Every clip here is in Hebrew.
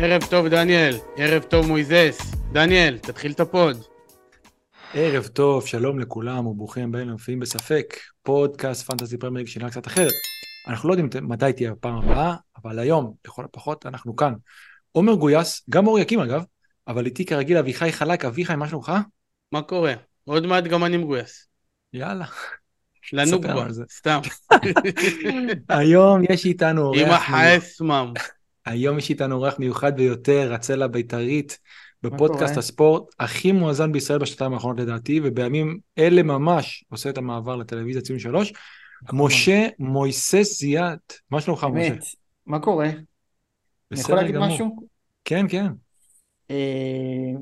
ערב טוב, דניאל. ערב טוב, מויזס. דניאל, תתחיל את ה pod. ערב טוב, שלום לכולם וברוכים הבאים למופיעים בספק, פודקאסט פנטזי פרמייר ליג שונה קצת אחרת. אנחנו לא יודעים מתי תהיה הפעם הבאה, אבל היום, לכל הפחות, אנחנו כאן. עומר גויס, גם אור יקים אגב, אבל איתי כרגיל אביחי חלק, אביחי, מה שלומך? מה קורה? עוד מעט גם אני מגויס. יאללה. לנוגבה, סתם. היום יש איתנו אורח... עם החסמם. היום יש איתנו אורח מיוחד ביותר, הצלע בית"רית, בפודקאסט הספורט הכי מואזן בישראל בשנתיים האחרונות לדעתי, ובימים אלה ממש עושה את המעבר לטלוויזיה ציון שלוש. משה מויסס זיאת, מה שלומך משה? באמת, מה קורה? אני יכול להגיד משהו? כן, כן. אה,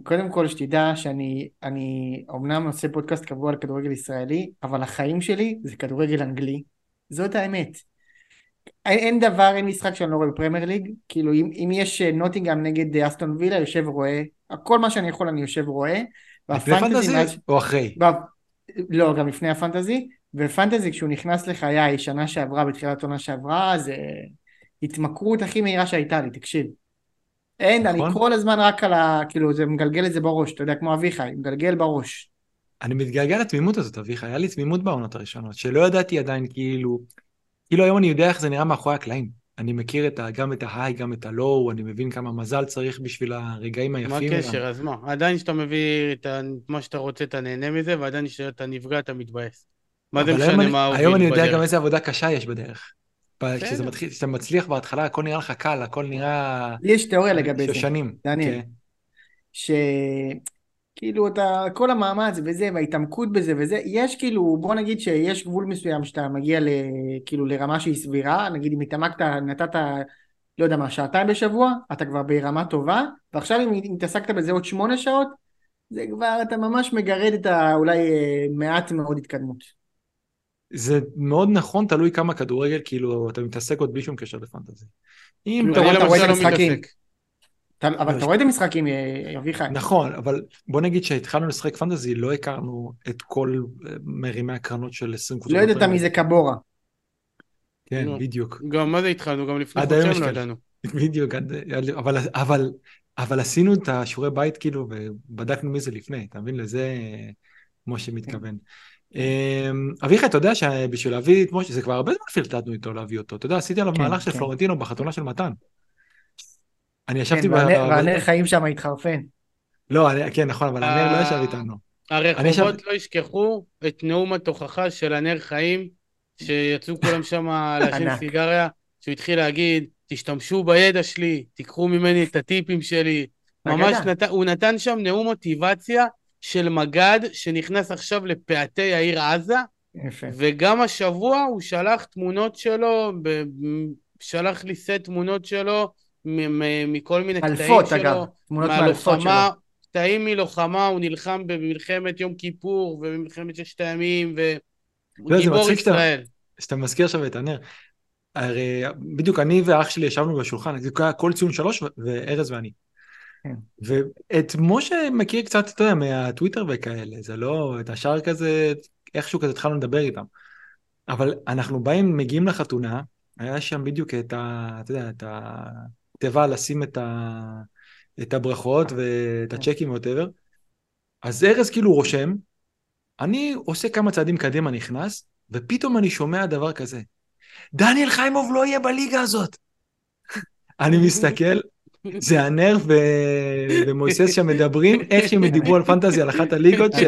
קודם כל שתדע שאני אני אומנם עושה פודקאסט קבוע על כדורגל ישראלי, אבל החיים שלי זה כדורגל אנגלי, זאת האמת. אין, אין דבר, אין משחק שאני לא רואה בפרמייר ליג, כאילו אם, אם יש נוטינגאם נגד אסטון וילה, יושב רואה, כל מה שאני יכול אני יושב רואה. לפני פנטזי מאז... או אחרי? ב... לא, גם לפני הפנטזי, ופנטזי כשהוא נכנס לחיי שנה שעברה, בתחילת עונה שעברה, זה התמכרות הכי מהירה שהייתה לי, תקשיב. אין, נכון? אני כל הזמן רק על ה... כאילו, זה מגלגל את זה בראש, אתה יודע, כמו אביחי, מגלגל בראש. אני מתגעגע לתמימות הזאת, אביחי, היה לי תמימות בעונות הראשונות, שלא ידעתי עדיין, כאילו, כאילו היום אני יודע איך זה נראה מאחורי הקלעים. אני מכיר את ה, גם את ההיי, גם את הלואו, אני מבין כמה מזל צריך בשביל הרגעים היפים. מה הקשר? אז מה? עדיין כשאתה מביא את מה שאתה רוצה, אתה נהנה מזה, ועדיין כשאתה נפגע, אתה מתבאס. מה זה משנה מה הוא היום אני יודע גם איזה עבודה קשה יש בדרך. כשזה מתחיל, כשאתה מצליח בהתחלה, הכל נראה לך קל, הכל נראה... לי יש תיאוריה לגבי זה. שושנים. דניאל. כן. שכאילו אתה, כל המאמץ וזה, וההתעמקות בזה וזה, יש כאילו, בוא נגיד שיש גבול מסוים שאתה מגיע ל, כאילו לרמה שהיא סבירה, נגיד אם התעמקת, נתת, לא יודע מה, שעתיים בשבוע, אתה כבר ברמה טובה, ועכשיו אם התעסקת בזה עוד שמונה שעות, זה כבר, אתה ממש מגרד את ה... אולי אה, מעט מאוד התקדמות. זה מאוד נכון, תלוי כמה כדורגל, כאילו, אתה מתעסק עוד בלי שום קשר לפנטזי. אם כאילו, אתה רואה את המשחקים. אבל אתה רואה את המשחקים, אה, אביחי. נכון, אבל בוא נגיד שהתחלנו לשחק פנטזי, לא הכרנו את כל אה, מרימי הקרנות של 20 קבוצות. לא ידעת מי זה קבורה. כן, לא. בדיוק. גם מה זה התחלנו? גם לפני חודשיים לא ידענו. בדיוק, אבל עשינו את השיעורי בית כאילו, ובדקנו מי זה לפני, אתה מבין? לזה משה מתכוון. אמ, אביחי, אתה יודע שבשביל להביא את משה, זה כבר הרבה זמן פילטטנו איתו להביא אותו. אתה יודע, עשיתי עליו כן, מהלך של כן. פלורנטינו בחתונה של מתן. אני ישבתי... והנר חיים שם התחרפן. לא, כן, נכון, אבל הנר לא ישב איתנו. הרחובות לא ישכחו את נאום התוכחה של הנר חיים, שיצאו כולם שם להשאיר סיגריה, שהוא התחיל להגיד, תשתמשו בידע שלי, תיקחו ממני את הטיפים שלי. ממש, הוא נתן שם נאום מוטיבציה של מג"ד שנכנס עכשיו לפאתי העיר עזה, יפה. וגם השבוע הוא שלח תמונות שלו, ב- שלח לי סט תמונות שלו מכל מיני קטעים שלו. אלפות אגב, תמונות מאלפות שלו. קטעים מלוחמה, הוא נלחם במלחמת יום כיפור ובמלחמת ששת הימים, והוא לא, גיבור ישראל. שאתה מזכיר עכשיו את הנר. הרי בדיוק אני ואח שלי ישבנו בשולחן, זה היה כל ציון שלוש וארז ואני. כן. ואת משה מכיר קצת, אתה יודע, מהטוויטר וכאלה, זה לא, את השאר כזה, איכשהו כזה התחלנו לדבר איתם. אבל אנחנו באים, מגיעים לחתונה, היה שם בדיוק את ה... אתה יודע, את התיבה לשים את, ה, את הברכות ואת כן. הצ'קים whatever. אז ארז כאילו רושם, אני עושה כמה צעדים קדימה, נכנס, ופתאום אני שומע דבר כזה. דניאל חיימוב לא יהיה בליגה הזאת. אני מסתכל, זה עומר ו... ומויסס שם מדברים, איך שהם דיברו על פנטזי על אחת הליגות. ש...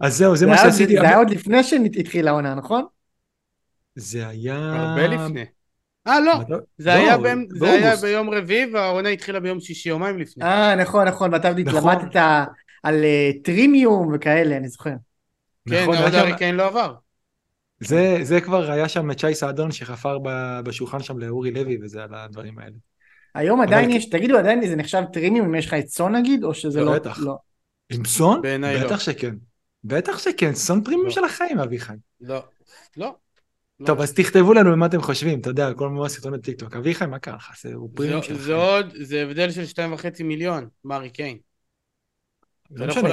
אז זהו, זה מה שעשיתי. זה היה עוד לפני שהתחילה העונה, נכון? זה היה... הרבה לפני. אה, לא, זה היה זה היה ביום רביעי והעונה התחילה ביום שישי, יומיים לפני. אה, נכון, נכון, ואתה עוד נכון. התלמדת על אה, טרימיום וכאלה, אני זוכר. כן, נכון, עוד הריקיין לא עבר. זה, זה כבר היה שם את שי סעדון שחפר בשולחן שם לאורי לוי וזה על הדברים האלה. היום עדיין יש, תגידו עדיין זה נחשב טרימיום אם יש לך את סון נגיד או שזה לא? בטח. לא. עם סון? בטח לא. שכן. בטח שכן, סון פרימיום לא. של החיים אביחי. לא. לא. טוב, אז תכתבו לנו מה אתם חושבים, אתה יודע, כל מיני סרטוני טיקטוק. אביחי, מה קרה לך? זה פרימיום של החיים. זה עוד, זה הבדל של שתיים וחצי מיליון, מהארי קיין. לא משנה,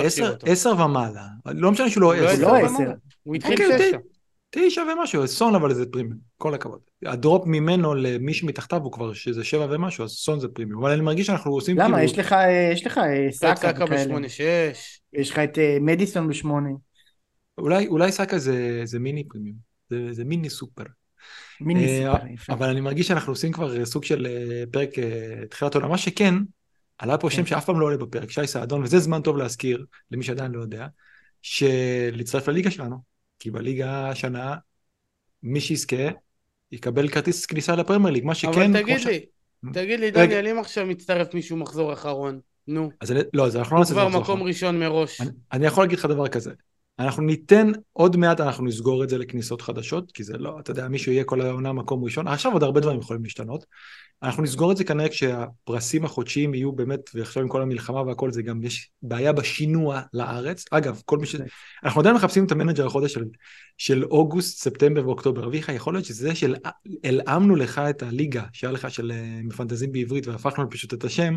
עשר ומעלה. לא משנה שהוא לא עשר. הוא לא עשר. הוא התחיל אוקיי, תשע. תשע ומשהו, סון אבל זה פרימיום, כל הכבוד. ה drop ממנו למי שמתחתיו הוא כבר שזה שבע ומשהו, אז סון זה פרימיום. אבל אני מרגיש שאנחנו עושים למה? כאילו... יש לך, יש לך אה, סאקה. בשמונה שש. יש לך את אה, מדיסון בשמונה. אולי, אולי סאקה זה, זה מיני פרימיום, זה, זה מיני סופר. מיני אה, סופר, יפה. אבל אני מרגיש שאנחנו עושים כבר סוג של אה, פרק אה, תחילת עונה. מה שכן, עלה פה כן. שם שאף פעם לא עולה בפרק, שי סעדון, וזה זמן טוב להזכיר, למי שעדיין לא יודע, שלהצטרף לליגה שלנו. כי בליגה השנה, מי שיזכה, יקבל כרטיס כניסה לפרמייר ליג, מה שכן... אבל תגיד ש- לי, תגיד לי. דניאל, אם עכשיו מצטרף מישהו מחזור אחרון, נו, אז אני- לא, אז אנחנו לא הוא נעשה את זה כבר מחזור מקום. ראשון מראש. אני, אני יכול להגיד לך דבר כזה, אנחנו ניתן, עוד מעט אנחנו נסגור את זה לכניסות חדשות, כי זה לא, אתה יודע, מישהו יהיה כל העונה מקום ראשון, עכשיו עוד הרבה דברים יכולים להשתנות. אנחנו נסגור את זה כנראה כשהפרסים החודשיים יהיו באמת, ועכשיו עם כל המלחמה והכל זה גם, יש בעיה בשינוע לארץ. אגב, כל מי ש... אנחנו עדיין מחפשים את המנג'ר החודש של, של אוגוסט, ספטמבר ואוקטובר. אביחי, יכול להיות שזה שהלאמנו לך את הליגה שהיה לך של אה, מפנטזים בעברית והפכנו פשוט את השם,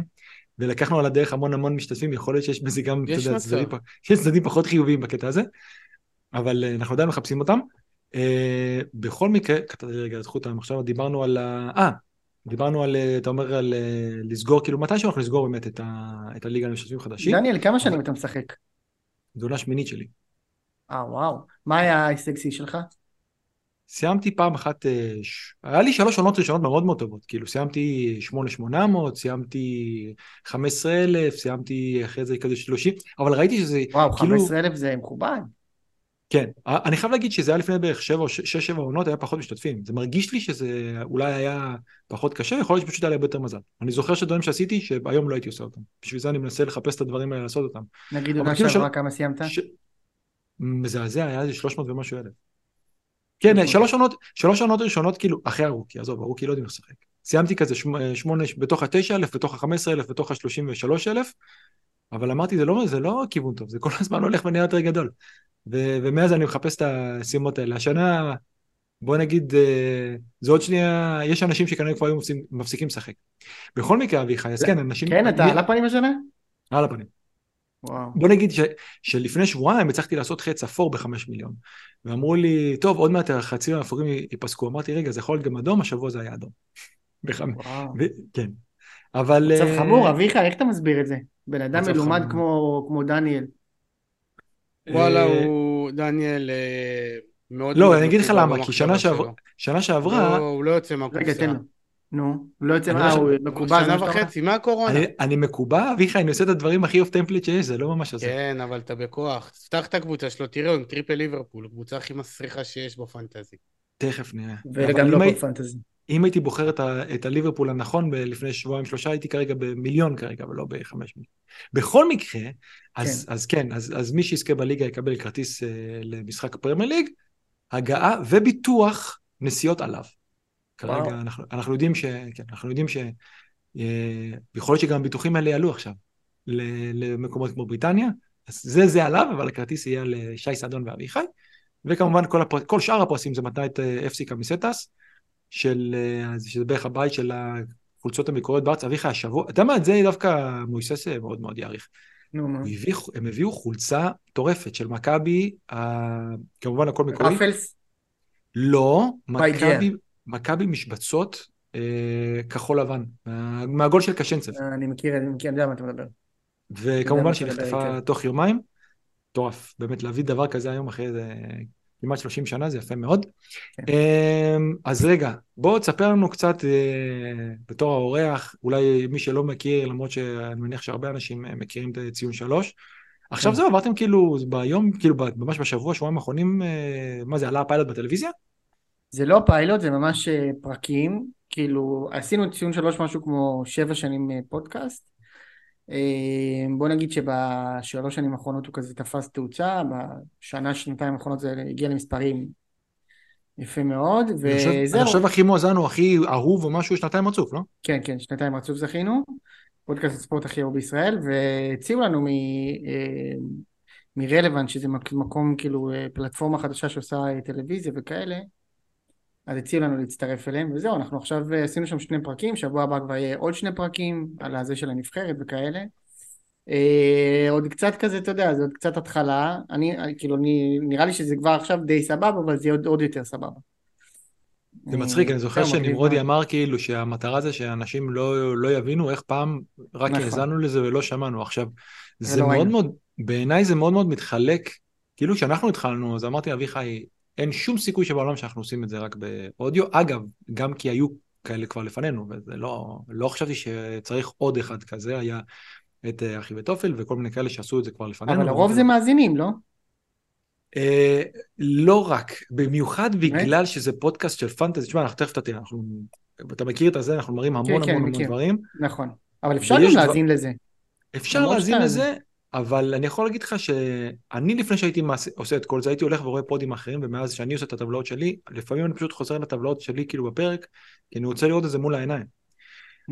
ולקחנו על הדרך המון המון משתתפים, יכול להיות שיש בזה גם, יש אתה יודע. צדדים, יש צדדים פחות חיוביים בקטע הזה, אבל אה, אנחנו עדיין מחפשים אותם. אה, בכל מקרה, קטעתי רגע את חוט המחשבה, דיברנו על ה... אה, דיברנו על, אה, אתה אומר על לסגור, כאילו מתישהו אנחנו נסגור באמת את, ה... את הליגה למשתתפים חדשים. דניאל, כמה שנים אתה משחק? זו עונה שמינית שלי. אה, וואו. מה היה ההישג שיא שלך? סיימתי פעם אחת, אה, ש... היה לי שלוש עונות ראשונות מאוד מאוד טובות, כאילו סיימתי 8800, סיימתי 15,000, סיימתי אחרי זה כזה 30, אבל ראיתי שזה וואו, כאילו, 15,000 זה מכובד. כן, אני חייב להגיד שזה היה לפני בערך 7 או 6-7 עונות, היה פחות משתתפים, זה מרגיש לי שזה אולי היה פחות קשה, יכול להיות שפשוט היה לי הרבה יותר מזל. אני זוכר שדברים שעשיתי שהיום לא הייתי עושה אותם, בשביל זה אני מנסה לחפש את הדברים האלה לעשות אותם. נגיד עונה כאילו שעברה כמה סיימת? ש... מזעזע, היה איזה 300 ומשהו אלף. כן, שלוש עונות, שלוש עונות ראשונות כאילו, אחרי הרוקי, עזוב, הרוקי לא יודעים לשחק. סיימתי כזה שמ- שמונה בתוך ה-9 אלף, בתוך ה-15 אלף, בתוך ה-33 אלף, אבל אמרתי, זה לא, זה לא כיוון טוב, זה כל הזמן הולך ונהיה יותר גדול. ו- ומאז אני מחפש את המשימות האלה. השנה, בוא נגיד, אה, זה עוד שנייה, יש אנשים שכנראה כבר היו מפסיקים- לשחק. בכל מקרה, אביחי, אז כן, אנשים... כן, אתה על הפנים השנה? על הפנים. וואו. בוא נגיד ש, שלפני שבועיים הצלחתי לעשות חץ אפור בחמש מיליון. ואמרו לי, טוב, עוד מעט החצים האפורים ייפסקו. אמרתי, רגע, זה יכול להיות גם אדום, השבוע זה היה אדום. בחמ... וואו. ו... כן. אבל... מצב אה, חמור, אביחי, איך אתה מסביר את זה? בן אדם מלומד. כמו כמו דניאל. וואלה, אה, הוא, דניאל, אה, מאוד... לא, מאוד אני אגיד לך למה, כי שנה. שעברה, שנה שעברה, לא, הוא לא יוצא מהקופסה. רגע, תן לו. נו, לא יוצא אני מה, לא הוא. זה שנה מה? וחצי, מהקורונה. אני, אני מקובע, אביחי, אני עושה את הדברים הכי off template שיש, זה לא ממש עושה. כן, אבל אתה בכוח. תפתח את הקבוצה שלו, תראה, הוא עם triple ליברפול, הקבוצה הכי מסריחה שיש בפנטזי. תכף נראה. וגם לא. בפנטזי. אם הייתי בוחר את, ה... את הליברפול הנכון לפני שבועיים שלושה, הייתי כרגע במיליון כרגע, ולא בחמש מיליון. בכל מקרה, אז כן, אז, כן אז, אז מי שיזכה בליגה יקבל כרטיס אה, למשחק הפרמייר ליג, הגעה וביטוח נסיעות עליו. כרגע. אנחנו, אנחנו יודעים ש... כן, אנחנו יודעים ש... אה, יכול להיות שגם הביטוחים האלה יעלו עכשיו למקומות כמו בריטניה, אז זה זה עליו, אבל הכרטיס יהיה לשי סעדון ואביחי, וכמובן כל, הפר... כל שאר הפרסים זה מתנת אה, FC קמיסטס, של, אה, שזה בערך הבית של החולצות המקוריות בארץ, אביחי השבוע, אתה יודע מה, את זה דווקא מויסס אה, מאוד מאוד יעריך. הביא, הם הביאו חולצה מטורפת של מכבי, אה, כמובן הכל מקורי. רפלס? לא. מכבי, מכבי משבצות אה, כחול לבן, מה, מהגול של קשנצב. אני מכיר, אני מכיר, אני יודע מה אתה מדבר. וכמובן שהיא נחטפה היטב. תוך יומיים. מטורף, באמת להביא דבר כזה היום אחרי איזה כמעט 30 שנה זה יפה מאוד. כן. אמ, אז רגע, בוא תספר לנו קצת אה, בתור האורח, אולי מי שלא מכיר, למרות שאני מניח שהרבה אנשים אה, מכירים את ציון שלוש. עכשיו כן. זהו, עברתם כאילו ביום, כאילו ממש בשבוע, שבועיים האחרונים, אה, מה זה, עלה הפיילוט בטלוויזיה? זה לא פיילוט, זה ממש אה, פרקים. כאילו, עשינו ציון שלוש משהו כמו שבע שנים אה, פודקאסט. אה, בוא נגיד שבשלוש שנים האחרונות הוא כזה תפס תאוצה, בשנה, שנתיים האחרונות זה הגיע למספרים יפה מאוד, חושב- אני וזהו. חושב הכי מואזן הוא הכי אהוב או משהו שנתיים רצוף, לא? כן, כן, שנתיים רצוף זכינו, פודקאסט הספורט הכי אהוב בישראל, והציעו לנו מ... מרלוונט, שזה מק- מקום, כאילו, פלטפורמה חדשה שעושה טלוויזיה וכאלה, אז הציעו לנו להצטרף אליהם, וזהו, אנחנו עכשיו אה, עשינו שם שני פרקים, שבוע הבא כבר יהיה עוד שני פרקים על הזה של הנבחרת וכאלה, אה, עוד קצת כזה, אתה יודע, זה עוד קצת התחלה, אני, כאילו, אני, נראה לי שזה כבר עכשיו די סבבה, אבל זה עוד, עוד יותר סבבה. זה מצחיק, אני זוכר שנמרודי אמר כאילו שהמטרה זה שאנשים לא, לא יבינו איך פעם רק נכון. האזנו לזה ולא שמענו. עכשיו, זה מאוד מאוד, בעיניי זה מאוד מאוד מתחלק, כאילו כשאנחנו התחלנו, אז אמרתי אביחי, אין שום סיכוי שבעולם שאנחנו עושים את זה רק באודיו. אגב, גם כי היו כאלה כבר לפנינו, וזה לא, לא חשבתי שצריך עוד אחד כזה, היה את אה, אחי ותופל וכל מיני כאלה שעשו את זה כבר לפנינו. אבל הרוב זה מאזינים, לא? אה, לא רק, במיוחד בגלל שזה פודקאסט של פנטזי, תשמע, אנחנו תכף תראה, אנחנו, אתה מכיר את הזה, אנחנו מראים המון כן, המון כן, המון דברים. נכון, אבל אפשר גם להאזין לזה. אפשר להאזין לזה, אבל אני יכול להגיד לך שאני לפני שהייתי עושה את כל זה, הייתי הולך ורואה פודים אחרים, ומאז שאני עושה את הטבלאות שלי, לפעמים אני פשוט חוזר לטבלאות שלי כאילו בפרק, כי אני רוצה לראות את זה מול העיניים.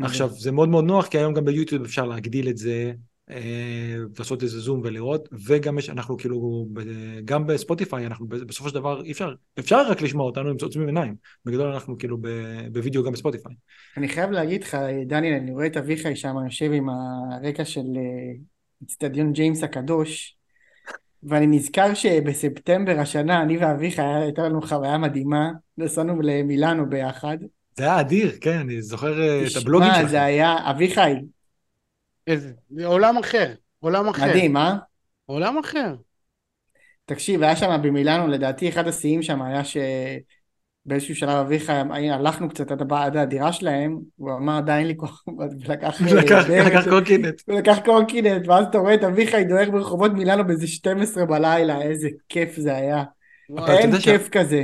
עכשיו, זה מאוד מאוד נוח, כי היום גם ביוטיוב אפשר להגדיל את זה, אה, לעשות איזה זום ולראות, וגם יש, אנחנו כאילו, גם בספוטיפיי, אנחנו בסופו של דבר, אי אפשר, אפשר רק לשמוע אותנו עם עוצמים עיניים, בגדול אנחנו כאילו בווידאו גם בספוטיפיי. אני חייב להגיד לך, דניאל, אני רואה את אביחי שם יושב עם הרקע של אצטדיון ג'יימס הקדוש, ואני נזכר שבספטמבר השנה, אני ואביחי, הייתה לנו חוויה מדהימה, נסענו למילאנו ביחד. זה היה אדיר, כן, אני זוכר אה, את הבלוגים שלך. תשמע, זה היה, אביחי. איזה, עולם אחר, עולם אחר. מדהים, אה? עולם אחר. תקשיב, היה שם במילאנו, לדעתי אחד השיאים שם היה ש... באיזשהו שלב אביחי, הלכנו קצת עד הדירה שלהם, הוא אמר די אין לי כוח, ולקח קורקינט. הוא לקח קורקינט, ואז אתה רואה את אביחי דוהר ברחובות מילאנו באיזה 12 בלילה, איזה כיף זה היה. אין כיף כזה.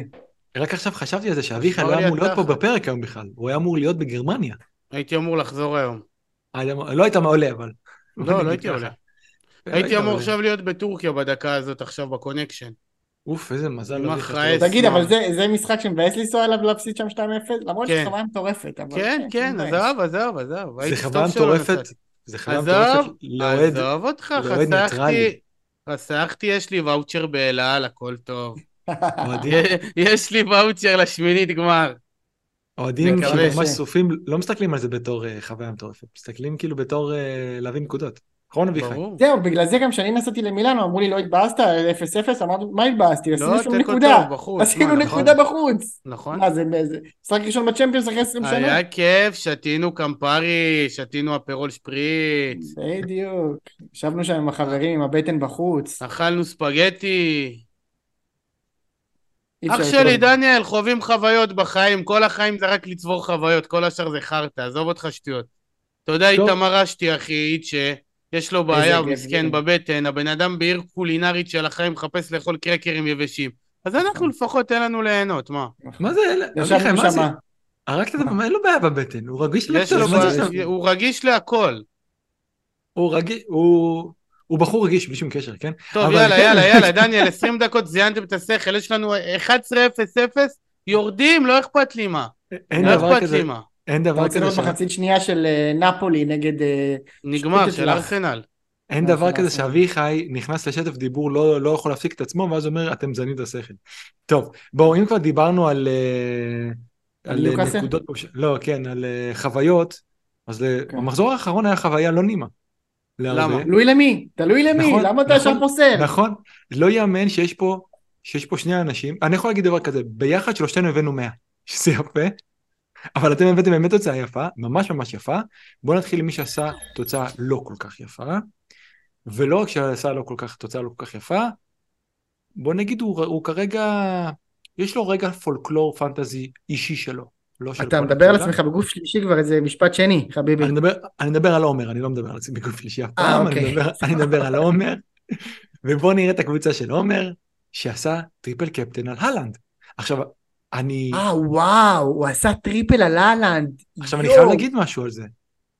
רק עכשיו חשבתי על זה שאביחי לא אמור להיות פה בפרק היום בכלל, הוא היה אמור להיות בגרמניה. הייתי אמור לחזור היום. לא היית עולה אבל. לא, לא הייתי עולה. הייתי אמור עכשיו להיות בטורקיה בדקה הזאת עכשיו ב connection. אוף, איזה מזל. תגיד, אבל זה משחק שמבאס לנסוע אליו להפסיד שם 2-0? למרות שזו חוויה מטורפת. כן, כן, עזוב, עזוב, עזוב. זה חוויה מטורפת. זה חוויה מטורפת לאוהד עזוב אותך, חסכתי, חסכתי, יש לי ואוצ'ר באלעל, הכל טוב. יש לי ואוצ'ר לשמינית גמר. אוהדים שממש שרופים, לא מסתכלים על זה בתור אה, חוויה מטורפת, מסתכלים כאילו בתור אה, להביא נקודות. נכון אביחי? זהו, בגלל זה גם כשאני נסעתי למילאנו, אמרו לי לא התבאסת, 0-0, אמרתי, מה התבאסתי? עשינו שם נקודה. עשינו נקודה בחוץ. נכון. מה זה, משחק ראשון בצ'מפיונס אחרי 20 שנה? היה כיף, שתינו קמפרי, שתינו אפרול שפריץ. בדיוק. ישבנו שם עם החברים, עם הבטן בחוץ. אכלנו ספגטי. אח שלי, דניאל, חווים חוויות בחיים, כל החיים זה רק לצבור חוויות, כל השאר זה חרטא, עזוב אותך שטויות. אתה יודע, איתמר אשתי, אחי, איצ'ה, יש לו בעיה, הוא מסכן בבטן, הבן אדם בעיר קולינרית של החיים מחפש לאכול קרקרים יבשים. אז אנחנו לפחות תן לנו ליהנות, מה? מה זה, אביחי, מה זה? הרגת את המאמן, אין לו בעיה בבטן, הוא רגיש להכל. הוא רגיש להכל. הוא רגיש, הוא... הוא בחור רגיש בלי שום קשר, כן? טוב, יאללה, כן. יאללה, יאללה, דניאל, 20 דקות זיינתם את השכל, יש לנו 11-0-0, יורדים, לא אכפת לי מה. אין לא דבר כזה. אין דבר כזה. אתה רוצה לראות מחצית שנייה של אה, נפולי נגד... אה, נגמר, של ארסנל. אין דבר כזה שאביחי נכנס לשטף דיבור, לא, לא יכול להפסיק את עצמו, ואז אומר, אתם מזיינים את השכל. טוב, בואו, אם כבר דיברנו על, אה, על נקודות, לא, כן, על חוויות, אז כן. המחזור האחרון היה חוויה לא נעימה. למה? תלוי למי, תלוי למי, נכון, למה אתה שם פוסל? נכון, לא יאמן שיש פה, שיש פה שני אנשים, אני יכול להגיד דבר כזה, ביחד שלושתנו הבאנו 100, שזה יפה, אבל אתם הבאתם באמת תוצאה יפה, ממש ממש יפה. בואו נתחיל עם מי שעשה תוצאה לא כל כך יפה, ולא רק שעשה לא כל כך, תוצאה לא כל כך יפה, בוא נגיד הוא, הוא כרגע, יש לו רגע פולקלור פנטזי אישי שלו. לא אתה מדבר על עצמך בגוף שלישי כבר איזה משפט שני, חביבי. אני מדבר, אני מדבר על עומר, אני לא מדבר על עצמי בגוף שלישי אף אה, פעם, אני, אוקיי. מדבר, אני מדבר על עומר, ובואו נראה את הקבוצה של עומר, שעשה triple captain על הלנד. עכשיו, אני... אה, וואו, הוא עשה triple על הלנד. עכשיו, יו. אני חייב להגיד משהו על זה.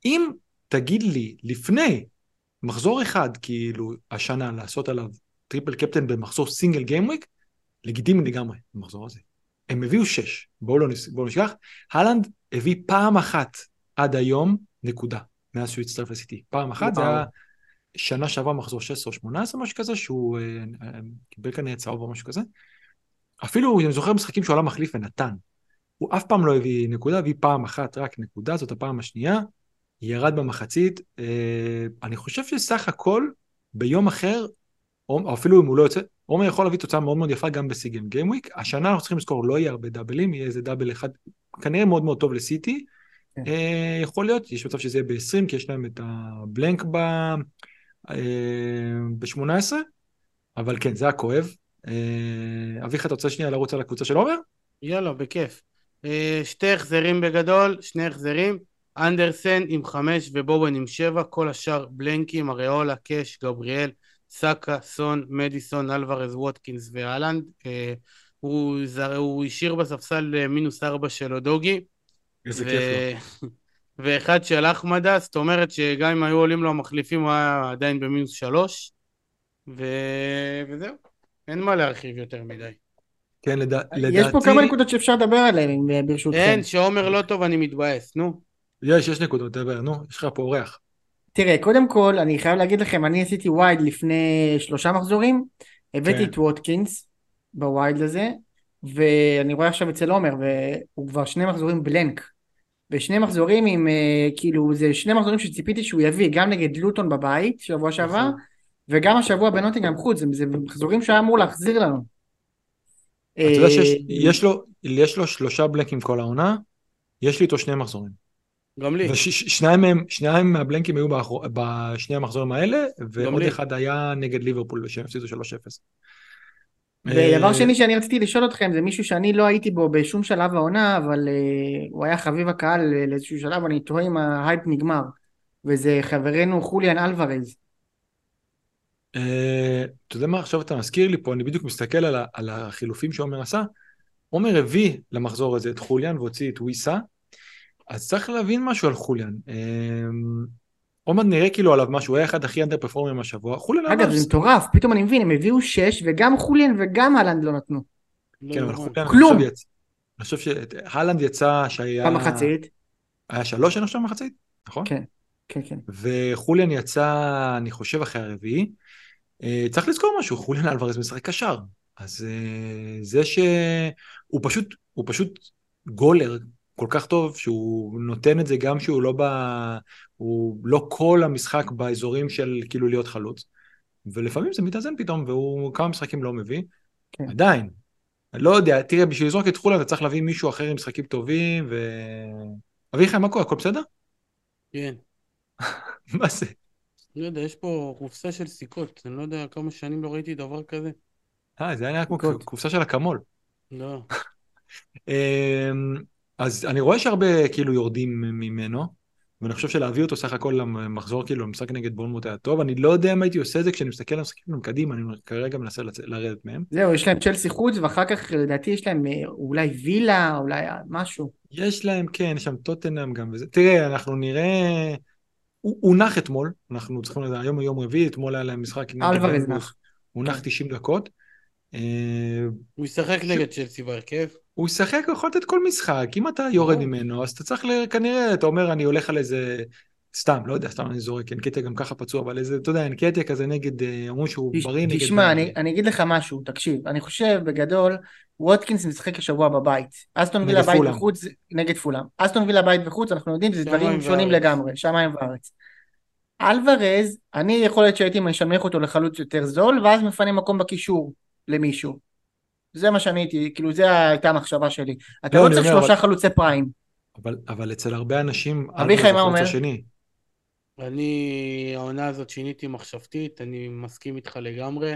אם תגיד לי לפני מחזור אחד, כאילו, השנה, לעשות עליו triple captain במחזור single gameweek, לגיטימי לגמרי במחזור הזה. הם הביאו שש, בואו לא בוא נשכח, הלנד הביא פעם אחת עד היום נקודה, מאז שהוא הצטרף לסיטי. פעם אחת, זה היה שנה שעברה מחזור 16 או 18, משהו כזה, שהוא אה, אה, קיבל כנראה צהוב או משהו כזה. אפילו, אני זוכר משחקים שהוא עלה מחליף ונתן. הוא אף פעם לא הביא נקודה, הביא פעם אחת רק נקודה, זאת הפעם השנייה. ירד במחצית. אני חושב שסך הכל, ביום אחר, או אפילו אם הוא לא יוצא, עומר יכול להביא תוצאה מאוד מאוד יפה גם בסיגן גיימוויק. השנה אנחנו צריכים לזכור, לא יהיה הרבה דאבלים, יהיה איזה דאבל אחד, כנראה מאוד מאוד טוב לסיטי. כן. אה, יכול להיות, יש מצב שזה יהיה ב-20, כי יש להם את הבלנק ב... אה, ב-18, אבל כן, זה הכואב. אה, אביך, אתה רוצה שנייה לרוץ על הקבוצה של עומר? יאללה, בכיף. אה, שתי החזרים בגדול, שני החזרים. אנדרסן עם חמש ובובן עם שבע, כל השאר בלנקים, אריולה, קאש, גבריאל, סאקה, סון, מדיסון, אלוורז, ווטקינס ואלנד. אה, הוא, הוא השאיר בספסל מינוס ארבע של אודוגי. איזה ו... כיף לו. ואחד של אחמדה, זאת אומרת שגם אם היו עולים לו המחליפים הוא היה עדיין במינוס שלוש. ו... וזהו, אין מה להרחיב יותר מדי. כן, לד... לדעתי... יש פה כמה נקודות שאפשר לדבר עליהן, ברשותכם. אין, שעומר לא טוב אני מתבאס, נו. יש, יש נקודות, דבר, נו, יש לך פה אורח. תראה, קודם כל, אני חייב להגיד לכם, אני עשיתי וייד לפני שלושה מחזורים, הבאתי כן. את ווטקינס בווייד הזה, ואני רואה עכשיו אצל עומר, והוא כבר שני מחזורים בלנק. ושני מחזורים עם, אה, כאילו, זה שני מחזורים שציפיתי שהוא יביא, גם נגד לוטון בבית, שבוע שעבר, נכון. וגם השבוע בנוטינגרם חוץ, זה, מחזורים שהיה אמור להחזיר לנו. אתה יודע שיש לו, לו שלושה בלנקים כל העונה, יש לי איתו שני מחזורים. גם לי. ושניים מהם, שניים מהבלנקים היו באחור, בשני המחזורים האלה, ועוד אחד היה נגד ליברפול, שהם הפסידו 3-0. ודבר אה, שני שאני רציתי לשאול אתכם, זה מישהו שאני לא הייתי בו בשום שלב העונה, אבל uh, הוא היה חביב הקהל לאיזשהו שלב, אני תוהה אם ההייפ נגמר. וזה חברנו חוליאן אלוורז. אתה יודע מה, עכשיו אתה מזכיר לי פה, אני בדיוק מסתכל על, על החילופים שעומר עשה. עומר הביא למחזור הזה את חוליאן והוציא את וויסה. אז צריך להבין משהו על חוליאן. אמ, עומד נראה כאילו עליו משהו, הוא היה אחד הכי אנדר פרפורמים השבוע. חוליאן אגב, זה מטורף, פתאום אני מבין, הם הביאו שש, וגם חוליאן וגם אהלנד לא נתנו. כן, אבל חוליאן, כלום. אני חושב שהלנד יצא שהיה... במחצית. היה שלוש אני חושב במחצית, נכון? כן, כן, כן. וחוליאן יצא, אני חושב, אחרי הרביעי. אה, צריך לזכור משהו, חוליאן אלוורז משחק קשר. אז אה, זה שהוא פשוט, הוא פשוט גולר כל כך טוב שהוא נותן את זה גם שהוא לא ב... הוא לא כל המשחק באזורים של כאילו להיות חלוץ. ולפעמים זה מתאזן פתאום והוא כמה משחקים לא מביא. כן. עדיין. אני לא יודע, תראה, בשביל לזרוק את חולה אתה צריך להביא מישהו אחר עם משחקים טובים ו... אביחי, מה קורה? הכל בסדר? כן. מה זה? לא יודע, יש פה קופסה של סיכות, אני לא יודע כמה שנים לא ראיתי דבר כזה. אה, זה היה כמו קופסה של אקמול. לא. אמ, אז אני רואה שהרבה כאילו יורדים ממנו, ואני חושב שלהביא אותו סך הכל למחזור כאילו למשחק נגד בונמוט היה טוב, אני לא יודע אם הייתי עושה את זה כשאני מסתכל על המשחקים שלהם קדימה, אני כרגע מנסה. לרדת מהם. זהו, יש להם צ'לסי חוץ, ואחר כך לדעתי יש להם אה, אולי וילה, אולי משהו. יש להם, כן, יש שם טוטנאם גם וזה. תראה, אנחנו נראה... הוא, הוא נח אתמול, אנחנו צריכים לדעת, היום יום רביעי, אתמול היה להם משחק אלוורז נח. הוא נח 90 דקות. אה, הוא ישחק נגד צ'לסי בהרכב. הוא ישחק, הוא יכול לתת כל משחק, אם אתה יורד ממנו, אז אתה צריך כנראה, אתה אומר, אני הולך על איזה, סתם, לא יודע, סתם אני זורק, אנקטיה גם ככה פצוע, אבל איזה, אתה יודע, אנקטיה כזה נגד, אה, אמרו שהוא בריא נגד... תשמע, אני, אני אגיד לך משהו, תקשיב, אני חושב בגדול, ווטקינס משחק השבוע בבית, אסטון וילה בית וחוץ, נגד פולאם, אסטון וילה בית וחוץ, אנחנו יודעים, זה דברים שונים לגמרי, שמיים וארץ. אלוורז, אני יכול להיות שהייתי משנמך אותו לחלוץ יותר זול, ואז מפנה מקום בקישור למישהו. זה מה שאני הייתי, כאילו זה הייתה המחשבה שלי. אתה לא, לא צריך שלושה אבל... חלוצי פריים. אבל, אבל אצל הרבה אנשים... אביחי, מה אומר? השני. אני, העונה הזאת שיניתי מחשבתית, אני מסכים איתך לגמרי.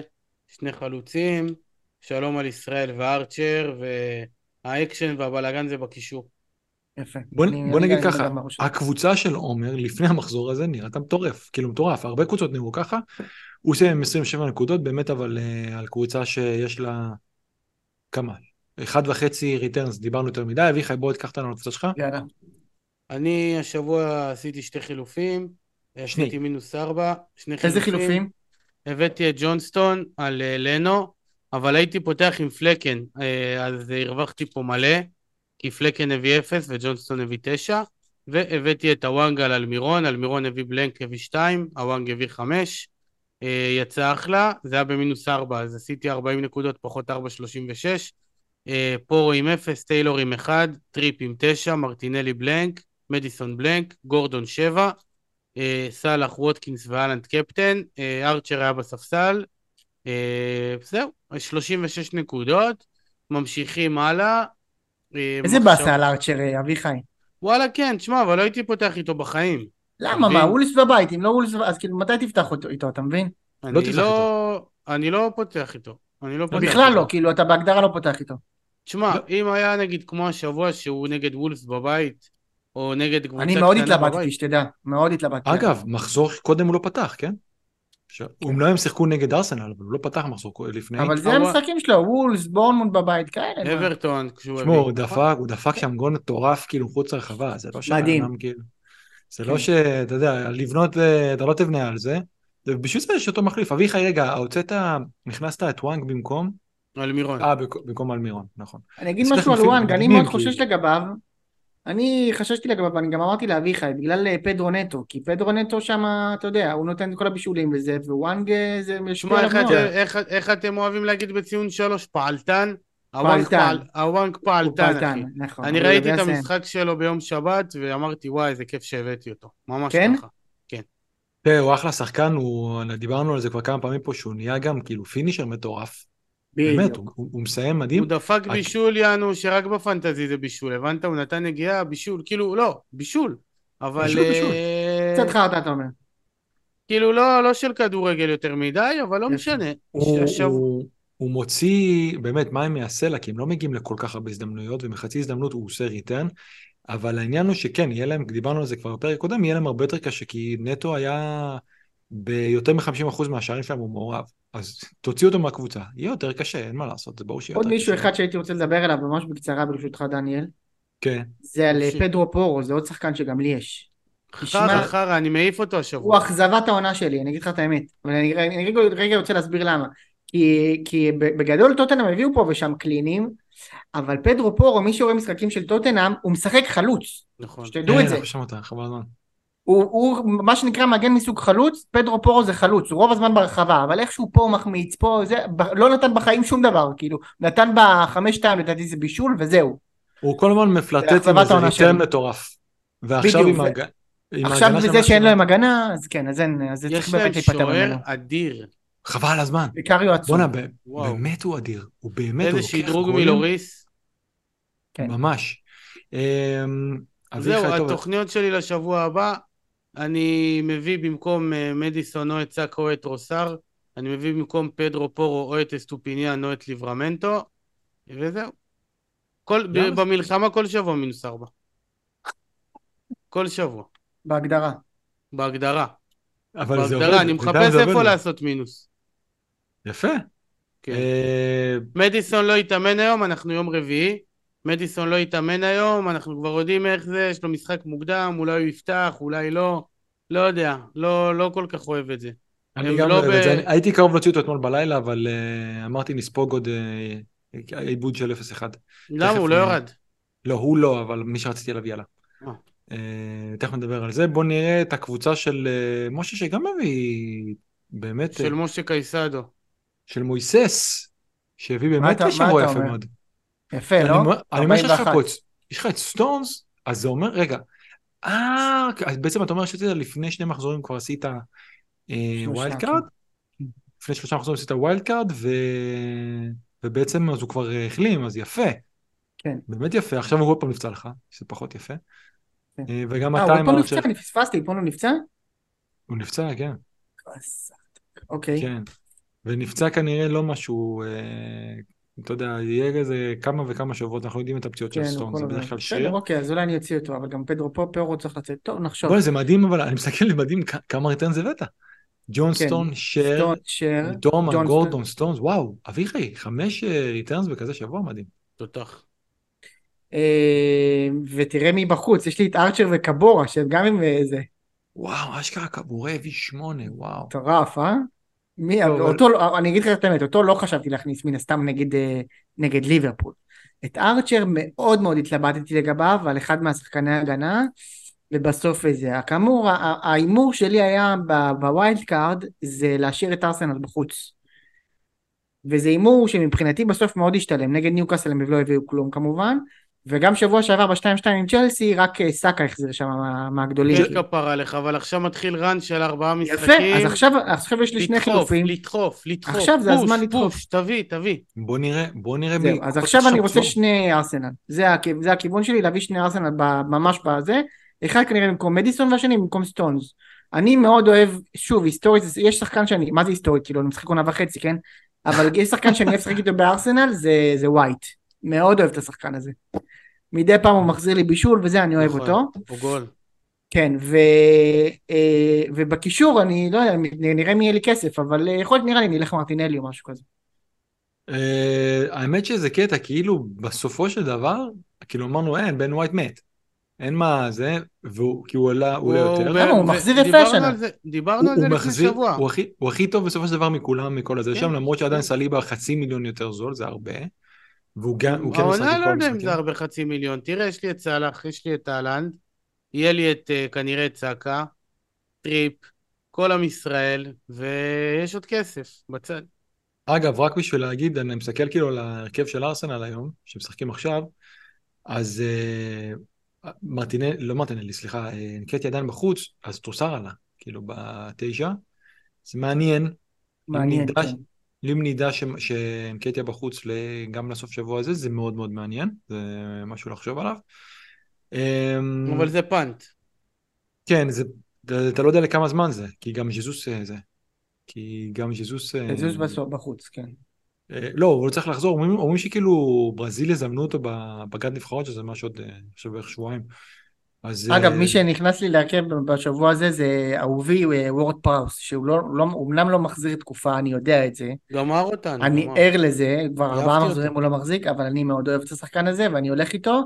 שני חלוצים, שלום על ישראל וארצ'ר, והאקשן והבלאגן זה בקישור. יפה. בוא, אני, בוא אני נגיד ככה, הקבוצה של עומר לפני המחזור הזה נראתה מטורף, כאילו מטורף, הרבה קבוצות נראו ככה, הוא עושה עם 27 נקודות, באמת אבל uh, על קבוצה שיש לה כמה? אחד וחצי ריטרנס, דיברנו יותר מדי, אביחי בוא תקח אותנו לקבוצה שלך. יאללה. אני השבוע עשיתי שתי חילופים. שני. עשיתי מינוס ארבע, שני חילופים. איזה חילופים? הבאתי את ג'ונסטון על uh, לנו, אבל הייתי פותח עם פלקן, uh, אז הרווחתי פה מלא, כי פלקן הביא אפס וג'ונסטון הביא תשע, והבאתי את הוואנג על אלמירון, אלמירון הביא blank הביא שתיים, הוואנג הביא חמש. אה, יצא אחלה, זה היה במינוס 4, אז עשיתי 40 נקודות פחות 4.36. אה, פורו עם 0, טיילור עם 1, טריפ עם 9, מרטינלי blank, מדיסון blank, גורדון 7, אה, סאלח, ווטקינס והאלנד captain, אה, ארצ'ר היה בספסל, אה, זהו, 36 נקודות, ממשיכים הלאה. אה, איזה באסה על ארצ'ר, אה, אביחי? וואלה כן, תשמע, אבל לא הייתי פותח איתו בחיים. למה? מה, וולס בבית, אם לא וולס, אז כאילו, מתי תפתח אותו- איתו, אתה מבין? לא אני לא... אני לא פותח איתו. אני לא פותח בכלל איתו. לא, כאילו, אתה בהגדרה לא פותח איתו. תשמע, לא. אם היה נגיד כמו השבוע שהוא נגד וולפס בבית, או נגד קבוצה אני מאוד קטנה התלבטתי, בבית, שתדע, מאוד התלבטתי. אגב, מחזור קודם הוא לא פתח, כן? עכשיו, אומנם הם שיחקו נגד ארסנל, אבל הוא לא פתח מחזור לפני. אבל זה המשחקים שלו, וולס, בורנמונד בבית, כאלה. אברטון, כשהוא תשמעו, הוא. דפק, הוא דפק שם גול מטורף כאילו מחוץ לרחבה, זה לא מדהים. שהאדם כאילו... זה כן. לא שאתה יודע, לבנות, אה, אתה לא תבנה על זה. ובשביל זה יש אותו מחליף. אביחי, רגע, הוצאת, נכנסת את וואנג במקום? על מירון. אה, במקום- במקום אלמירון, נכון. אני אגיד משהו על וואנג, אני מאוד חושש. לגביו. אני חששתי לגביו, ואני גם אמרתי לאביחי, בגלל אה, פדרו נטו, כי פדרו נטו שם, אתה יודע, הוא נותן את כל הבישולים וזה, ווואנג אה, זה משפיע עליו איך מאוד. איך- איך אתם אוהבים להגיד בציון שלוש? פעלתן? הוואנג פעלתן. פעל- הוואנג פעלתן, אחי. נכון. אני ראיתי את. המשחק שלו ביום שבת, ואמרתי, וואי, איזה כיף שהבאתי אותו. ממש כן? ככה. תראה, הוא אחלה שחקן, הוא, דיברנו על זה כבר כמה פעמים פה, שהוא נהיה גם כאילו פינישר מטורף. באמת. הוא, הוא הוא מסיים מדהים. הוא דפק רק- בישול, יענו, שרק בפנטזי זה בישול, הבנת? הוא נתן נגיעה, בישול, כאילו, לא, בישול. אבל... בישול, בישול. אה, קצת חרטא אתה אומר. כאילו, לא לא של כדורגל יותר מדי, אבל לא. משנה. הוא, עכשיו- הוא, הוא מוציא באמת מים מהסלע, כי הם לא מגיעים לכל כך הרבה הזדמנויות, ומחצי הזדמנות הוא עושה ריטרן, אבל העניין הוא שכן, יהיה להם, דיברנו על זה כבר בפרק קודם, יהיה להם הרבה יותר קשה, כי נטו היה ביותר מ-50% מהשערים שלהם הוא מעורב. אז תוציא אותו מהקבוצה, יהיה יותר קשה, אין מה לעשות, זה ברור שיהיה עוד יותר מישהו קשה. אחד שהייתי רוצה לדבר עליו ממש בקצרה ברשותך דניאל, כן. זה על אה, ש- פדרו פורו, זה עוד שחקן שגם לי יש. חרא, חרא, אני מעיף אותו הוא השבוע. אכזבת העונה שלי, אני אגיד לך את האמת. אבל אני, אני רגע, רגע רוצה להסביר למה. כי, כי בגדול טוטנאם הביאו פה ושם קלינים, אבל פדרו פורו, מי שרואה משחקים של טוטנאם, הוא משחק חלוץ. נכון. שתדעו את זה. הוא, הוא מה שנקרא מגן מסוג חלוץ, פדרו פורו זה חלוץ, הוא רוב הזמן ברחבה, אבל איכשהו פה הוא מחמיץ, פה זה, ב, לא נתן בחיים שום דבר, כאילו, נתן בחמש שתיים לדעתי זה בישול וזהו. הוא כל הזמן מפלטט עם איזה ריטרן. מטורף. ועכשיו עם ההג- עם עכשיו בזה שאין. להם הגנה, אז כן, אז אין, אז זה צריך יש להם באמת להיפטר שוער ממנו. אדיר. חבל על הזמן. בעיקר עצום. בואנה. באמת הוא אדיר. הוא באמת, איזה שדרוג. מלוריס. כן. ממש. אמ, זהו, התוכניות שלי לשבוע הבא, אני מביא במקום אה, מדיסון או את סאקו או את רוג'רס, אני מביא במקום פדרו פורו או את אסטופיניאן או את ליבראמנטו, וזהו. כל, ב-. במלחמה כל שבוע מינוס ארבע. כל שבוע, בהגדרה. בהגדרה. אבל זה עובד. בהגדרה, אני מחפש זה איפה. לעשות מינוס. יפה. כן. אה, מדיסון לא יתאמן היום, אנחנו יום רביעי. מדיסון לא יתאמן היום, אנחנו כבר יודעים איך זה, יש לו משחק מוקדם, אולי הוא יפתח, אולי לא. לא יודע, לא, לא כל כך אוהב את זה. אני גם לא אוהב את ב- זה. אני- הייתי קרוב להוציא אותו אתמול בלילה, אבל אה, אמרתי נספוג עוד אה, עיבוד של 0-1. למה? הוא לא ירד. לא, הוא לא, אבל מי שרציתי עליו יאללה. אה, תכף נדבר על זה. בוא נראה את הקבוצה של אה, משה, שגם מביא באמת, של אה, משה קייסדו. של מויסס, שהביא באמת אתה יפה? מאוד. יפה, לא? אני אומר שיש לך 41. פה, את- יש לך את סטונס, אז זה אומר, רגע, אה, בעצם אתה אומר שעשית לפני שני מחזורים כבר עשית אה, wild card? לפני שלושה מחזורים עשית wild card. ובעצם אז הוא כבר אה, החלים, אז יפה. כן. באמת יפה, עכשיו הוא עוד פעם נפצע לך, שזה פחות יפה. כן. אה, וגם אה, אתה הוא עם עוד פעם נפצע? אני פספסתי, אתמול הוא נפצע? הוא נפצע, כן, אוקיי. כן. ונפצע כנראה לא משהו, אה, אתה יודע, יהיה איזה כמה וכמה שבועות, אנחנו יודעים את הפציעות של כן, סטון, זה. בדרך כלל בסדר, שריר. אוקיי, אז אולי אני אוציא אותו, אבל גם פדרו פה, פרו צריך לצאת. טוב, נחשוב. בוא'נה, זה מדהים, אבל אני מסתכל, זה מדהים כמה returns הבאת. ג'ון כן. סטון, שר, ג'ון גורדון, סטונס, וואו, אביחי, חמש אה, returns בכזה שבוע, מדהים. תותח. אה, ותראה מי בחוץ, יש לי את ארצ'ר וקבורה, שהם גם עם איזה וואו, אשכרה קבורה הביא שמונה, וואו. מטורף, אה? מי, טוב, אבל- אותו, לא- אני אגיד לך את האמת, אותו לא חשבתי להכניס מן הסתם נגד, אה, נגד ליברפול. את ארצ'ר מאוד מאוד התלבטתי לגביו, על אחד מהשחקני ההגנה, ובסוף איזה. כאמור, ההימור שלי היה ב wild card, זה להשאיר את ארסנל בחוץ. וזה הימור שמבחינתי בסוף מאוד השתלם, נגד ניוקאסל הם לא הביאו כלום כמובן, וגם שבוע שעבר ב-2-2 עם צ'לסי, רק אה, סאקה החזיר שם מהגדולים. יש כפרה עליך, אבל עכשיו מתחיל רן של ארבעה משחקים. יפה, אז עכשיו, עכשיו יש לי שני חילופים. לדחוף, לדחוף, עכשיו זה הזמן לדחוף. פוש, תביא, תביא. בוא נראה, בוא נראה. זהו, אז עכשיו אני רוצה שני ארסנל. זה, זה הכיוון שלי, להביא שני ארסנל ממש בזה. אחד כנראה במקום מדיסון והשני במקום סטונס. אני מאוד אוהב, שוב, היסטורית, יש שחקן שאני, מה זה היסטורית? כאילו, אני משחק עונה וחצי, כן? אבל יש שחקן שאני אוהב לשחק איתו בארסנל, זה, זה ווייט. מאוד אוהב את השחקן הזה. מדי פעם הוא מחזיר לי בישול וזה, אני אוהב נכון, אותו. הוא גול. כן, ו, אה, ובקישור אני לא יודע, נראה מי יהיה לי כסף, אבל יכול להיות נראה לי נלך מרטינלי או משהו כזה. אה, האמת שזה קטע, כאילו בסופו של דבר, כאילו אמרנו אין, בן ווייט מת. אין מה זה, והוא, כי הוא עלה, הוא עולה יותר. למה? הוא מחזיר יפה שנה. דיברנו על זה לפני שבוע. הוא הכי טוב בסופו של דבר מכולם, מכל הזה שם, כן, למרות שעדיין כן. סליבה חצי מיליון יותר זול, זה הרבה. והוא גם, הוא כן משחק. העונה לא יודע אם זה הרבה חצי מיליון. תראה, יש לי את סאלח, יש לי את אהלנד, יהיה לי את, אה, כנראה את סאקה, טריפ, כל עם ישראל, ויש עוד כסף בצד. אגב, רק בשביל להגיד, אני מסתכל כאילו על ההרכב של ארסנל היום, שמשחקים עכשיו, אז uh, מרטינל, לא מרטינלי, סליחה, אה, נקראתי עדיין בחוץ, אז טרוסר עלה, כאילו בתשע. זה מעניין. מעניין, כן. אם נדע שקטיה בחוץ גם לסוף שבוע הזה, זה מאוד מאוד מעניין, זה משהו לחשוב עליו. אמ, אבל זה פאנט. כן, זה, אתה לא יודע לכמה זמן זה, כי גם ז'זוס אה, זה. כי גם ז'זוס... אה, ז'זוס בחוץ, כן. אה, לא, הוא לא צריך לחזור, אומרים, אומרים שכאילו ברזיל יזמנו אותו בגד נבחרות, שזה משהו עוד, עכשיו בערך שבועיים. אז... אגב, מי שנכנס לי להרכב בשבוע הזה זה אהובי וורד פראוס, שהוא לא, לא, אומנם לא מחזיר תקופה, אני יודע את זה. גמר אותנו. אני ער לזה, כבר ארבעה מחזורים הוא לא מחזיק, אבל אני מאוד אוהב את השחקן הזה, ואני הולך איתו.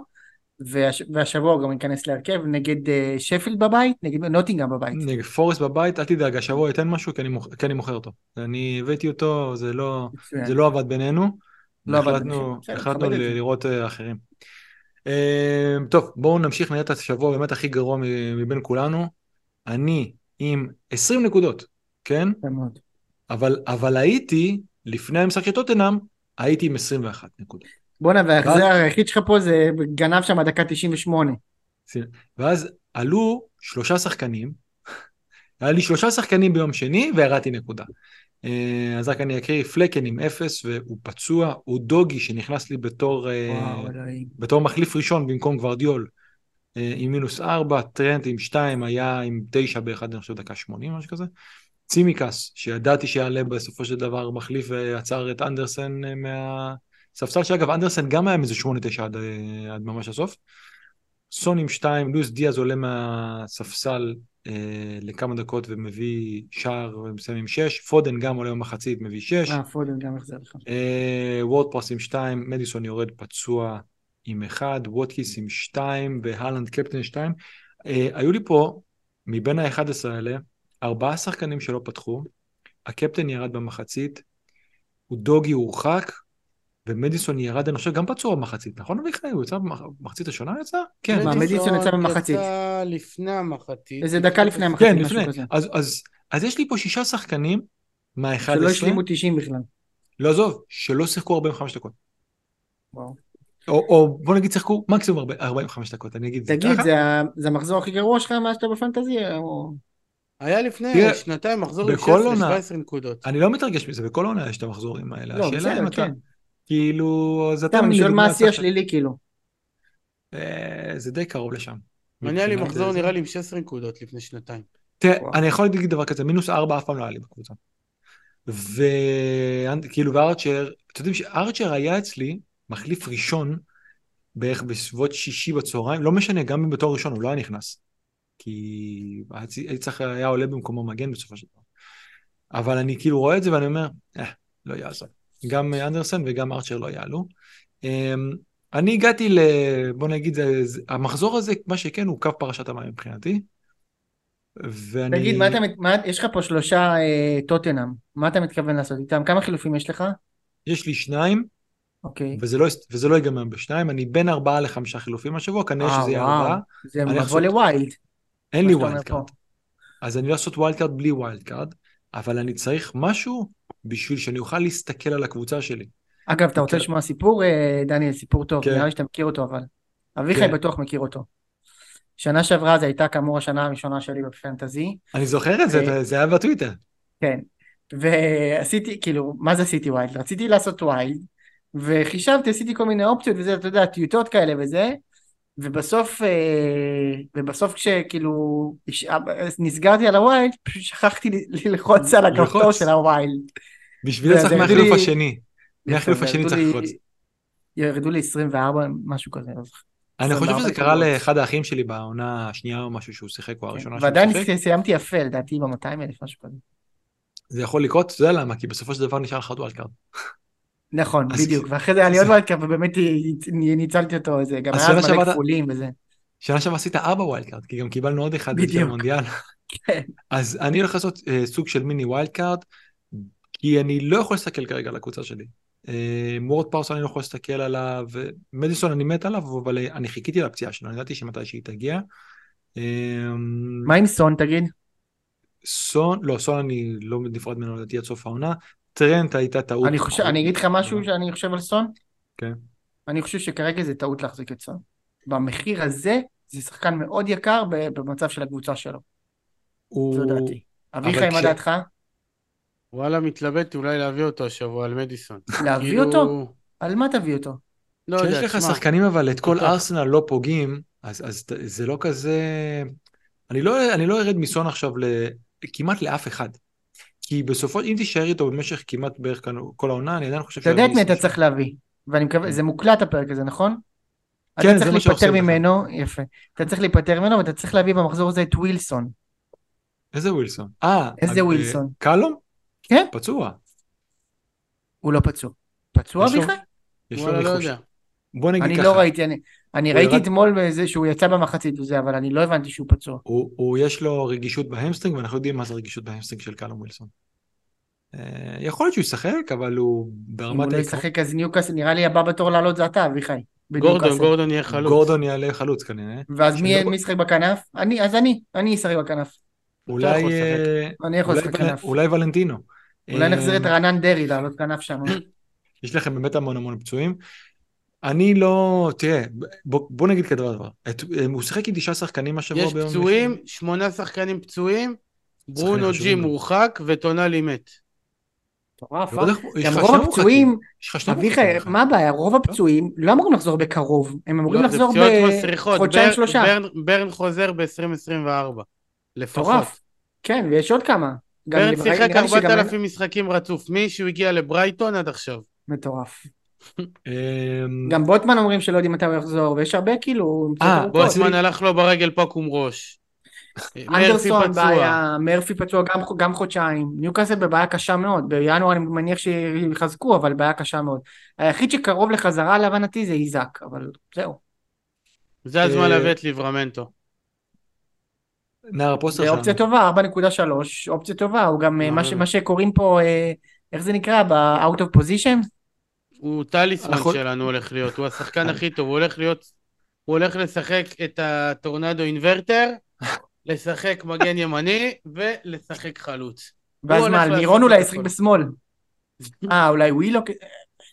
והש... והשבוע הוא גם ייכנס להרכב נגד uh, שפילד בבית, נגד נוטינגאם בבית. נגד פורסט בבית, אל תדאג, השבוע ייתן משהו כי אני, מוכ... כי אני מוכר אותו. אני הבאתי אותו, זה לא, זה לא עבד בינינו. לא עבד בינינו. החלטנו לראות אחרים. Uh, טוב, בואו נמשיך נראה את השבוע באמת הכי גרוע מבין כולנו. אני עם 20 נקודות, כן? אבל, אבל הייתי, לפני המשחק של טוטנאם, הייתי עם 21 נקודות. בואנה, וההחזר היחיד שלך פה זה גנב שם דקה 98. ואז עלו שלושה שחקנים, היה לי שלושה שחקנים ביום שני וירדתי נקודה. אה, אז רק אני אקריא, פלקן עם אפס והוא פצוע, הוא דוגי שנכנס לי בתור, אה, וואו, בתור מחליף ראשון במקום גוורדיול אה, עם מינוס ארבע, טרנט עם שתיים, היה עם תשע באחד, אני חושב דקה שמונים, משהו כזה. צימקס, שידעתי שיעלה בסופו של דבר מחליף ועצר את אנדרסן מה... ספסל שאגב אנדרסן גם היה עם איזה 8-9 עד, עד ממש הסוף. סון עם 2, לואיס דיאז עולה מהספסל לכמה דקות ומביא שער ומסיים עם 6, פודן גם עולה במחצית, מביא 6. אה, פודן גם החזיר לך. אה, וורד-פראוס עם 2, מדיסון יורד פצוע עם 1, ווטקיס עם 2 והלנד קפטן 2. אה, היו לי פה, מבין ה-11 האלה, ארבעה שחקנים שלא פתחו, הקפטן ירד במחצית, אודוגי הורחק, ומדיסון ירד, אני חושב, גם פצוע במחצית, נכון אביחי? הוא יצא במחצית השנה יצא? כן. מה, מדיסון יצא במחצית. יצא לפני המחצית. איזה דקה לפני המחצית, כן, לפני. אז, אז, אז יש לי פה שישה שחקנים מה-11. שלא השלימו 90 בכלל. לא, עזוב, שלא שיחקו 45 דקות. וואו. או, או בוא נגיד שיחקו מקסימום 45 דקות, אני אגיד תגיד, זה, זה המחזור הכי גרוע שלך מאז שאתה בפנטזי? או... היה לפני תראה, שנתיים מחזור עם 16-17 נקודות. אני לא מתרגש מזה, בכל עונה יש את המחזורים האלה. לא, בסדר, כן. כאילו, אז אתה... אני שואל מה השיא השלילי כאילו. אה, זה די קרוב לשם. היה לי מחזור נראה לי עם 16 נקודות לפני שנתיים. תראה, אני יכול להגיד דבר כזה, מינוס 4 אף פעם לא היה לי בקבוצה. וכאילו, וארצ'ר, אתם יודעים שארצ'ר היה אצלי מחליף ראשון בערך בסביבות שישי בצהריים, לא משנה, גם אם בתור ראשון הוא לא היה נכנס. כי הייתי צריך, היה עולה במקומו מגן בסופו של דבר. אבל אני כאילו רואה את זה ואני אומר, אה, לא יעזור. גם אנדרסן וגם ארצ'ר לא יעלו. אמ, אני הגעתי ל... בוא נגיד, המחזור הזה, מה שכן, הוא קו פרשת המים מבחינתי. ואני... תגיד, מה אתה, מה, יש לך פה שלושה אה, טוטנאם, מה אתה מתכוון לעשות איתם? כמה חילופים יש לך? יש לי שניים, אוקיי. וזה לא, וזה לא ייגמר בשניים, אני בין ארבעה לחמישה חילופים השבוע, כנראה אה, שזה יהיה ארבעה. זה מבוא לעשות... ל wild. אין לי wild card. אז אני לא אעשות wild card בלי wild card, אבל אני צריך משהו בשביל שאני אוכל להסתכל על הקבוצה שלי. אגב, אתה רוצה אוקיי. לשמוע סיפור, אה, דניאל, סיפור טוב, כן. נראה לי שאתה מכיר אותו אבל. אביחי כן. בטוח מכיר אותו. שנה שעברה זו הייתה כאמור השנה הראשונה שלי ב fantasy. אני זוכר את זה, אה, זה היה בטוויטר. כן. ועשיתי, כאילו, מה זה עשיתי wild? רציתי לעשות wild, וחישבתי, עשיתי כל מיני אופציות וזה, אתה יודע, טיוטות כאלה וזה, ובסוף, אה, ובסוף כשכאילו הש- נסגרתי על ה wild, פשוט שכחתי ללחוץ על הכפתור. של ה wild. בשביל זה צריך מהחילוף השני. מהחילוף השני צריך ללחוץ. ירדו לי 24, משהו כזה. אני חושב 24 שזה קרה. לאחד האחים שלי בעונה השנייה או משהו שהוא שיחק, או הראשונה שהוא כן. ועדיין שיחק. סיימתי יפה, לדעתי ב-200 אלף, משהו כזה. זה יכול לקרות, אתה יודע למה? כי בסופו של דבר נשאר לך עוד wild card. נכון, בדיוק, ואחרי זה היה לי עוד וולקאפ, ובאמת ניצלתי אותו, זה גם היה מלא כפולים וזה. שנה שעברה עשית ארבע wild card, כי גם קיבלנו עוד אחד בדיוק. של המונדיאל. כן. אז אני הולך לעשות אה, סוג של מיני wild card, כי אני לא יכול להסתכל כרגע על הקבוצה שלי. אה, וורד-פראוס אני לא יכול להסתכל עליו, מדיסון אני מת עליו, אבל אה, אני חיכיתי לפציעה שלו, אני ידעתי שמתי שהיא תגיע. אה, מה עם סון תגיד? סון, לא, סון אני לא נפרד ממנו לדעתי עד סוף העונה. טרנט הייתה טעות. אני חושב, אני אגיד לך משהו שאני חושב על סון? כן. אני חושב שכרגע זה טעות להחזיק את סון. במחיר הזה, זה שחקן מאוד יקר ב- במצב של הקבוצה שלו. הוא... זו דעתי. אביחי, מה דעתך? וואלה, מתלבט אולי להביא אותו השבוע על מדיסון. להביא כאילו, אותו? על מה תביא אותו? לא יודע, כשיש לך שחקנים אבל את כל. ארסנל לא פוגעים, אז, אז זה לא כזה... אני לא, אני לא ארד מסון עכשיו ל... כמעט לאף אחד. כי בסופו, אם תישאר איתו במשך כמעט בערך כאן כל העונה, אני עדיין חושב אתה יודע את מי אתה. צריך להביא, ואני מקווה, זה מוקלט הפרק הזה, נכון? כן, אתה זה צריך מה שעושה להיפטר לך. ממנו, יפה. אתה צריך להיפטר ממנו ואתה צריך להביא במחזור הזה את ווילסון. איזה ווילסון? אה, איזה אה, ווילסון? קלום? כן. פצוע. הוא לא פצוע. פצוע אביחי? יש לו לא ניחוש. בוא נגיד אני ככה, לא ראיתי, אני- אני ראיתי ירד- אתמול בזה שהוא יצא במחצית וזה, אבל אני לא הבנתי שהוא פצוע. הוא, הוא יש לו רגישות ב hamstring, ואנחנו יודעים מה זה רגישות ב hamstring של קלום ווילסון. אה, יכול להיות שהוא ישחק, אבל הוא אם ברמת הוא לא ישחק אז ניוקאסל, נראה לי הבא בתור לעלות זה אתה, אביחי. גורדון. גורדון יהיה חלוץ. גורדון יעלה חלוץ כנראה. ואז מי ישחק בכנף? אני, אז אני, אני אשחק בכנף. אולי, אה, אני יכול לשחק כנף. אולי ולנטינו. אולי נחזיר את אה, רענן דרעי לעלות כנף שם. יש לכם באמת המון המון פצועים. אני לא, תראה, בוא, בוא נגיד כדבר דבר. את, אה, הוא שיחק עם תשעה שחקנים השבוע יש ביום פצועים, שמונה שחקנים פצועים, ברונו ג'י. מורחק וטונאלי מת. מטורף, יש גם רוב הפצועים. יש אביחי. מה הבעיה? רוב הפצועים לא אמורים לחזור בקרוב, הם אמורים לא, לחזור. בחודשיים שלושה. ברן- חוזר ב-2024. לפחות. מטורף. כן, ויש עוד כמה. ברן שיחק נראה לי שגם- 4,000 משחקים רצוף, מישהו הגיע לברייטון עד עכשיו. מטורף. אמ, גם בוטמן אומרים שלא יודעים מתי הוא יחזור, ויש הרבה כאילו... אה, ארוכות. בוסמן הלך לו ברגל פקום ראש. מרפי אנדרסון. בעיה, מרפי פצוע גם, גם חודשיים, ניוקאסל בבעיה קשה מאוד, בינואר אני מניח שיחזקו, אבל בעיה קשה מאוד. היחיד שקרוב לחזרה להבנתי זה איזק, אבל זהו. זה הזמן אה, להביא את ליברמנטו. נער הפוסטר זה אופציה שלנו. טובה, 4.3, אופציה טובה, הוא גם אה, מה שקוראים פה, אה, איך זה נקרא? ב-out of position? הוא טליסמן אנחנו- שלנו הולך להיות, הוא השחקן הכי טוב, הוא הולך להיות, הוא הולך לשחק את הטורנדו אינברטר, לשחק מגן ימני ולשחק חלוץ. ואז מה, לירון את אולי. ישחק בשמאל. אה, אולי ווילוק? אין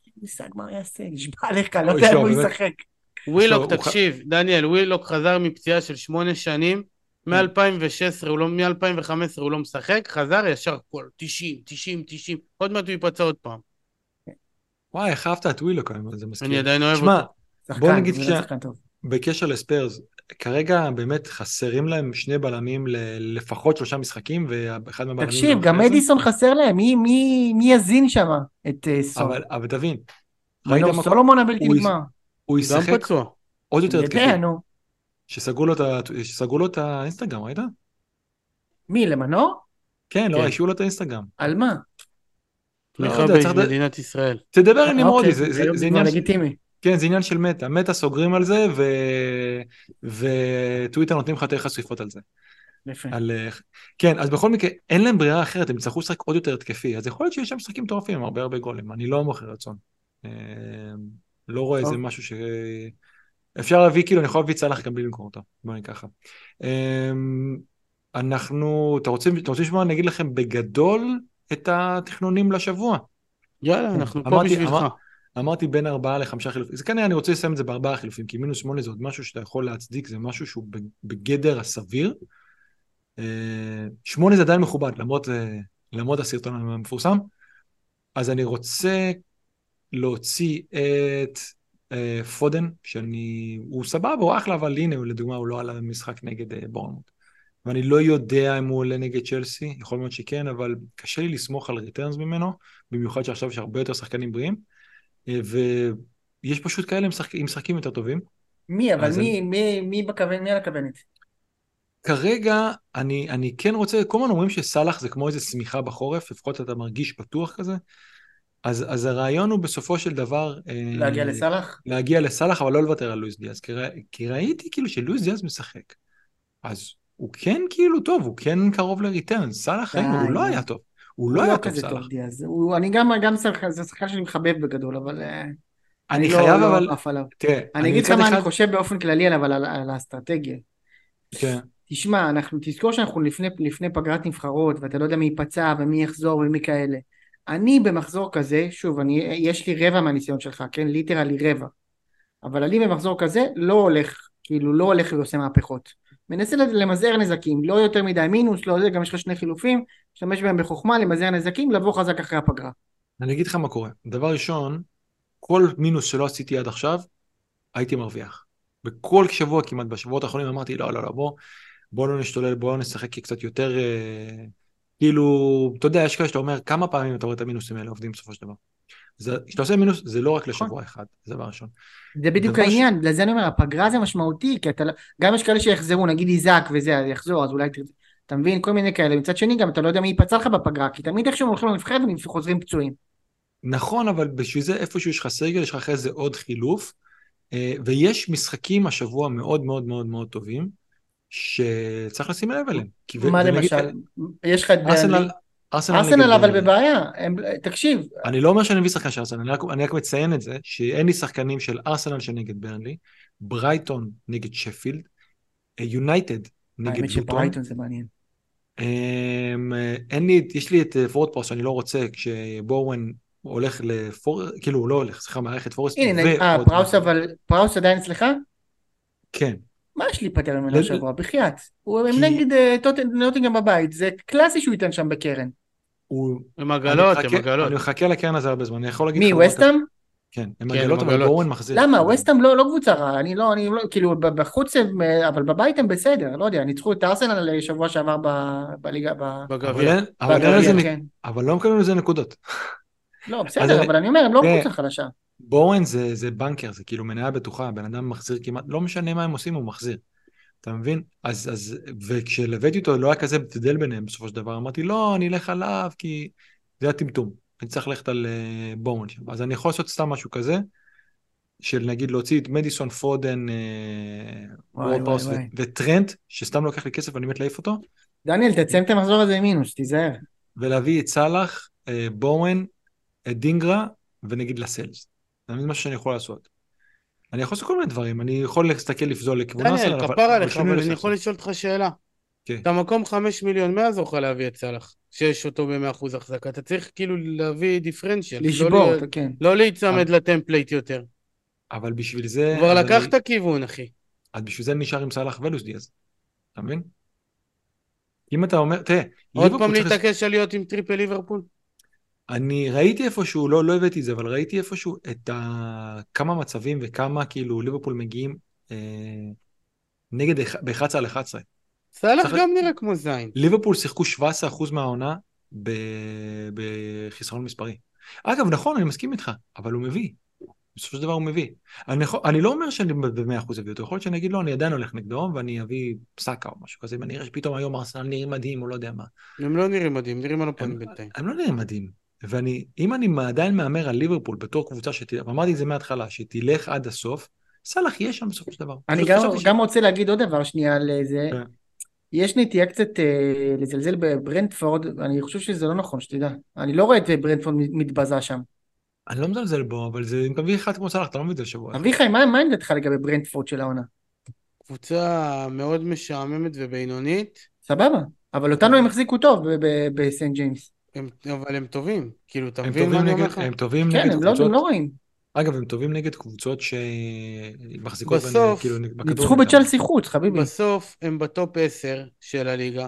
לי מושג מה הוא יעשה, נשבע לך, לא יודע אם הוא. ישחק. ווילוק, תקשיב, דניאל, ווילוק חזר מפציעה של שמונה שנים, מ-2016, הוא לא, מ-2015 הוא לא משחק, חזר ישר כל 90, 90, 90, עוד מעט הוא ייפצע עוד פעם. וואי, איך אהבת את ווילוק, זה מזכיר. אני עדיין אוהב שמע, אותו. שחקן, נגיד זה ש- שחקן טוב. בקשר לספיירס, כרגע באמת חסרים להם שני בלמים לפחות שלושה משחקים, ואחד מהבלמים... תקשיב, זה גם. אדיסון חסר להם, מי- מי מי יזין שם את אה, סון? אבל, אבל תבין, ראית מה- סולומון הבלתי נגמר. הוא ישחק. עוד יותר אני התקפי. יודע, נו. שסגרו לו את ה- שסגרו לו את האינסטגרם, ראית? מי, למנור? כן, לא, כן. השאירו לו את האינסטגרם. על מה? לא תמיכה לדעת- במדינת ישראל. תדבר עם נמרודי, אוקיי, זה- זה- עניין לגיטימי. כן, זה עניין של מטא. מטא סוגרים על זה, ו... וטוויטר נותנים לך יותר חשיפות על זה. יפה. על... אה, כן, אז בכל מקרה, אין להם ברירה אחרת, הם יצטרכו לשחק עוד יותר התקפי, אז יכול להיות שיש שם משחקים מטורפים עם הרבה הרבה גולים, אני לא מוכר רצון. אה, לא רואה איזה. משהו ש... אפשר להביא, כאילו, אני יכול להביא צלח גם בלי למכור אותו, בוא נגיד ככה. אה, אנחנו, אתה רוצים, אתה רוצים לשמוע, אני אגיד לכם בגדול את התכנונים לשבוע. יאללה, אנחנו פה בשבילך. אמר- אמרתי בין ארבעה לחמישה חילופים. זה כנראה אני רוצה לסיים את זה בארבעה חילופים, כי מינוס שמונה זה עוד משהו שאתה יכול להצדיק, זה משהו שהוא בגדר הסביר. אה, שמונה זה עדיין מכובד, למרות, אה, למרות הסרטון המפורסם. אז אני רוצה להוציא את אה, פודן, שאני, הוא סבבה, הוא אחלה, אבל הנה, לדוגמה, הוא לא עלה במשחק נגד בורנמוט. ואני לא יודע אם הוא עולה נגד צ'לסי, יכול להיות שכן, אבל קשה לי לסמוך על returns ממנו, במיוחד שעכשיו יש הרבה יותר שחקנים בריאים, אה, ויש פשוט כאלה עם משחקים יותר טובים. מי, אבל מי, אני... מי, מי בכוון, מי על הכוונת? כרגע אני, אני כן רוצה, כל הזמן אומרים שסאלח זה כמו איזה שמיכה בחורף, לפחות אתה מרגיש בטוח כזה. אז, אז הרעיון הוא בסופו של דבר... להגיע אה, לסאלח? להגיע לסאלח, אבל לא לוותר על לואיס דיאז, כי, כי ראיתי כאילו שלואיס דיאז משחק. אז הוא כן כאילו טוב, הוא כן קרוב לריטרן, סאלח ראינו, הוא לא היה טוב. הוא לא, לא היה טוב סאלח. אני גם, גם סאלח, זה שחקן שאני מחבב בגדול, אבל... אה, אני לא- חייב לא, אבל... תראה, אני אגיד לך מה אני חושב באופן כללי עליו, על, על האסטרטגיה. כן. תשמע, אנחנו, תזכור שאנחנו לפני, לפני פגרת נבחרות, ואתה לא יודע מי ייפצע ומי יחזור ומי כאלה. אני במחזור כזה, שוב, אני, יש לי רבע מהניסיון שלך, כן? ליטרלי רבע. אבל אני במחזור כזה לא הולך, כאילו לא הולך ועושה מהפכות. מנסה למזער נזקים, לא יותר מדי מינוס, לא זה, גם יש לך שני חילופים, משתמש בהם בחוכמה, למזער נזקים, לבוא חזק אחרי הפגרה. אני אגיד לך מה קורה. דבר ראשון, כל מינוס שלא עשיתי עד עכשיו, הייתי מרוויח. בכל שבוע כמעט בשבועות האחרונים אמרתי, לא, לא, לא, בוא, בוא לא נשתולל, בוא נשחק קצת יותר... אה, כאילו, אתה יודע, יש כאלה שאתה אומר, כמה פעמים אתה רואה את המינוסים האלה עובדים בסופו של דבר. כשאתה עושה מינוס, זה לא רק נכון. לשבוע אחד, זה דבר ראשון. זה בדיוק העניין, לזה אני אומר, הפגרה זה משמעותי, כי אתה, לא- גם יש כאלה שיחזרו, נגיד איזק וזה, יחזור, אז אולי תרצה, אתה מבין, כל מיני כאלה. מצד שני, גם אתה לא יודע מי ייפצע לך בפגרה, כי תמיד איכשהו הולכים לנבחרת וחוזרים פצועים. נכון, אבל בשביל זה איפשהו יש לך סגל, יש לך אחרי זה עוד חילוף, אה, ויש משחקים השבוע מאוד מאוד מאוד מאוד טובים. שצריך לשים לב אליהם. מה למשל? יש לך את ארסנל, ארסנל אבל בבעיה, תקשיב. אני לא אומר שאני מביא שחקן של ארסנל, אני רק מציין את זה, שאין לי שחקנים של ארסנל שנגד ברנלי, ברייטון נגד שפילד, יונייטד נגד לוטון. שברייטון זה מעניין. אמ, אין לי, יש לי את פורטפורס שאני לא רוצה, כשבורן הולך לפור... כאילו הוא לא הולך, סליחה, מערכת פורסט. הנה, אה, פראוס אבל, פראוס עדיין אצלך? כן. מה יש להיפטר ממנו השבוע? בחייאת. הוא נגד אה, נוטינגרם בבית, זה קלאסי שהוא ייתן שם בקרן. הוא... הם עגלות, הם עגלות. אני מחכה לקרן הזה הרבה זמן, אני יכול להגיד לך... מי, וסטאם? כן, הם כן, עגלות, אבל בורן מחזיר. למה? וסטאם לא, לא קבוצה רעה, אני לא, אני לא, כאילו, בחוץ הם, אבל בבית הם בסדר, לא יודע, ניצחו את ארסנל שבוע שעבר בליגה, בגביע. כן. אבל לא מקבלים לזה נקודות. לא, בסדר, אבל אני אומר, הם לא קבוצה חלשה. בואן זה, זה banker, זה כאילו מניה בטוחה, בן אדם מחזיר כמעט, לא משנה מה הם עושים, הוא מחזיר. אתה מבין? אז, אז, וכשהשוויתי אותו, לא היה כזה הבדל ביניהם בסופו של דבר, אמרתי, לא, אני אלך עליו, כי זה הטמטום. אני צריך ללכת על uh, בואן שם. אז אני יכול לעשות סתם משהו כזה, של נגיד להוציא את מדיסון, פודן, וורד-פראוס וטרנט, שסתם לוקח לי כסף ואני מת להעיף אותו. דניאל, תצא את המחזור הזה עם מינוס, תיזהר. ולהביא את סאלח, אה, בואן, את אדינגרה, ונגיד לאסלס. זה משהו שאני יכול לעשות. אני יכול לעשות כל מיני דברים, אני יכול להסתכל לפזול לכיוון אסל, אבל... דניאל, כפר עליך, אבל אני יכול לשאול אותך שאלה. כן. אתה מקום חמש מיליון, מה יעזור לך להביא את סאלח? שיש אותו ב-100% החזקה. אתה צריך כאילו להביא דיפרנציאל. לשבור לא אותו, כן. לא להיצמד ל template יותר. אבל בשביל זה... כבר לקחת כיוון, אחי. אז בשביל זה נשאר עם סאלח ולואיס דיאז. אתה מבין? אם אתה אומר, תראה... עוד פעם להתעקש על להיות עם triple ליברפול? אני ראיתי איפשהו, לא, לא הבאתי את זה, אבל ראיתי איפשהו את ה... כמה מצבים וכמה כאילו ליברפול מגיעים אה, נגד ב-11 על 11. סאלח גם נראה כמו זין. ליברפול שיחקו 17% מהעונה ב... בחיסרון מספרי. אגב, נכון, אני מסכים איתך, אבל הוא מביא. בסופו של דבר הוא מביא. אני, יכול, אני לא אומר שאני ב-100% אביא אותו, יכול להיות שאני אגיד לו, אני עדיין הולך נגדו, ואני אביא פסקה או משהו כזה, ואני אראה שפתאום היום ארסנל נראים מדהים, או לא יודע מה. הם לא נראים מדהים, נראים על הפנים בינתיים. הם לא נראים מדהים. ואני, אם אני עדיין מהמר על ליברפול בתור קבוצה שתלך, ואמרתי את זה מההתחלה, שתלך עד הסוף, סאלח יהיה שם בסופו של דבר. אני גם, גם רוצה להגיד עוד דבר שנייה על זה. כן. יש נטייה קצת אה, לזלזל בברנדפורד, אני חושב שזה לא נכון, שתדע. אני לא רואה את ברנדפורד מתבזה שם. אני לא מזלזל בו, אבל זה, אם תביא אחד כמו סאלח, אתה לא מביא את זה לשבוע. אביחי, מה, מה עמדתך לגבי ברנטפורד של העונה? קבוצה מאוד משעממת ובינונית. סבבה, אבל אותנו הם החזיקו טוב בסנט ג'יימס. הם, אבל הם טובים, כאילו, אתה מבין מה אני אומר לך? הם טובים כן, נגד קבוצות... כן, הם לא רואים. אגב, הם טובים נגד קבוצות שמחזיקות בסוף, כאילו, בכדור ניצחו. בצ'לסי חוץ, חביבי. בסוף הם ב top 10 של הליגה.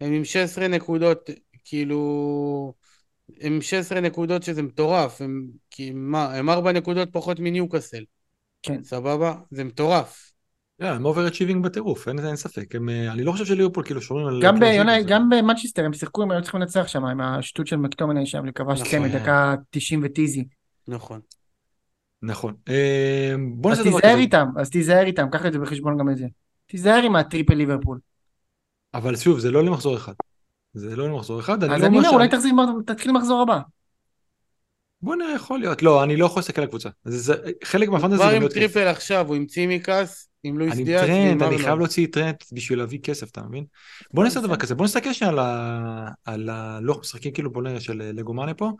הם עם 16 נקודות, כאילו... הם עם 16 נקודות שזה מטורף. הם, כי מה, הם 4 נקודות פחות מניוקאסל. כן. סבבה? זה מטורף. Yeah, הם overachieving בטירוף, אין, אין ספק. הם, אה, אני לא חושב שליברפול כאילו שומרים על... גם clean ביוני, sheet, גם במנצ'סטר הם שיחקו, הם היו צריכים לנצח שם, עם השטות של מקטומני שם, לכבש נכון. סתם מדקה 90 וטיזי. נכון. נכון. אה, בוא אז נעשה דבר תיזהר כזה. איתם, אז תיזהר איתם, קח את זה בחשבון גם את זה. תיזהר עם הטריפל ליברפול. אבל שוב, זה לא למחזור אחד. זה לא למחזור אחד. אז לא אני אומר, ש- אולי תחזיר, תתחיל מחזור הבא. בוא נראה, יכול להיות. לא, אני לא יכול להסתכל על הקבוצה. זה, זה, חלק מהפנטזי כבר עם כיף. טריפל עכשיו, הוא עם צימקס, עם לואיס אני עם דיאס, טרנד, אני חייב. להוציא טרנד בשביל להביא כסף, אתה מבין? בוא נעשה בסדר. דבר כזה, בוא נסתכל שנייה על הלוח משחקים כאילו בוא נראה של לגומאנה פה,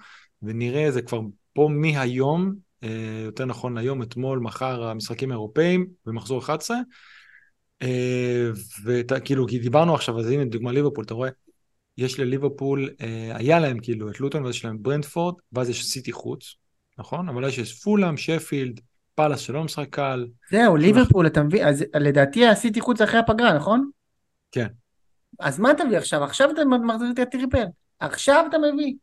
ונראה זה כבר פה מהיום, אה, יותר נכון היום, אתמול, מחר המשחקים האירופאים במחזור 11, וכאילו כי דיברנו עכשיו, אז הנה דוגמה ליברפול, אתה רואה? יש לליברפול, אה, היה להם כאילו את לוטון, ואז יש להם ברנטפורד, ואז יש סיטי חוץ, נכון? אבל יש פולאם, שפילד, פאלאס שלא משחק קל, זהו, ליברפול, אתה מבין? אז לדעתי סיטי חוץ אחרי הפגרה, נכון? כן. אז מה אתה מביא עכשיו? עכשיו אתה מחזיר את ה triple. עכשיו אתה מביא.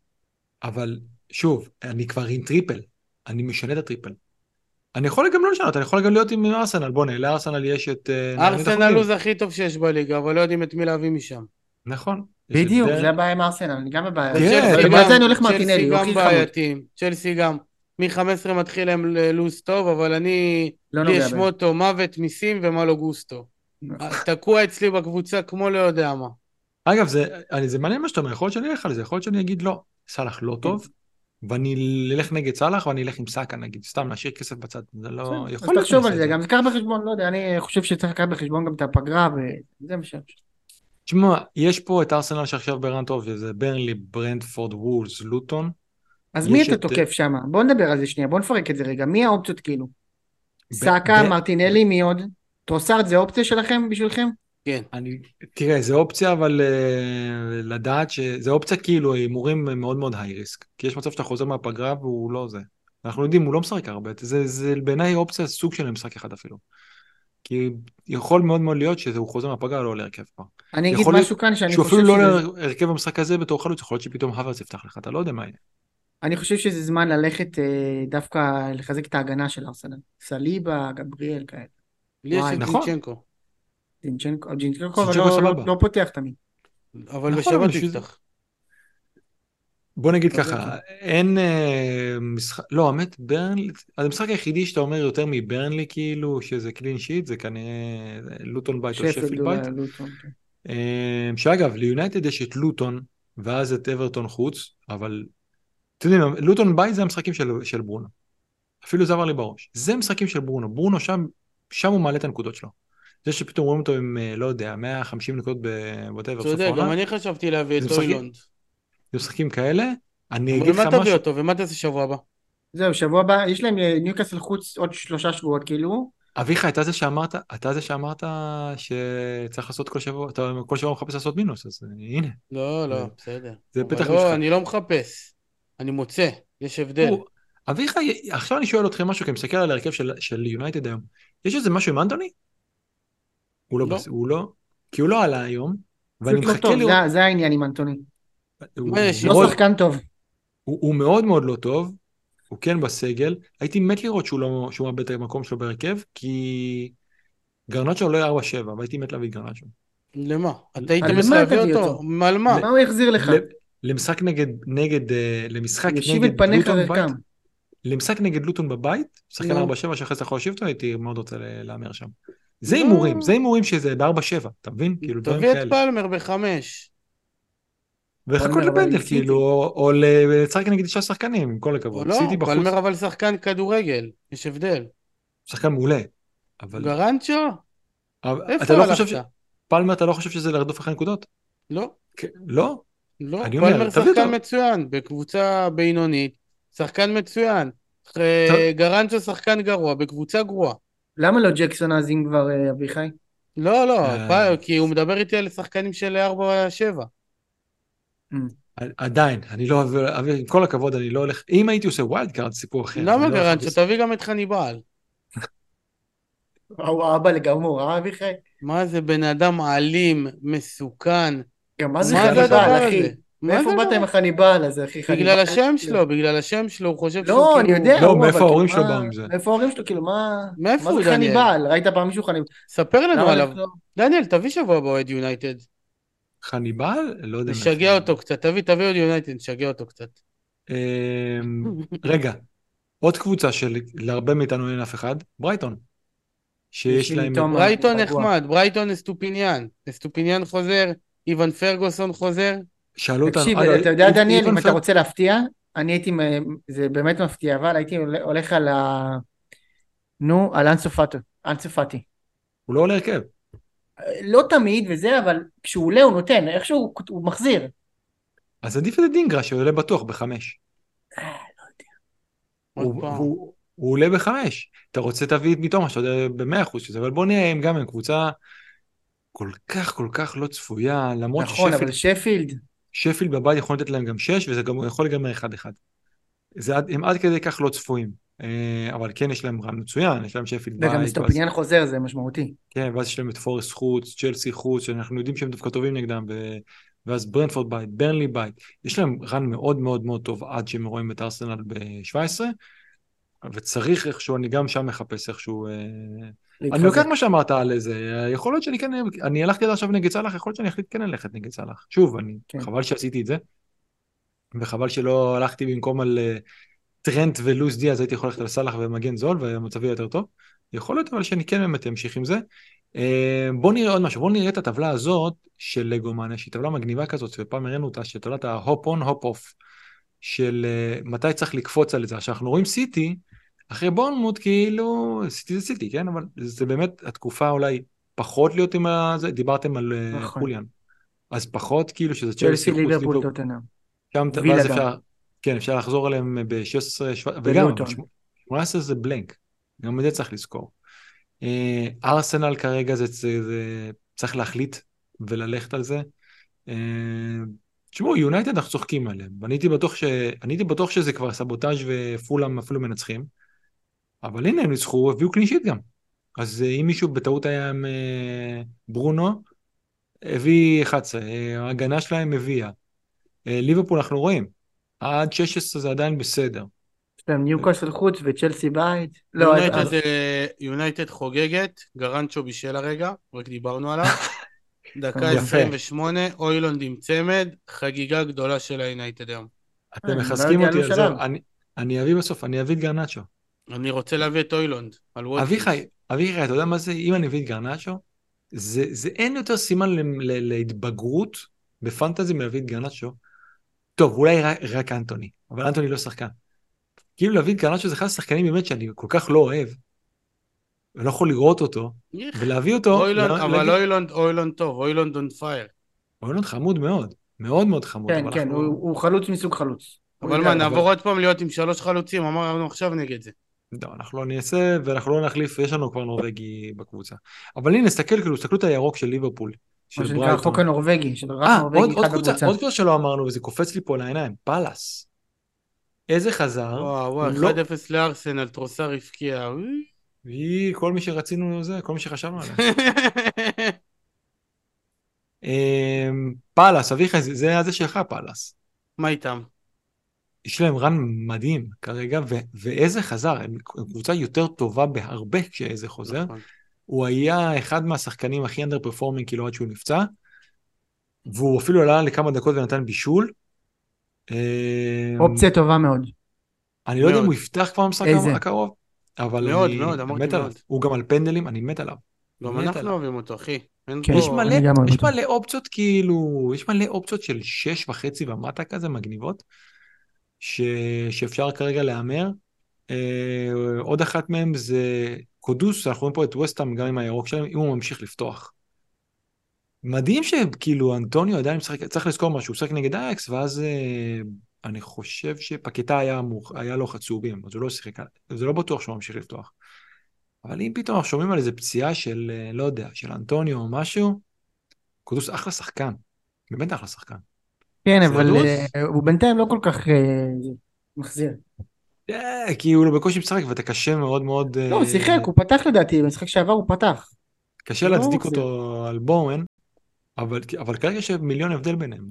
אבל שוב, אני כבר עם טריפל, אני משנה את הטריפל. אני יכול גם לא לשנות, אני יכול גם להיות עם ארסנל, בוא'נה, לארסנל יש את... אה, ארסנל. הוא זה הכי טוב שיש בליגה, אבל לא יודעים את מי להביא משם. נכון. בדיוק, זה הבעיה עם ארסנל, אני גם בבעיה. כן, בגלל גם- זה אני הולך מרטינלי, הוא גם הכי חמוד. צ'לסי גם. מ-15 מתחיל להם ללוז טוב, אבל אני... לא נוגע יש בהם. מוטו מוות מיסים ומה לא גוסטו. תקוע אצלי בקבוצה כמו לא יודע מה. אגב, זה, אני, זה מעניין מה שאתה אומר, יכול להיות שאני אלך על זה, יכול להיות שאני אגיד לא, סאלח לא טוב, ואני אלך נגד סאלח ואני אלך עם סאקה נגיד, סתם להשאיר כסף בצד, זה לא... יכול להיות תחשוב שאני על זה, גם תיקח בחשבון, לא יודע, אני חושב שצריך לקחת בחשבון גם את הפגרה, וזה מה ש... תשמע, יש פה את ארסנל שעכשיו ברן טוב, שזה ברנלי, ברנדפורד, וולס, לוטון. אז מי אתה את- תוקף שם? בוא נדבר על זה שנייה, בוא נפרק את זה רגע, מי האופציות כאילו? ב- סאקה, ב- מרטינלי, מי עוד? טרוסארד זה אופציה שלכם בשבילכם? כן. אני, תראה, זה אופציה, אבל uh, לדעת שזה אופציה כאילו הימורים מאוד מאוד היי ריסק. כי יש מצב שאתה חוזר מהפגרה והוא לא זה. אנחנו יודעים, הוא לא משחק הרבה. זה, זה בעיניי אופציה סוג של משחק אחד אפילו. כי יכול מאוד מאוד להיות שהוא חוזר מהפגרה לא עולה הרכב כבר. אני אגיד משהו כאן שאני שהוא חושב אפילו לא שזה... עולה הרכב במשחק הזה בתור חלוץ, יכול להיות שפתאום הוורץ יפתח לך, אתה לא יודע מה יהיה. אני חושב שזה זמן ללכת אה, דווקא לחזק את ההגנה של ארסנל. סליבה, גבריאל כאלה. לי יש את נכון. דינצ'נקו, דינצ'נקו, דינצ'נקו אבל לא- לא-. לא פותח תמיד. אבל נכון, בשבת יפתח. בוא נגיד ככה. אין אה, משחק, לא, האמת, ברנלי, המשחק היחידי שאתה אומר יותר מברנלי כאילו, שזה קלין שיט, זה כנראה לוטון בית או שפילד בית. כן. אה, שאגב, ליונייטד יש את לוטון, ואז את אברטון חוץ, אבל, אתם יודעים, לוטון בית זה המשחקים של, של ברונו. אפילו זה עבר לי בראש. זה משחקים של ברונו, ברונו שם, שם הוא מעלה את הנקודות שלו. זה שפתאום רואים אותו עם, אה, לא יודע, 150 נקודות בווטאבר, אתה יודע, גם אני חשבתי להביא את אוילונד. משחקים כאלה, אני אבל אגיד לך מה תביא משהו, אותו ומה תעשה שבוע הבא? זהו, שבוע הבא, יש להם אה, ניוקאסל חוץ עוד שלושה שבועות כאילו. אביחי, אתה זה שאמרת, אתה זה שאמרת שצריך לעשות כל שבוע, אתה כל שבוע מחפש לעשות מינוס, אז הנה. לא, לא, בסדר. זה אבל פתח לא, משחק. אני לא מחפש. אני מוצא. יש הבדל. אביחי, עכשיו אני שואל אתכם משהו, כי אני מסתכל על ההרכב של- של יונייטד היום. יש איזה משהו עם אנטוני? הוא לא, לא. הוא לא, כי הוא לא עלה היום, ואני לא מחכה לראות, זה- זה העניין עם אנטוני. הוא-? הוא לא שחקן טוב. הוא הוא מאוד מאוד לא טוב, הוא כן בסגל, הייתי מת לראות שהוא לא, שהוא מאבד את המקום שלו בהרכב, כי גרנצ'ו עולה 4-7, והייתי מת להביא את גרנצ'ו. למה? אתה היית מנסה מה להביא אותו? על מה? מה הוא יחזיר לך? למשחק נגד, נגד, אה, למשחק נגד לוטון בבית. למשחק נגד לוטון בבית, שחקן נו. 4-7 שאחרי זה יכול להושיב אותו, הייתי מאוד רוצה להמר שם. זה לא. הימורים, זה הימורים שזה ב-4-7, אתה מבין? כאילו דברים תביא את כאלה. פלמר בחמש. ולחכות סיטי. כאילו, או- או ל- לשחק נגד שישה שחקנים, עם כל או הכבוד. לא, פלמר אבל שחקן כדורגל. יש הבדל. שחקן מעולה. אבל גרנצ'ו? איפה אתה לא הלכת? חושב, ש- פלמר, אתה לא חושב שזה לרדוף אחרי נקודות? לא. כן, לא? לא, פלמר שחקן. מצוין, בקבוצה בינונית, שחקן מצוין. אה, גרנצ'ו שחקן גרוע, בקבוצה גרועה. למה לא ג'קסון אז אם כבר אה, אביחי? לא, לא, אה. כי הוא מדבר איתי על שחקנים של 4-7. עדיין, אני לא אוהב, עם כל הכבוד, אני לא הולך, אם הייתי עושה wild card, סיפור אחר. למה לא גרנצ'ו? תביא גם את חניבעל. הוא אבא לגמור, אה אביחי? מה זה בן אדם אלים, מסוכן? גם מה זה חניבעל, אחי? מאיפה באת עם החניבעל הזה, אחי? בגלל השם שלו, בגלל השם שלו, הוא חושב שהוא כאילו... לא, אני יודע. לא, מאיפה ההורים שלו באו עם זה? מאיפה ההורים שלו, כאילו, מה... מאיפה הוא, דניאל? מה זה חניבעל? ראית פעם מישהו חניבעל? ספר לנו עליו. דניאל, תביא שבוע הבא אוהד יונייטד. חניבעל? לא יודע. נשגע אותו קצת, תביא, תביא עוד יונייטד, נשגע אותו קצת. אמ, רגע, עוד קבוצה שלהרבה מאיתנו אין אף אחד, ברייטון. שיש להם... ברייטון נחמד, ברייטון אסטופיניאן. אסטופיניאן חוזר, איוון פרגוסון חוזר. שאלו אותנו... תקשיב, אתה יודע דניאל, אם אתה רוצה להפתיע, אני הייתי, זה באמת מפתיע, אבל הייתי הולך על ה... נו, על אנסו פאטי. הוא לא עולה הרכב. לא תמיד וזה, אבל כשהוא עולה הוא נותן, איכשהו הוא מחזיר. אז עדיף את דינגרה שעולה בטוח בחמש. אה, לא יודע. הוא עולה בחמש. אתה רוצה תביא את מתומה שאתה יודע במאה אחוז שזה, אבל בוא נראה אם גם הם קבוצה כל כך כל כך לא צפויה, למרות ששפילד... נכון, אבל שפילד... שפילד בבית יכול לתת להם גם שש, וזה גם יכול להיגמר אחד אחד. הם עד כדי כך לא צפויים. אה, אבל כן יש להם run מצוין, יש להם שפילד בית. וגם אסטופיניאן ואז... חוזר, זה משמעותי. כן, ואז יש להם את פורסט חוץ, צ'לסי חוץ, שאנחנו יודעים שהם דווקא טובים נגדם, ו... ואז ברנפורד בית, ברנלי בית. יש להם רן מאוד מאוד מאוד טוב עד שהם רואים את ארסנל ב-17, וצריך איכשהו, אני גם שם מחפש איכשהו... אה, אני לוקח מה שאמרת על איזה, יכול להיות שאני כן, אני הלכתי עד עכשיו נגד סאלח, יכול להיות שאני אחליט כן ללכת נגד סאלח. שוב, אני, כן. חבל שעשיתי את זה, וחבל שלא הלכתי במקום על אה, טרנט ולוז דיאז, הייתי יכול ללכת על סאלח ומגן זול, והמצבי יותר טוב. יכול להיות אבל שאני כן באמת אמשיך עם זה. אה, בוא נראה עוד משהו, בוא נראה את הטבלה הזאת של לגומניה, שהיא טבלה מגניבה כזאת, שפעם הראינו אותה, שטבלת ה hop on hop off, של מתי צריך לקפוץ על זה. עכשיו אנחנו רואים סיטי, אחרי בורנמוט כאילו, סיטי זה סיטי, כן? אבל זה באמת התקופה אולי פחות להיות עם הזה, דיברתם על אה, נכון. חוליאן. אז פחות כאילו שזה צ'לסי חוץ ליברפול טוטנאם. שם ואז אפשר, כן, אפשר לחזור אליהם ב-16, וגם, 18 זה blank, גם את זה צריך לזכור. אה, ארסנל כרגע זה, זה, זה צריך להחליט וללכת על זה. אה, תשמעו, יונייטד אנחנו צוחקים עליהם, ואני הייתי בטוח, ש... הייתי בטוח שזה כבר סבוטאז' ופולאם אפילו מנצחים. אבל הנה הם ניצחו, הביאו clean sheet גם. אז אה, אם מישהו בטעות היה עם אה, ברונו, הביא 11, אה, ההגנה שלהם הביאה. ליברפול אנחנו רואים, עד 16 זה עדיין בסדר. יש להם ניוקאסל חוץ וצ'לסי בית. לא, יונייטד חוגגת, גרנצ'ו בישל הרגע, רק דיברנו עליו. דקה 28, אוילונד עם צמד, חגיגה גדולה של היונייטד היום. אתם מחזקים אותי על זה, אני אביא בסוף, אני אביא את גרנצ'ו. אני רוצה להביא את אוילונד. אביחי, אביחי, אתה יודע מה זה, אם אני אביא את גרנצ'ו, זה, זה אין יותר סימן ל, ל, להתבגרות ב fantasy מלהביא את גרנצ'ו. טוב, אולי רק, רק אנטוני, אבל אנטוני לא שחקן. כאילו להביא את גרנצ'ו זה אחד השחקנים באמת שאני כל כך לא אוהב, ולא יכול לראות אותו, ולהביא אותו... אוילונד, לה, אבל להגיד... אוילונד, אוילונד טוב, אוילונד on fire. אוילונד חמוד מאוד, מאוד מאוד חמוד. כן, כן, אנחנו... הוא, הוא חלוץ מסוג חלוץ. אבל מה, נעבור עוד פעם להיות עם שלוש חלוצים, אמרנו עכשיו נגד זה. לא, אנחנו לא נעשה ואנחנו לא נחליף, יש לנו כבר נורבגי בקבוצה. אבל הנה, נסתכל, כאילו, תסתכלו את הירוק של ליברפול. מה שנקרא החוק הנורבגי, של רק אה, נורבגי אחד בקבוצה. עוד קבוצה שלא אמרנו, וזה קופץ לי פה לעיניים, פאלאס. אזה חזר. וואו, וואו, 1-0 לא... לארסנל, טרוסר הפקיע. היא, כל מי שרצינו זה, כל מי שחשבנו עליו. אמ, פאלאס, אביחי, זה הזה שלך, פאלאס. מה איתם? יש להם רן מדהים כרגע, ו- ואיזה חזר, הם קבוצה יותר טובה בהרבה כשאיזה חוזר. הוא היה אחד מהשחקנים הכי אנדר פרפורמינג כאילו עד שהוא נפצע, והוא אפילו עלה לכמה דקות ונתן בישול. אה, אופציה טובה מאוד. אני לא יודע אם הוא יפתח כבר במשחק הקרוב, אבל מאוד, אני מאוד, מת עליו. הוא גם על פנדלים, אני מת עליו. גם אנחנו אוהבים אותו, אחי. כן, יש מלא, יש מלא אופציות כאילו, יש מלא אופציות של שש וחצי ומטה כזה מגניבות. ש... שאפשר כרגע להמר. אה, עוד אחת מהן זה קודוס, אנחנו רואים פה את וסטאם גם עם הירוק שלהם, אם הוא ממשיך לפתוח. מדהים שכאילו אנטוניו עדיין משחק, צריך לזכור משהו, הוא משחק נגד אייקס, ואז אה, אני חושב שפקטה היה, מוכ... היה לו חצובים, אז הוא לא שיחק, זה לא בטוח שהוא ממשיך לפתוח. אבל אם פתאום אנחנו שומעים על איזה פציעה של, אה, לא יודע, של אנטוניו או משהו, קודוס אחלה שחקן, באמת אחלה שחקן. כן, אבל הוא בינתיים לא כל כך מחזיר. כי הוא לא בקושי משחק ואתה קשה מאוד מאוד... לא, הוא שיחק, הוא פתח לדעתי, במשחק שעבר הוא פתח. קשה להצדיק אותו על בואוין, אבל, אבל כרגע יש מיליון הבדל ביניהם.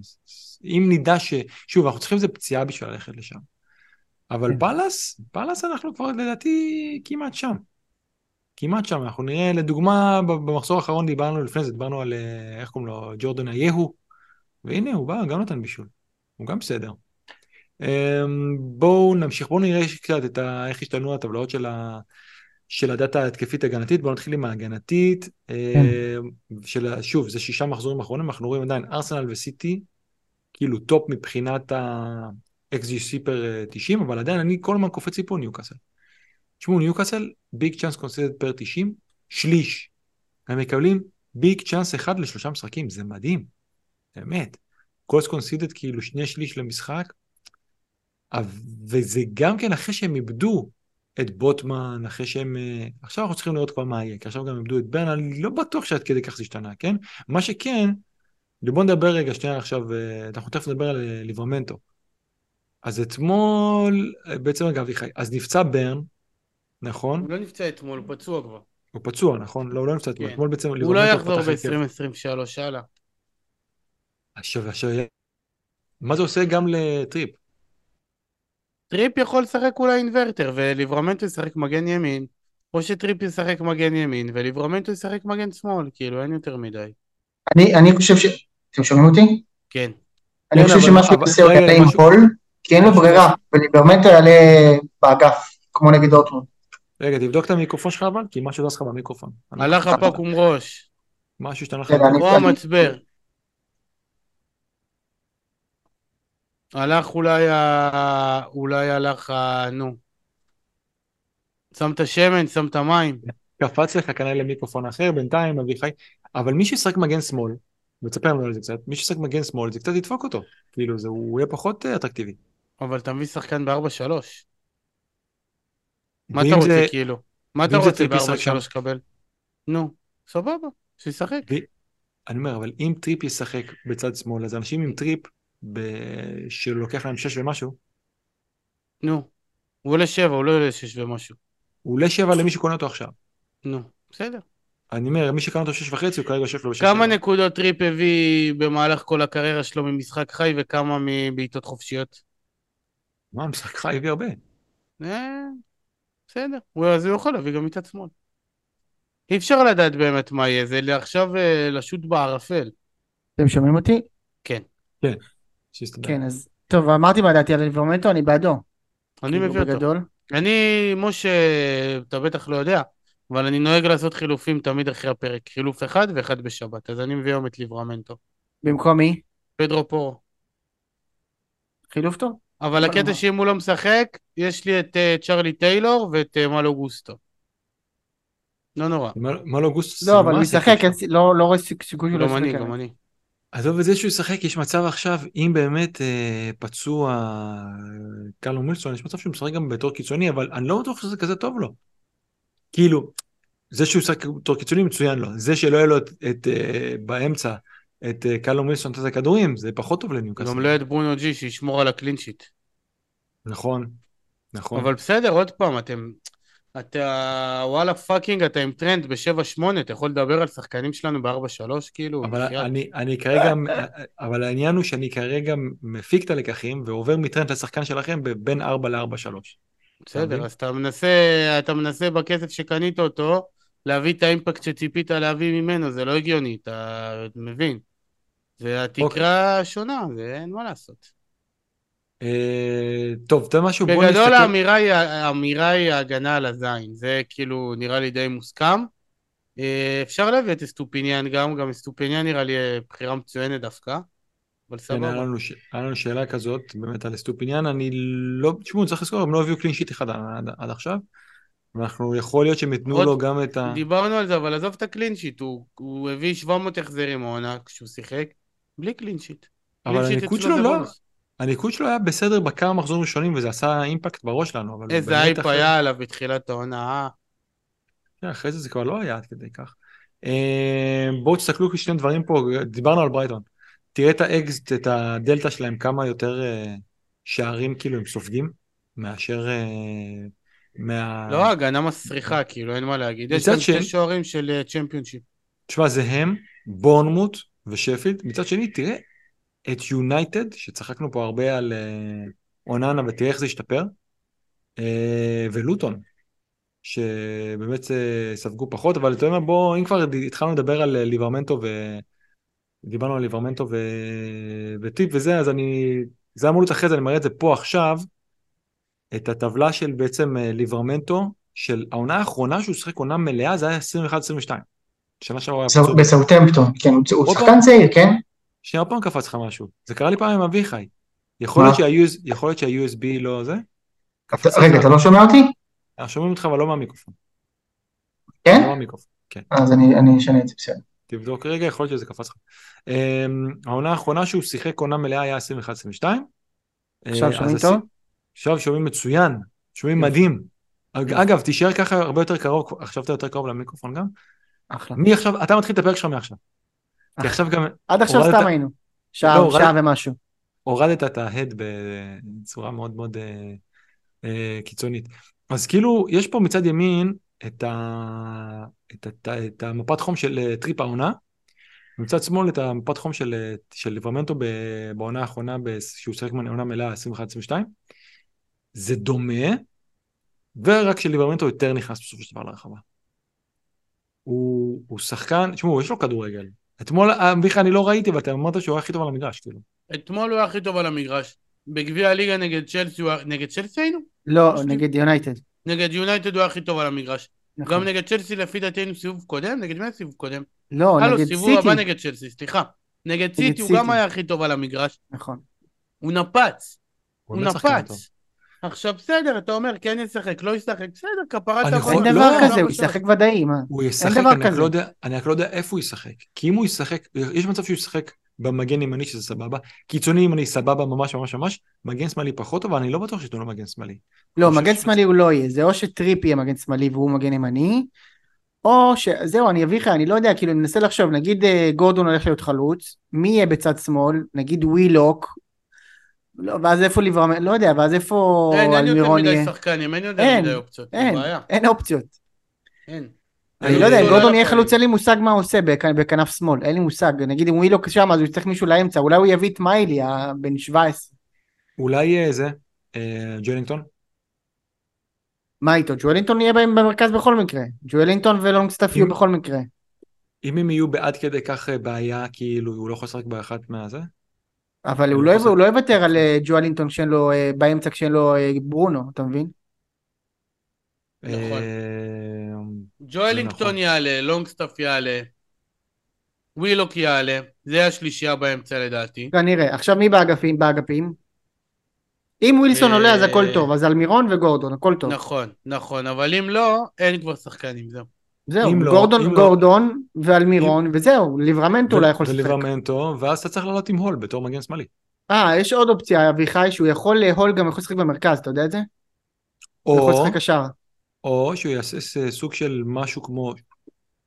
אם נדע ש... שוב, אנחנו צריכים איזה פציעה בשביל ללכת לשם. אבל כן. פאלאס, פאלאס אנחנו כבר לדעתי כמעט שם. כמעט שם. אנחנו נראה, לדוגמה, במחזור האחרון דיברנו לפני זה, דיברנו על, אה, איך קוראים לו, ג'ורדן אייהו, והנה הוא בא, גם נתן בישול. הוא גם בסדר. אמ, בואו נמשיך, בואו נראה קצת את ה... איך השתנו הטבלאות של, ה... של הדאטה ההתקפית הגנתית. בואו נתחיל עם ההגנתית. כן. אמ, של... שוב, זה שישה מחזורים אחרונים, אנחנו רואים עדיין ארסנל וסיטי, כאילו top מבחינת ה-XGC per 90, אבל עדיין אני כל הזמן קופץ לי פה ניוקאסל. תשמעו, ניוקאסל, big chance conceded per 90, שליש. הם מקבלים big chance אחד לשלושה משחקים, זה מדהים. באמת. goals conceded כאילו שני שליש למשחק, וזה גם כן אחרי שהם איבדו את בוטמן, אחרי שהם... אה, עכשיו אנחנו צריכים לראות כבר מה יהיה, כי עכשיו גם איבדו את ברן, אני לא בטוח שעד כדי כך זה השתנה, כן? מה שכן, בוא נדבר רגע שנייה עכשיו, אה, אנחנו תכף נדבר על אה, ליברמנטו. אז אתמול, בעצם אביחי, אז נפצע ברן, נכון? הוא לא נפצע אתמול, הוא פצוע כבר. הוא פצוע, נכון? לא, הוא לא נפצע אתמול, כן. אתמול בעצם הוא לא יחזור ב-2023, הלאה. עכשיו, עכשיו, מה זה עושה גם לטריפ? טריפ יכול לשחק אולי inverted, וליברמנטו ישחק מגן ימין, או שטריפ ישחק מגן ימין, וליברמנטו ישחק מגן שמאל, כאילו אין יותר מדי. אני, אני חושב ש... אתם שומעים אותי? כן. אני חושב שמה שהוא עושה הוא יעלה עם הול, כי אין לו ברירה, וליברמנטו יעלה באגף, כמו נגד אורטמונד. רגע, תבדוק את המיקרופון שלך אבל, כי משהו זז לך במיקרופון. הלך הפוקום ראש. משהו השתנה לך. כמו המצבר. הלך אולי, ה... אולי הלך, ה... נו. שם את השמן, שם את המים. קפץ לך כנראה למיקרופון אחר, בינתיים אביחי, אבל מי שישחק מגן שמאל, ותספר לנו על זה קצת, מי שישחק מגן שמאל זה קצת ידפוק אותו, כאילו זה, הוא יהיה פחות אה, אטרקטיבי. אבל אתה מביא שחקן ב-4-3. מה אתה רוצה זה... כאילו? מה אתה רוצה ב-4-3 לקבל? נו, סבבה, שישחק. ו... אני אומר, אבל אם טריפ ישחק בצד שמאל, אז אנשים עם טריפ ב... שלוקח להם 6 ומשהו. נו, הוא עולה 7, הוא לא עולה 6 ומשהו. הוא עולה 7 למי שקונה אותו עכשיו. נו, בסדר. אני אומר, מי שקנה אותו 6 וחצי, הוא כרגע יושב לו ב-6. כמה נקודות טריפ הביא במהלך כל הקריירה שלו ממשחק חי וכמה מבעיטות חופשיות? מה, משחק חי הביא הרבה. אה, בסדר, אז הוא יכול להביא גם מצד שמאל. אי אפשר לדעת באמת מה יהיה, זה עכשיו אה, לשוט בערפל. אתם שומעים אותי? כן. כן, שיסתדר. כן, אז טוב, אמרתי מה דעתי על ליברמנטו, אני בעדו. אני כאילו, מביא אותו. אני, משה, אתה בטח לא יודע, אבל אני נוהג לעשות חילופים תמיד אחרי הפרק. חילוף אחד ואחד בשבת, אז אני מביא היום את ליברמנטו. במקום מי? פדרו פורו. חילוף טוב. אבל הקטע שאם הוא לא משחק, יש לי את uh, צ'רלי טיילור ואת uh, מלו גוסטו. לא נורא. מלו גוסטו לא, אבל הוא משחק, לא, לא רואה סיכוי שהוא לא ישחק. גם אני, גם אני. עזוב את זה שהוא ישחק, יש מצב עכשיו, אם באמת אה, פצוע קאלום ווילסון, יש מצב שהוא משחק גם בתור קיצוני, אבל אני לא בטוח שזה כזה טוב לו. כאילו, זה שהוא ישחק בתור קיצוני מצוין לו, זה שלא יהיה לו את, את אה, באמצע את אה, קאלום ווילסון את הכדורים, זה פחות טוב לניוקאסל. גם לא את ברונו ג'י שישמור על ה clean sheet. נכון, נכון. אבל בסדר, עוד פעם, אתם... אתה וואלה fucking אתה עם טרנד ב-7-8 אתה יכול לדבר על שחקנים שלנו ב-4-3 כאילו אבל אני, אני כרגע אבל העניין הוא שאני כרגע מפיק את הלקחים ועובר מטרנד לשחקן שלכם בין 4 ל-4-3 בסדר אז אתה מנסה אתה מנסה בכסף שקנית אותו להביא את ה impact שציפית להביא ממנו זה לא הגיוני אתה מבין? זה התקרה אוקיי. שונה זה אין מה לעשות טוב, אתה משהו? בגדול האמירה היא, האמירה היא ההגנה על הזין, זה כאילו נראה לי די מוסכם. אה, אפשר להביא את אסטופיניאן גם, גם אסטופיניאן נראה לי בחירה מצוינת דווקא, אבל כן, סבבה. היה לנו, היה לנו שאלה כזאת, באמת על אסטופיניאן, אני לא, תשמעו, צריך לזכור, הם לא הביאו clean sheet אחד עד, עד עכשיו, ואנחנו, יכול להיות שהם ייתנו לו גם את ה... דיברנו על זה, אבל עזוב את ה clean sheet, הוא, הוא הביא 700 החזרים העונה כשהוא שיחק, בלי clean sheet. אבל הניקוד שלו לא... בונוס. הניקוד שלו היה בסדר בכמה מחזורים ראשונים וזה עשה impact בראש שלנו. איזה אייפ אחרי... היה עליו בתחילת העונה. כן, אחרי זה זה כבר לא היה עד כדי כך. אה, בואו תסתכלו שני דברים פה, דיברנו על ברייטון. תראה את ה XGD, את הדלתא שלהם, כמה יותר אה, שערים כאילו הם סופגים, מאשר אה, מה... לא, הגנה מסריחה, כאילו, אין מה להגיד. יש שני- שתי שוערים של אה, צ'מפיונשיפ. תשמע, זה הם, בורנמוט ושפילד. מצד שני, תראה את יונייטד, שצחקנו פה הרבה על אה, אוננה, ותראה איך זה השתפר, אה, ולוטון, שבאמת אה, ספגו פחות, אבל אתה יודע מה, בוא, אם כבר התחלנו לדבר על ליברמנטו ו... דיברנו על ליברמנטו ו... וטיפ וזה, אז אני... זה אמור להיות אחרי זה, אני מראה את זה פה עכשיו, את הטבלה של בעצם ליברמנטו, של העונה האחרונה שהוא שיחק עונה מלאה, זה היה 21-22. שנה שעברה היה פצוע. בסאוטהמפטון, כן, הוא- שחקן? צעיר, כן? שנייה, עוד פעם קפץ לך משהו. זה קרה לי פעם עם אביחי. יכול להיות שה-USB לא זה? רגע. אתה לא שומע אותי? אנחנו שומעים אותך אבל לא מהמיקרופון. כן? לא מהמיקרופון. כן. אז אני אני אשנה את זה, בסדר. תבדוק רגע, יכול להיות שזה קפץ לך. אמ, העונה האחרונה שהוא שיחק עונה מלאה היה 21-22. עכשיו אה, שומעים טוב? עכשיו שומעים מצוין, שומעים מדהים. אג- אגב, תישאר ככה הרבה יותר קרוב, עכשיו אתה יותר קרוב למיקרופון גם. אחלה. מי עכשיו, אתה מתחיל את הפרק שלך מעכשיו. כי. עכשיו גם עד עכשיו סתם היינו. שעה לא, שעה ומשהו. הורדת את ההד בצורה מאוד מאוד אה, אה, קיצונית. אז כאילו, יש פה מצד ימין את, ה... את, את, את המפת חום של אה, טריפ העונה, ומצד שמאל את המפת חום של, של ליברמנטו בעונה האחרונה, שהוא שיחק בעונה מלאה 21-22. זה דומה, ורק שליברמנטו יותר נכנס בסופו של דבר לרחבה. הוא, הוא שחקן, תשמעו, יש לו כדורגל. אתמול, אה, מיכה, אני לא ראיתי, אבל אתה אמרת שהוא היה הכי טוב על המגרש, כאילו. אתמול הוא היה הכי טוב על המגרש. בגביע הליגה נגד צ'לסי, נגד צ'לסי היינו? לא, נגד יונייטד. נגד יונייטד הוא היה הכי טוב על המגרש. נכון. גם נגד צ'לסי לפי דעתי היינו סיבוב קודם, נגד מי הסיבוב קודם? לא, נגד סיבוב הבא סיטי. נגד צ'לסי, סליחה. נגד סיטי הוא סיטי. גם היה הכי טוב על המגרש. נכון. הוא נפץ, הוא. נפץ. עכשיו בסדר, אתה אומר כן ישחק, לא ישחק, בסדר, כפרת הבא. יכול- אין לא, דבר לא, כזה, הוא. ישחק ודאי, מה? הוא ישחק, דבר אני רק כזה. לא יודע, אני רק לא יודע איפה הוא ישחק. כי אם הוא ישחק, יש מצב שהוא ישחק במגן ימני שזה סבבה, קיצוני ימני סבבה ממש ממש ממש, מגן שמאלי פחות טוב, אבל אני לא בטוח שייתנו לו מגן שמאלי. לא, מגן שמאלי הוא לא יהיה, זה או שטריפ יהיה מגן שמאלי והוא מגן ימני, או ש... זהו, אני אביא לך, אני לא יודע, כאילו, אני מנסה לחשוב, נגיד אה, גורדון הולך להיות חלוץ, מי יהיה בצד שמאל? נגיד ווילוק, לא, ואז איפה ליברמן, לא יודע, ואז איפה אין, אין יותר אלמירון מדי יהיה? שחקנים, אין יותר מדי אופציות, אין, בעיה. אין אופציות. אין. אני לא יודע, אה, אם לא גורדון יהיה יכול חלוץ, להיות. אין לי מושג מה הוא עושה בכ- בכנף שמאל, אין לי מושג. נגיד אם ווילוק שם, אז הוא יצטרך מישהו לאמצע, אולי הוא יביא את מיילי, הבן 17. אולי אה, זה, אה, ג'לינגטון? מה איתו? ג'ואלינטון יהיה בהם במרכז בכל מקרה. ג'ואלינטון ולונגסטאפ יהיו בכל מקרה. אם הם יהיו בעד כדי כך אה, בעיה, כאילו, הוא לא יכול לשחק באחת מהזה? אבל הוא לא לא, הוא לא יוותר על אה, ג'ואלינטון כשאין לו, אה, באמצע כשאין לו אה, ברונו, אתה מבין? נכון. ג'ואלינטון נכון. יעלה, לונגסטאפ יעלה, ווילוק יעלה, זה השלישייה באמצע לדעתי. כנראה. עכשיו מי באגפים? באגפים? אם ווילסון עולה אז הכל טוב, אז אלמירון וגורדון, הכל טוב. נכון, נכון, אבל אם לא, אין כבר שחקנים, זהו. זהו, אם לא- גורדון, אם לא- גורדון ואלמירון, וזהו, ליברמנטו אולי יכול לשחק. וליברמנטו, ואז אתה צריך לעלות עם הול בתור מגן שמאלי. אה, יש עוד אופציה, אביחי, שהוא יכול לאהול גם יכול לשחק במרכז, אתה יודע את זה? הוא יכול או, לשחק קשר. או שהוא יעשה סוג של משהו כמו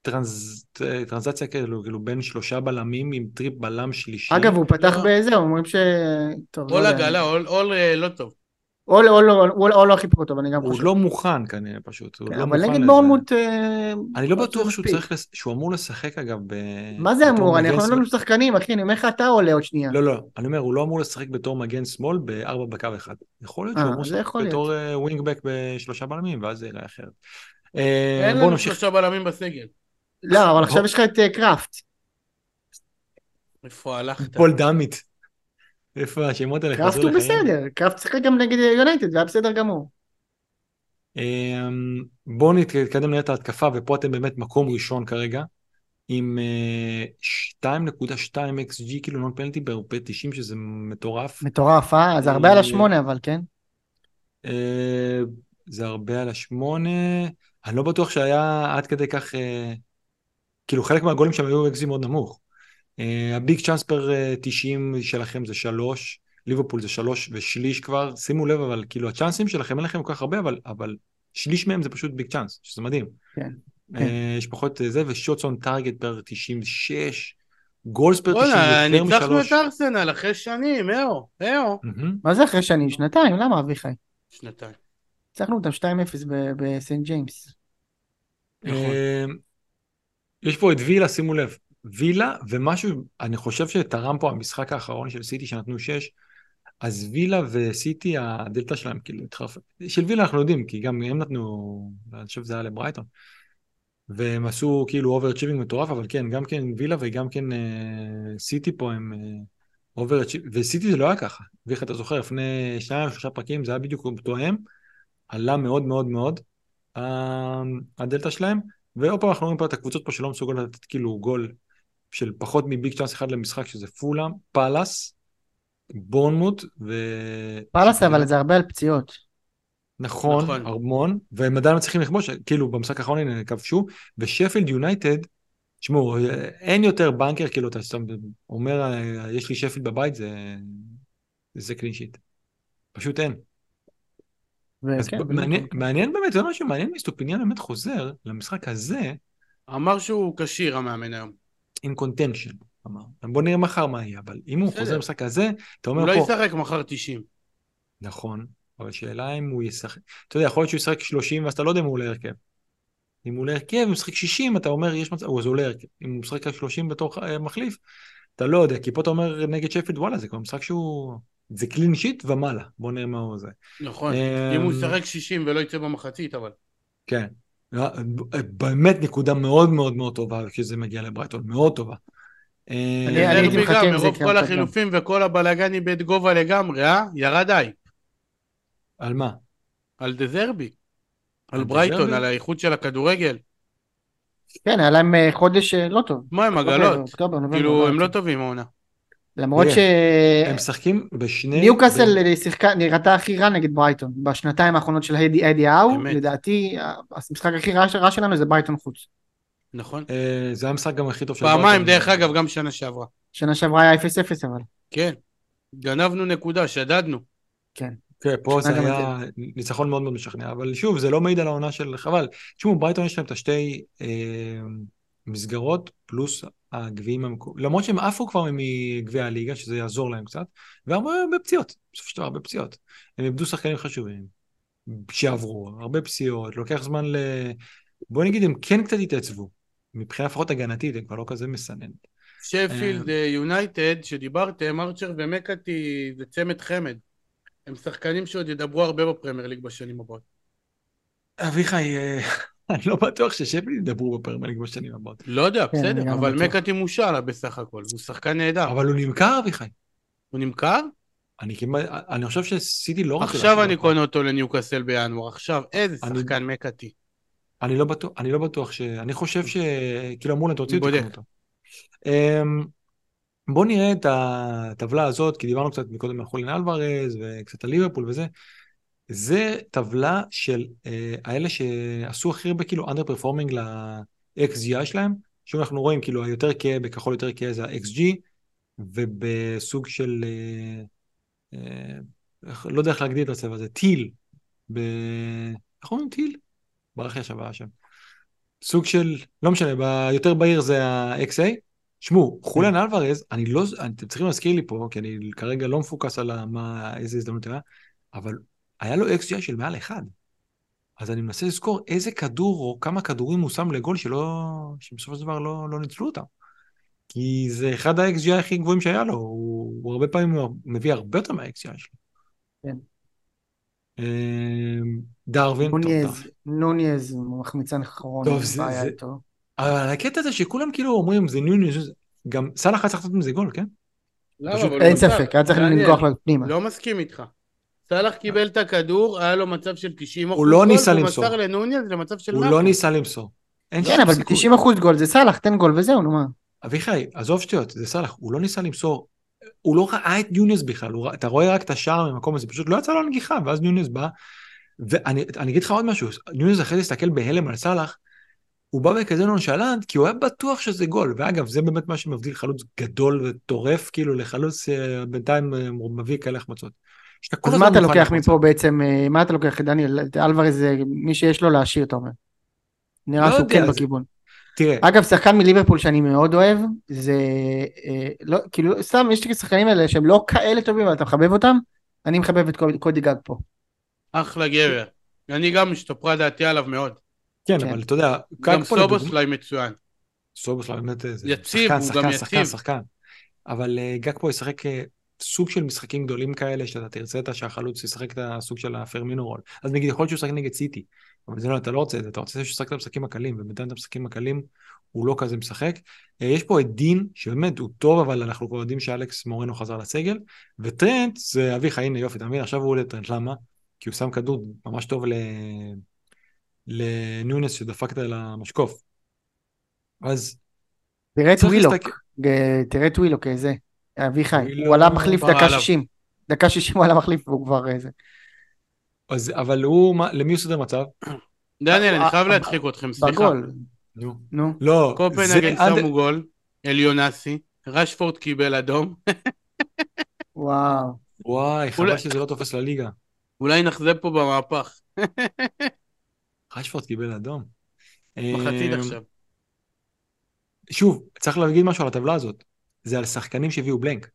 טרנט, טרנזיציה כאילו, כאילו בין שלושה בלמים עם טריפ בלם שלישי. אגב, הוא פתח לא. בזה, אומרים ש... טוב, לא עול יודע. עגלה, עול אה, לא טוב. או לא, או לא, או לא- או לא הכי פחות טוב, אני גם הוא חושב. לא מוכן כנראה פשוט. הוא כן, לא אבל מוכן נגד לזה. בורנמוט... אה, אני לא בטוח שהוא מספיק. צריך, לס- שהוא אמור לשחק אגב ב... מה זה אמור? יכול שמאל. לנו שחקנים, אחי, אני אומר לך, אתה עולה עוד שנייה. לא, לא, אני אומר, הוא לא אמור לשחק בתור מגן שמאל בארבע בקו אחד. יכול להיות אה, שהוא אמור זה לשחק. בתור אה, ווינגבק בשלושה בלמים, ואז זה יראה אחרת. אה, אין בואו לנו נמשיך. שלושה בלמים בסגל. לא, אבל עכשיו יש לך את אה, קראפט. איפה הלכת? פול דאמט. איפה השמות האלה? קראפט הוא? בסדר, קראפט שיחק גם נגד יונייטד, והיה בסדר גמור. אמ, בואו נתקדם לנהל את ההתקפה, ופה אתם באמת מקום ראשון כרגע, עם אה, 2.2 XG, כאילו non-penalty ב-90, שזה מטורף. מטורף, אה? אז הרבה על השמונה, אבל כן. אה, זה הרבה על השמונה. אני לא בטוח שהיה עד כדי כך, אה, כאילו חלק מהגולים שם היו XG מאוד נמוך. אה, ה big chance per אה, 90 שלכם זה 3, ליברפול זה 3 ושליש כבר, שימו לב אבל כאילו הצ'אנסים שלכם אין לכם כל כך הרבה, אבל, אבל שליש מהם זה פשוט big chance, שזה מדהים. כן, אה, יש פחות אה, זה, ו shots on target per 96, goals per 90 בוא'נה, יותר ניצחנו את משלוש. ארסנל אחרי שנים, אהו, אהו. מה זה אחרי שנים? שנתיים? למה אביחי? שנתיים. ניצחנו אותם 2-0 ב- בסנט ג'יימס. אה, יש פה את וילה, שימו לב. וילה, ומשהו, אני חושב שתרם פה המשחק האחרון של סיטי שנתנו 6, אז וילה וסיטי, הדלתא שלהם כאילו התחרפת. של וילה אנחנו יודעים, כי גם הם נתנו, אני חושב שזה היה לברייטון. והם עשו כאילו overachieving מטורף, אבל כן, גם כן וילה וגם כן אה, סיטי פה הם overachieving, וסיטי זה לא היה ככה. ואיך אתה זוכר, לפני שניים שלושה פרקים זה היה בדיוק תואם, עלה מאוד מאוד מאוד אה, הדלתא שלהם, ועוד פעם אנחנו רואים פה את הקבוצות פה שלא מסוגלות לתת כאילו גול של פחות מ big chance אחד למשחק, שזה פולאם, פאלאס, בורנמוט ו... פאלאס אבל זה הרבה על פציעות. נכון, נכון. המון, והם עדיין מצליחים לכבוש, כאילו במשחק האחרון הנה כבשו, ושפילד יונייטד, תשמעו, אין יותר banker, כאילו אתה סתם אומר, יש לי שפילד בבית, זה, זה clean sheet. פשוט אין. אז וכן, ב- באמת. מעניין, מעניין באמת, זה משהו מעניין אם אסטופיניאן באמת חוזר למשחק הזה, אמר שהוא כשיר המאמן היום. In contention, אמר. בוא נראה מחר מה יהיה, אבל אם הוא. חוזר למשחק הזה, אתה אומר הוא לא פה, ישחק מחר 90. נכון, אבל שאלה אם הוא ישחק, אתה יודע, יכול להיות שהוא ישחק 30 ואז אתה לא יודע אם הוא עולה הרכב. אם הוא עולה הרכב, אם הוא משחק 60, אתה אומר, יש מצב, אז הוא עולה הרכב. אם הוא משחק רק 30 בתור אה, מחליף, אתה לא יודע, כי פה אתה אומר נגד שפילד, וואלה, זה כבר משחק שהוא... זה קלין שיט ומעלה, בוא נראה מה הוא זה. נכון. אמ, אם הוא ישחק 60 ולא יצא במחצית, אבל. כן. באמת נקודה מאוד מאוד מאוד טובה כשזה מגיע לברייטון, מאוד טובה. אה, אני- הייתי מחכה גם, עם זה מרוב כל. החילופים וכל הבלאגן איבד גובה לגמרי, אה? ירד אי. על מה? על דזרבי. על ברייטון? על האיכות של הכדורגל. כן, היה להם אה, חודש אה, לא טוב. מה אוקטובר, עגלות? כאילו, הם. לא טובים העונה. למרות ש... הם משחקים בשני... ניוקאסל ב- שיחקה, נראתה הכי רע נגד ברייטון. בשנתיים האחרונות של אדי אדי האו. לדעתי, המשחק הכי רע רע שלנו זה ברייטון חוץ. נכון. אה, זה המשחק גם הכי טוב של פעמיים, ברייטון. דרך אגב, גם שנה שעברה. שנה שעברה היה 0-0 אבל. כן. גנבנו נקודה, שדדנו. כן. כן, פה זה היה ניצחון מאוד מאוד משכנע, אבל שוב, זה לא מעיד על העונה של חבל. תשמעו, ברייטון יש להם את השתי אה, מסגרות, פלוס הגביעים המקומיים, למרות שהם עפו כבר מגביע הליגה, שזה יעזור להם קצת, והרבה הרבה פציעות, בסופו של דבר הרבה פציעות. הם איבדו שחקנים חשובים, שעברו, הרבה פציעות, לוקח זמן ל... בוא נגיד, הם כן קצת התעצבו. מבחינה לפחות הגנתית, הם כבר לא כזה מסנן. שפילד אה, יונייטד, שדיברתם, ארצ'ר ומקאטי זה צמד חמד. הם שחקנים שעוד ידברו הרבה בפרמייר ליג בשנים הבאות. אביחי, אה, אני לא בטוח ששפלי ידברו בפרמייר ליג בשנים הבאות. לא יודע, כן, בסדר, אבל בטוח. מקאטי מושל בסך הכל, הוא שחקן נהדר. אבל הוא נמכר, אביחי. הוא נמכר? אני כמעט, אני חושב שסיטי לא רצו עכשיו אני. קונה אותו לניוקאסל בינואר, עכשיו, איזה שחקן מקאטי. אני לא בטוח, אני לא בטוח ש... אני חושב ש... כאילו אמרו להם, תוציאו אותו. אמ, בואו נראה את הטבלה הזאת, כי דיברנו קצת מקודם על חולין אלוורז וקצת על ליברפול וזה. זה טבלה של אה, האלה שעשו הכי הרבה כאילו under performing ל-XGI שלהם. שוב אנחנו רואים כאילו היותר כהה, בכחול יותר כהה זה ה-XG, ובסוג של, אה, אה, לא יודע איך להגדיר את הצבע הזה, טיל. ב... איך אומרים טיל? ברח לי עכשיו השם. סוג של, לא משנה, ב- יותר בהיר זה ה-XA. שמעו, חולן אלוורז, אני לא, אתם צריכים להזכיר לי פה, כי אני כרגע לא מפוקס על מה, איזה הזדמנות היה, אבל היה לו XGI של מעל אחד. אז אני מנסה לזכור איזה כדור או כמה כדורים הוא שם לגול שלא, שבסופו של דבר לא, לא ניצלו אותם. כי זה אחד ה-XGI הכי גבוהים שהיה לו, הוא, הוא הרבה פעמים מביא הרבה יותר מה-XGI שלו. כן. אמ, דרווין, נוניז, דרווין. נוניז, הוא מחמיצן אחרון, טוב, זה- זה- איתו. אבל הקטע הזה שכולם כאילו אומרים זה ניוניז, גם סאלח היה צריך לעשות מזה גול, כן? פשוט אבל אין ספק, היה צריך. לנגוח לו פנימה. לא מסכים איתך. סאלח קיבל את הכדור, היה לו מצב של 90 אחוז הוא לא ניסה למסור. מסר לנוניאז למצב של הוא 100 לא ניסה למסור. כן, אבל סיכוי. ב-90% גול זה סאלח, תן גול וזהו, נו מה. אביחי, עזוב שטויות, זה סאלח, הוא לא ניסה למסור. הוא לא ראה את ניוניס בכלל, הוא אתה רואה רק את השער ממקום הזה, פשוט לא יצא לו נגיחה, ואז ניוניס בא. ואני אני אגיד לך עוד משהו, ניוניס אחרי זה הסתכל בהלם על סאלח, הוא בא בכזה nonchalant, כי הוא היה בטוח שזה גול. ואגב, זה באמת מה שמבדיל חלוץ גדול וטורף, כאילו, לחלוץ אה, בינתיים אה, מביא כאלה החמצות. שאתה כל אז הזמן מה אתה מוכן לוקח. מפה בעצם, אה, מה אתה לוקח, דניאל, את אלוורז זה מי שיש לו להשאיר, אתה אומר. נראה לא שהוא כן זה- בכיוון. תראה. אגב, שחקן מליברפול שאני מאוד אוהב, זה... אה, לא, כאילו, סתם, יש לי שחקנים האלה שהם לא כאלה טובים, אבל אתה מחבב אותם, אני מחבב את קודי גג פה. אחלה גבר. אני גם השתפרה דעתי עליו מאוד. כן, כן. אבל אתה יודע, גם סובוסליי מצוין. סובוסליי באמת, יציב, הוא גם יציב. שחקן, שחקן. אבל גג פה ישחק סוג של משחקים גדולים כאלה, שאתה תרצה את שהחלוץ ישחק את הסוג של הפרמינו רול. אז נגיד, יכול להיות שהוא ישחק נגד סיטי, אבל זה לא, אתה לא רוצה את זה, אתה רוצה שהוא ישחק את המשחקים הקלים, ובינתיים את המשחקים הקלים הוא לא כזה משחק. Uh, יש פה את דין, שבאמת הוא טוב, אבל אנחנו כבר יודעים שאלכס מורנו חזר לסגל, וטרנט זה אביחי, הנה יופי, אתה מבין? עכשיו הוא עולה טרנט, למה? כי הוא שם כדור ממש טוב ל... לניונס שדפק את המשקוף. אז... תראה את ווילוק, תראה את ווילוק איזה, אביחי, הוא עלה מחליף דקה שישים, דקה שישים הוא עלה מחליף והוא כבר איזה. אז אבל הוא, למי הוא סודר מצב? דניאל, אני חייב להדחיק אתכם, סליחה. בגול. נו. נו. לא. קופנהגן שמו גול, אליונסי, רשפורד קיבל אדום. וואו. וואי, חבל שזה לא תופס לליגה. אולי נחזה פה במהפך. רשפורד קיבל אדום. מחצית עכשיו. שוב, צריך להגיד משהו על הטבלה הזאת. זה על שחקנים שהביאו בלנק.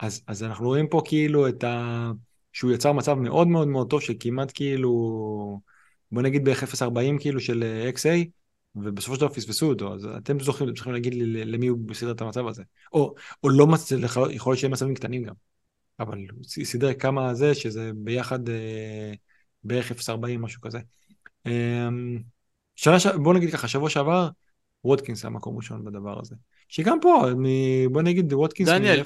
אז, אז אנחנו רואים פה כאילו את ה... שהוא יצר מצב מאוד מאוד מאוד טוב שכמעט כאילו, בוא נגיד בערך 0.40 כאילו של XA, ובסופו של דבר פספסו אותו, אז אתם זוכרים, אתם צריכים להגיד לי למי הוא סידר את המצב הזה. או, או לא מצליח, יכול להיות שיהיה מצבים קטנים גם. אבל הוא סידר כמה זה, שזה ביחד אה, בערך 0.40, משהו כזה. אה, שנה. בוא נגיד ככה, שבוע שעבר, וודקינס היה מקום ראשון בדבר הזה. שגם פה, מ... בוא נגיד וודקינס דניאל,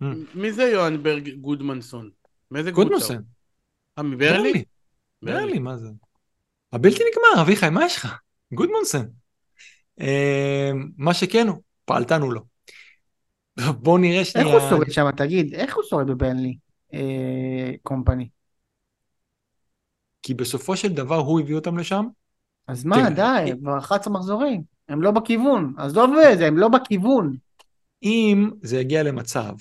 מ- מי זה יוהנברג גודמנסון? מאיזה קבוצה? גודמנסון. אה, מברלי? ברלי, מה זה? הבלתי נגמר, אביחי, מה יש לך? גודמונסן. אה, מה שכן הוא, פעלתנו לו. בואו נראה שנייה. איך הוא שורד שם, תגיד? איך הוא שורד בברנלי אה, קומפני? כי בסופו של דבר הוא הביא אותם לשם. אז מה, די, כבר 11 מחזורים. הם לא בכיוון. עזוב את זה, הם לא בכיוון. אם זה יגיע למצב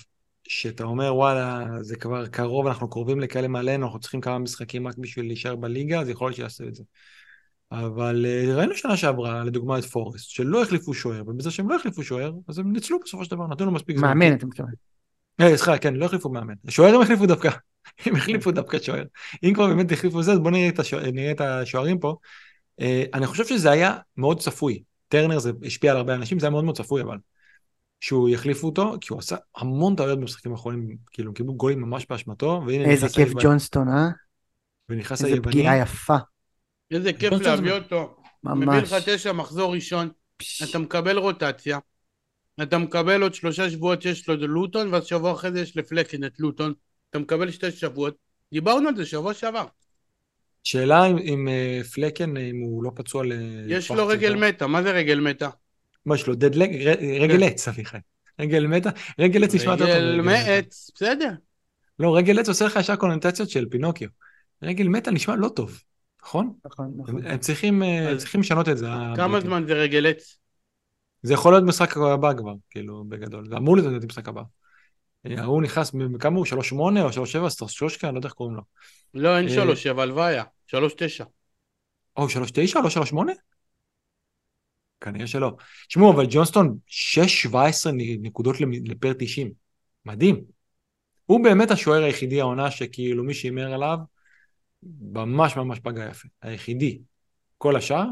שאתה אומר, וואלה, זה כבר קרוב, אנחנו קרובים לכאלה מעלינו, אנחנו צריכים כמה משחקים רק בשביל להישאר בליגה, אז יכול להיות שיעשו את זה. אבל אה, ראינו שנה שעברה, לדוגמה את פורסט, שלא החליפו שוער, ובזה שהם לא החליפו שוער, אז הם ניצלו בסופו של דבר, נתנו לו מספיק זמן. מאמן, אתה מתכוון. אה, סליחה, כן, לא החליפו מאמן. שוער הם החליפו דווקא, הם החליפו דווקא שוער. אם כבר באמת החליפו זה, אז בואו נראה את השוערים פה. אה, אני חושב שזה היה מאוד צפוי. טרנר זה השפיע על הרבה אנשים, זה היה מאוד מאוד צפוי אבל. שהוא יחליפו אותו, כי הוא עשה המון טעויות במשחקים האחרונים, כאילו הם קיבלו גולים ממש באשמתו, והנה איזה כיף ג'ונסטון, אה? ונכנס היווני. איזה פגיעה יפה. איזה כיף להביא אותו. ממש. מביא לך תשע מחזור ראשון, אתה מקבל רוטציה, אתה מקבל עוד שלושה שבועות שיש לו לוטון, ואז שבוע אחרי זה יש לפלקין את לוטון, אתה מקבל שתי שבועות, דיברנו על זה שבוע שעבר. שאלה אם, אם אה, פלקן, אם הוא לא פצוע ל... יש לו רגל מתה, מה זה רגל מתה? מה יש לו? דדלג? רגל כן. עץ, אביחי. רגל מתה? רגל עץ נשמע יותר טוב. רגל מעץ, בסדר. לא, רגל עץ עושה לך ישר קונוטציות של פינוקיו. רגל מתה נשמע לא טוב, נכון? נכון, נכון. הם צריכים, אה, צריכים לשנות את זה. כמה זמן זה רגל עץ? זה יכול להיות משחק הבא כבר, כאילו, בגדול. זה אמור להיות משחק הבא. ההוא נכנס, כמה הוא? 3-8 או 3-7? סטרשושקה? אני לא יודע איך קוראים לו. לא, אין 3-7, הלוואי, 3-9. או, 3-9? לא 3-8? כנראה שלא. תשמעו, אבל ג'ונסטון 6-17 נקודות לפר 90. מדהים. הוא באמת השוער היחידי העונה שכאילו מי שהימר עליו, ממש ממש פגע יפה. היחידי. כל השאר?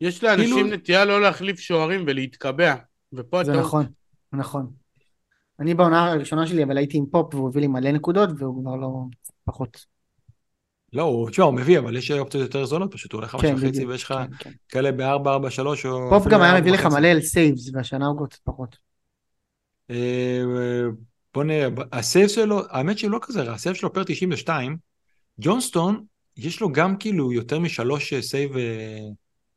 יש לאנשים כאילו... נטייה לא להחליף שוערים ולהתקבע. ופה זה אתה... נכון, נכון. אני בעונה הראשונה שלי, אבל הייתי עם פופ והוא הביא לי מלא נקודות, והוא כבר לא פחות. לא, הוא, תשמע, הוא מביא, אבל יש אופציות יותר זולות, פשוט הוא הולך חמש כן, וחצי ויש לך כן, כן. כאלה ב-4-4-3 או... פופ גם היה מביא לך מלא על saves, והשנה הוא קצת פחות. אה, בוא נראה, ה save שלו, האמת שהוא לא כזה רע, ה save שלו per 92, ג'ונסטון, יש לו גם כאילו יותר משלוש save אה,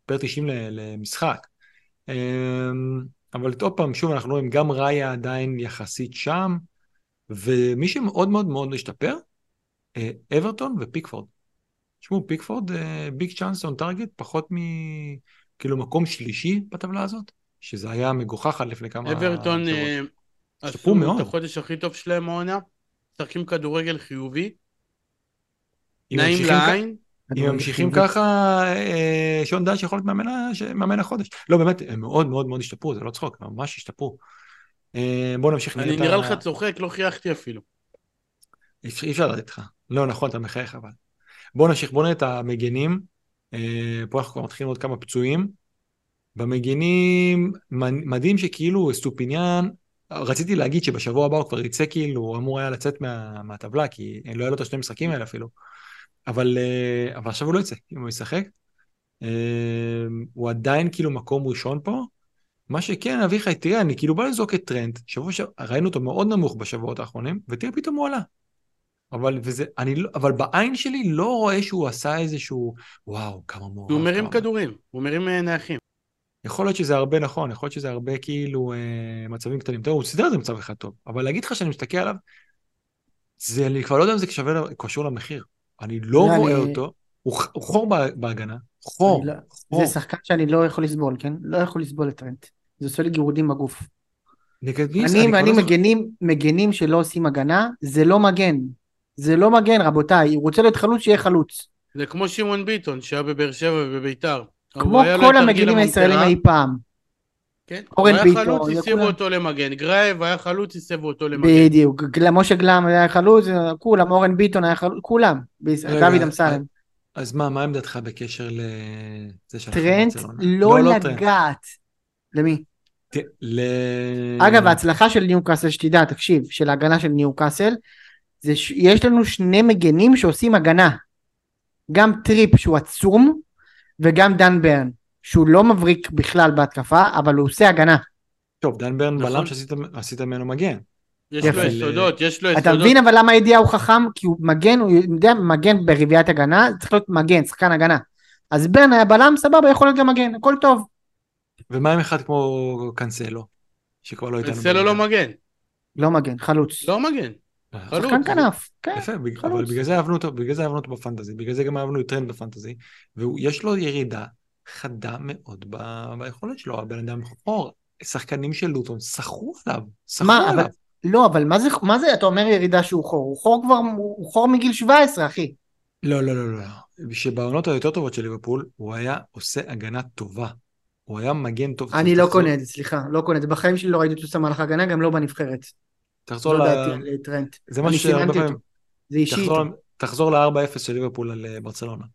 פר 90 למשחק. אבל עוד פעם, שוב, אנחנו רואים גם ראיה עדיין יחסית שם, ומי שמאוד מאוד מאוד משתפר, אה, אברטון ופיקפורד. תשמעו, פיקפורד, אה, ביג צ'אנס און טארגט, פחות מ... כאילו מקום שלישי בטבלה הזאת, שזה היה מגוחך עד לפני כמה... אברטון אה, עשו את החודש הכי טוב שלהם העונה, משחקים כדורגל חיובי, נעים לעין, אם ממשיכים ככה, אה, שון דייש יכול להיות מאמן החודש. לא, באמת, הם מאוד מאוד מאוד השתפרו, זה לא צחוק, ממש השתפרו. אה, בוא נמשיך. אני נראה לך צוחק, לא חייכתי אפילו. אי אפשר לדעת איתך. לא, נכון, אתה מחייך אבל. בוא נמשיך, בוא נראה את המגנים. אה, פה אנחנו כבר מתחילים עוד כמה פצועים. במגנים, מדהים שכאילו אסטופיניאן, רציתי להגיד שבשבוע הבא הוא כבר יצא כאילו, הוא אמור היה לצאת מה, מהטבלה, כי לא היה לו את השני משחקים האלה אפילו. אבל, אה, אבל עכשיו הוא לא יצא, אם הוא ישחק. אה, הוא עדיין כאילו מקום ראשון פה. מה שכן, אביחי, תראה, אני כאילו בא לזרוק את טרנד, שבוע ש... ראינו אותו מאוד נמוך בשבועות האחרונים, ותראה, פתאום הוא עלה. אבל, וזה, אני, לא, אבל בעין שלי לא רואה שהוא עשה איזשהו, וואו, כמה מורה. הוא מרים כדורים, הוא מרים אה, נייחים. יכול להיות שזה הרבה נכון, יכול להיות שזה הרבה כאילו אה, מצבים קטנים. טוב, הוא סידר את זה מצב אחד טוב, אבל להגיד לך שאני מסתכל עליו, זה, אני כבר לא יודע אם זה קשור למחיר. אני לא רואה אני... אותו, הוא, הוא חור בהגנה, חור, לא, חור. זה שחקן שאני לא יכול לסבול, כן? לא יכול לסבול את טרנט. זה עושה לי גירודים בגוף. אני ואני לא מגנים, מגנים שלא עושים הגנה, זה לא מגן. זה לא מגן, רבותיי. הוא רוצה להיות חלוץ, שיהיה חלוץ. זה כמו שמעון ביטון, שהיה בבאר שבע ובביתר. כמו כל המגנים הישראלים אי פעם. כן, אורן ביטון. היה חלוץ, הסיבו אותו למגן. גרייב היה חלוץ, הסיבו אותו למגן. בדיוק. משה גלם היה חלוץ, כולם, אורן ביטון היה חלוץ, כולם. דוד אמסלם. אז מה, מה עמדתך בקשר לזה של טרנט לא, לא לגעת. למי? אגב, ההצלחה של ניוקאסל, שתדע, תקשיב, של ההגנה של ניוקאסל, זה שיש לנו שני מגנים שעושים הגנה. גם טריפ שהוא עצום, וגם דן ברן. שהוא לא מבריק בכלל בהתקפה, אבל הוא עושה הגנה. טוב, דן ברן נכון. בלם שעשית ממנו מגן. יש לו יסודות, יש לו יסודות. אתה מבין אבל למה הידיעה הוא חכם? כי הוא מגן, הוא יודע, מגן ברביעיית הגנה, צריך להיות מגן, שחקן הגנה. אז ברן היה בלם, סבבה, יכול להיות גם מגן, הכל טוב. ומה עם אחד כמו קנסלו? שכבר לא איתנו. קנסלו לא מגן. לא מגן, חלוץ. לא מגן. שחקן כנף, כן, יפה, אבל בגלל זה אהבנו אותו, בגלל זה אהבנו אותו ב fantasy, בגלל זה גם אהבנו את טרנט ב fantasy, ויש לו ירידה חדה מאוד ב... ביכולת שלו, הבן אדם חור, שחקנים של לוטון סחרו עליו, סחרו מה, עליו. אבל, לא, אבל מה זה, מה זה, אתה אומר ירידה שהוא חור, הוא חור כבר, הוא חור מגיל 17, אחי. לא, לא, לא, לא. שבעונות היותר טובות של ליברפול, הוא היה עושה הגנה טובה. הוא היה מגן טוב. אני לא קונה את זה, סליחה, לא קונה את זה. בחיים שלי לא ראיתי אותו שם מהלך הגנה, גם לא בנבחרת. תחזור לא ל... לטרנט. זה משהו שהרבה פעמים... זה אישי. תחזור ל-4-0 של ליברפול על אה, ברצלונה.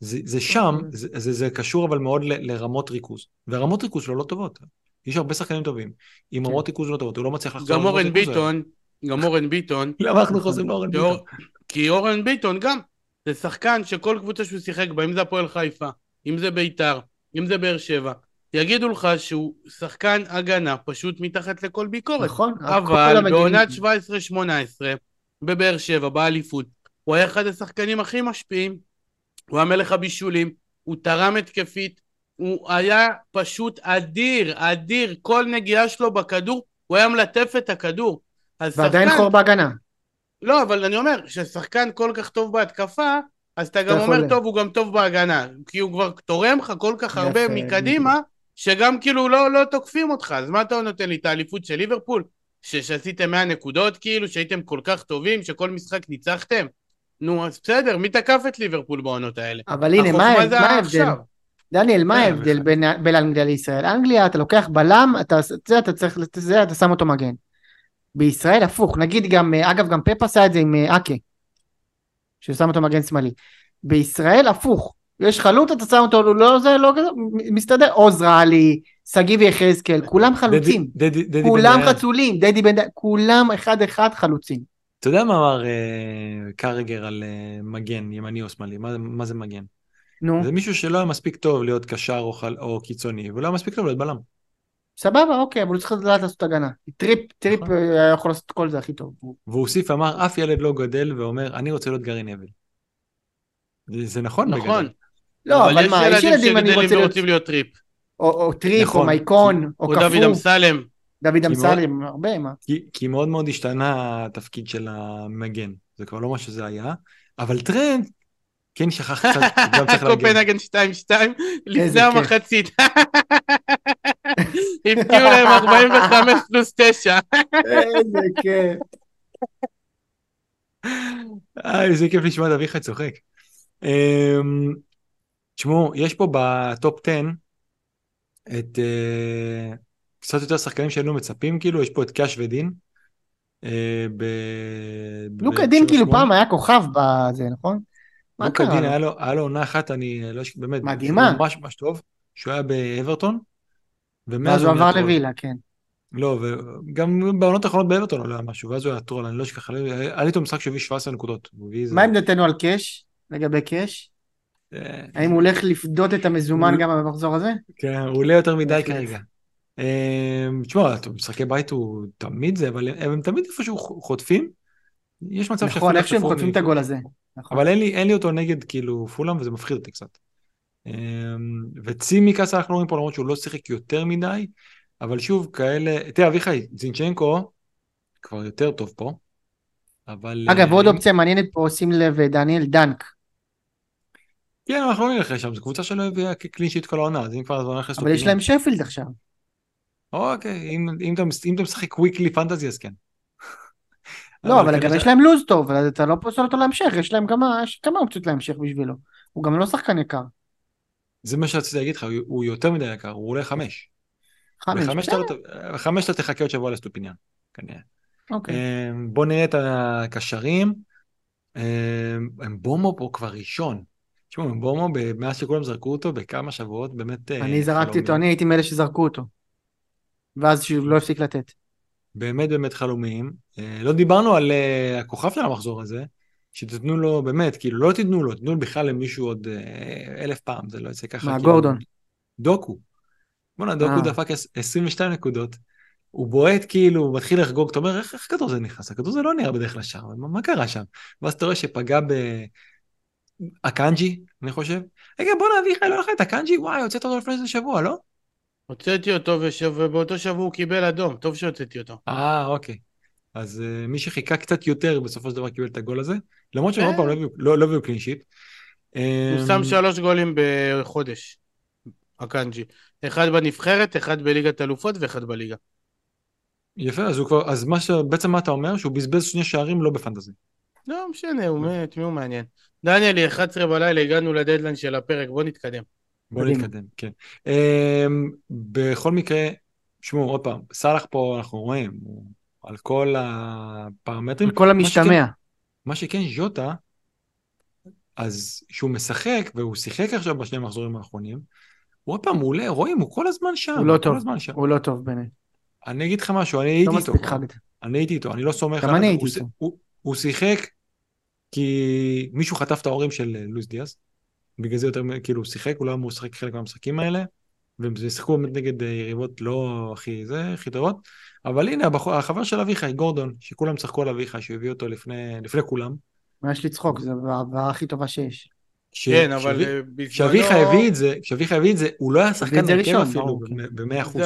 זה, זה שם, אוקיי. זה, זה, זה קשור אבל מאוד ל, לרמות ריכוז. והרמות ריכוז שלו לא טובות. יש הרבה שחקנים טובים. עם כן. רמות ריכוז לא טובות, הוא לא מצליח לחזור. גם אורן ביטון, גם אורן ביטון. למה אנחנו חוזרים לאורן ביטון? כי אורן ביטון גם, זה שחקן שכל קבוצה שהוא שיחק בה, אם זה הפועל חיפה, אם זה ביתר, אם זה באר שבע, יגידו לך שהוא שחקן הגנה פשוט מתחת לכל ביקורת. נכון. אבל בעונת 17-18, בבאר שבע, באליפות, הוא היה אחד השחקנים הכי משפיעים הוא היה מלך הבישולים, הוא תרם התקפית, הוא היה פשוט אדיר, אדיר, כל נגיעה שלו בכדור, הוא היה מלטף את הכדור. ועדיין חור בהגנה. לא, אבל אני אומר, כששחקן כל כך טוב בהתקפה, אז אתה גם אומר, טוב, הוא גם טוב בהגנה. כי הוא כבר תורם לך כל כך הרבה מקדימה, שגם כאילו לא, לא תוקפים אותך. אז מה אתה נותן לי, את האליפות של ליברפול? שעשיתם 100 נקודות כאילו, שהייתם כל כך טובים, שכל משחק ניצחתם? נו, אז בסדר, מי תקף את ליברפול בעונות האלה? אבל הנה, מה ההבדל? דניאל, מה כן, ההבדל בין אנגליה לישראל? אנגליה, אתה לוקח בלם, אתה, זה אתה צריך, זה אתה שם אותו מגן. בישראל הפוך, נגיד גם, אגב גם פפ עשה את זה עם אה, אקה, ששם אותו מגן שמאלי. בישראל הפוך, יש חלוט, אתה שם אותו, לא זה, לא כזה, מסתדר, עוז רעלי, שגיב יחזקאל, כולם חלוצים, כולם חלוצים, דדי בן דדי, כולם אחד אחד חלוצים. אתה יודע מה אמר אה, קראגר על אה, מגן, ימני או שמאלי? מה, מה זה מגן? נו. זה מישהו שלא היה מספיק טוב להיות קשר או, חל, או קיצוני, ולא היה מספיק טוב להיות בלם. סבבה, אוקיי, אבל הוא צריך לדעת לעשות הגנה. טריפ, טריפ נכון. היה יכול לעשות את כל זה הכי טוב. והוא הוסיף, אמר, אף ילד לא גדל ואומר, אני רוצה להיות גארי נוויל. זה נכון נכון. בגדול. לא, אבל, אבל מה, יש ילדים שגדלים ורוצים להיות טריפ. או, או טריפ, נכון. או מייקון, או קפוא. או דוד אמסלם. דוד אמסלם, הרבה, מה? כי, כי מאוד מאוד השתנה התפקיד של המגן, זה כבר לא מה שזה היה, אבל טרנד, כן שכח קצת, גם צריך להגיד. קופנהגן 2-2, לפני המחצית. הפקיעו להם 45 פלוס 9. איזה כיף. איזה כיף לשמוע את אביחי צוחק. אמ, תשמעו, יש פה בטופ 10 את אה, קצת יותר שחקנים שהיינו מצפים, כאילו, יש פה את קאש ודין. אה, לוקה דין כאילו פעם היה כוכב בזה, נכון? לוקה דין היה לו, עונה אחת, אני לא באמת, מדהימה. ממש ממש טוב, שהוא היה באברטון. ואז הוא עבר לווילה, כן. לא, וגם בעונות האחרונות באברטון לא היה משהו, ואז הוא היה troll, אני לא אשכח, היה לי איתו משחק שהביא 17 נקודות. מה עמדתנו על קאש? לגבי קאש? אה, האם הוא הולך לפדות את המזומן גם במחזור הזה? כן, הוא עולה יותר מדי כרגע. אה, תשמע, משחקי בית הוא תמיד זה, אבל הם תמיד איפשהו חוטפים. יש מצב נכון, איך שהם חוטפים את הגול הזה. נכון. אבל אין לי אותו נגד כאילו פולאם וזה מפחיד אותי קצת. אה, וצימקס אנחנו רואים פה למרות שהוא לא שיחק יותר מדי, אבל שוב כאלה, תראה אביחי, זינצ'נקו כבר יותר טוב פה. אבל... אגב, עוד אופציה מעניינת פה, שים לב, דניאל דנק. כן, אנחנו לא נלך לשם, זו קבוצה שלא הביאה קלין שיט כל העונה, אז אם כבר אבל יש להם שפילד עכשיו. אוקיי, אם, אם, אתה, אם אתה משחק וויקלי פנטזי אז כן. לא, אבל גם יש להם לוז טוב, אתה לא פוסל אותו להמשך, יש להם כמה, יש כמה אופציות להמשך בשבילו. הוא גם לא שחקן יקר. זה מה שרציתי להגיד לך, הוא יותר מדי יקר, הוא עולה חמש. חמש, בחמש אתה תחכה עוד שבוע לסטופיניאן, כנראה. אוקיי. אמ, בוא נראה את הקשרים. אמ, בומו פה כבר ראשון. תשמעו, בומו, מאז שכולם זרקו אותו, בכמה שבועות, באמת... אה, אני זרקתי אותו, אני הייתי מאלה שזרקו אותו. ואז שהוא לא הפסיק לתת. באמת באמת חלומיים. אה, לא דיברנו על אה, הכוכב של המחזור הזה, שתתנו לו, באמת, כאילו, לא תיתנו לו, תתנו בכלל למישהו עוד אלף פעם, זה לא יצא ככה. מה, כאילו, גורדון? דוקו. בואנה, דוקו דפק 22 נקודות. הוא בועט כאילו, הוא מתחיל לחגוג, אתה אומר, איך, איך הכדור הזה נכנס? הכדור הזה לא נראה בדרך כלל לשער, מה, מה קרה שם? ואז אתה רואה שפגע ב... אקאנג'י, אני חושב. רגע, בוא נביא לך, לא לך את אקאנג'י? וואי, הוצאת אותו לפני איזה שבוע, לא? הוצאתי אותו, ובאותו שבוע הוא קיבל אדום, טוב שהוצאתי אותו. אה, אוקיי. אז אה, מי שחיכה קצת יותר, בסופו של דבר קיבל את הגול הזה. למרות שעוד פעם לא הביאו clean sheet. הוא שם אמ, שלוש גולים בחודש, אקאנג'י. אחד בנבחרת, אחד בליגת אלופות ואחד בליגה. יפה, אז, כבר, אז מה ש... בעצם מה אתה אומר? שהוא בזבז שני שערים לא בפנטזי. לא משנה, הוא מת, מי הוא מעניין. דניאלי, 11 בלילה, הגענו לדדליין של הפרק, בוא נתקדם. בוא נתקדם, כן. אמ, בכל מקרה, שמעו, עוד פעם, סאלח פה אנחנו רואים, הוא על כל הפרמטרים. על כל המשתמע. מה שכן, ז'וטה, אז שהוא משחק, והוא שיחק עכשיו בשני המחזורים האחרונים, הוא עוד פעם, הוא עולה, רואים, הוא כל הזמן שם. הוא לא טוב, הוא לא טוב באמת. אני אגיד לך משהו, אני הייתי לא איתו. אני הייתי איתו, אני לא סומך עליו. גם אני הייתי איתו. הוא שיחק כי מישהו חטף את ההורים של לואיס דיאס. בגלל זה יותר, כאילו, הוא שיחק, הוא לא אמור לשחק חלק מהמשחקים האלה. והם שיחקו באמת נגד אה, יריבות לא הכי זה, הכי טובות. אבל הנה, הבחור, החבר של אביחי, גורדון, שכולם צחקו על אביחי, שהוא הביא אותו לפני, לפני כולם. מה יש לצחוק? זו ההעברה הכי טובה שיש. ש... כן, אבל אה, בזמנו... כשאביך הביא את זה, כשאביך הביא את זה, הוא לא היה שחקן הרכב אפילו, ב-100%. אחוז.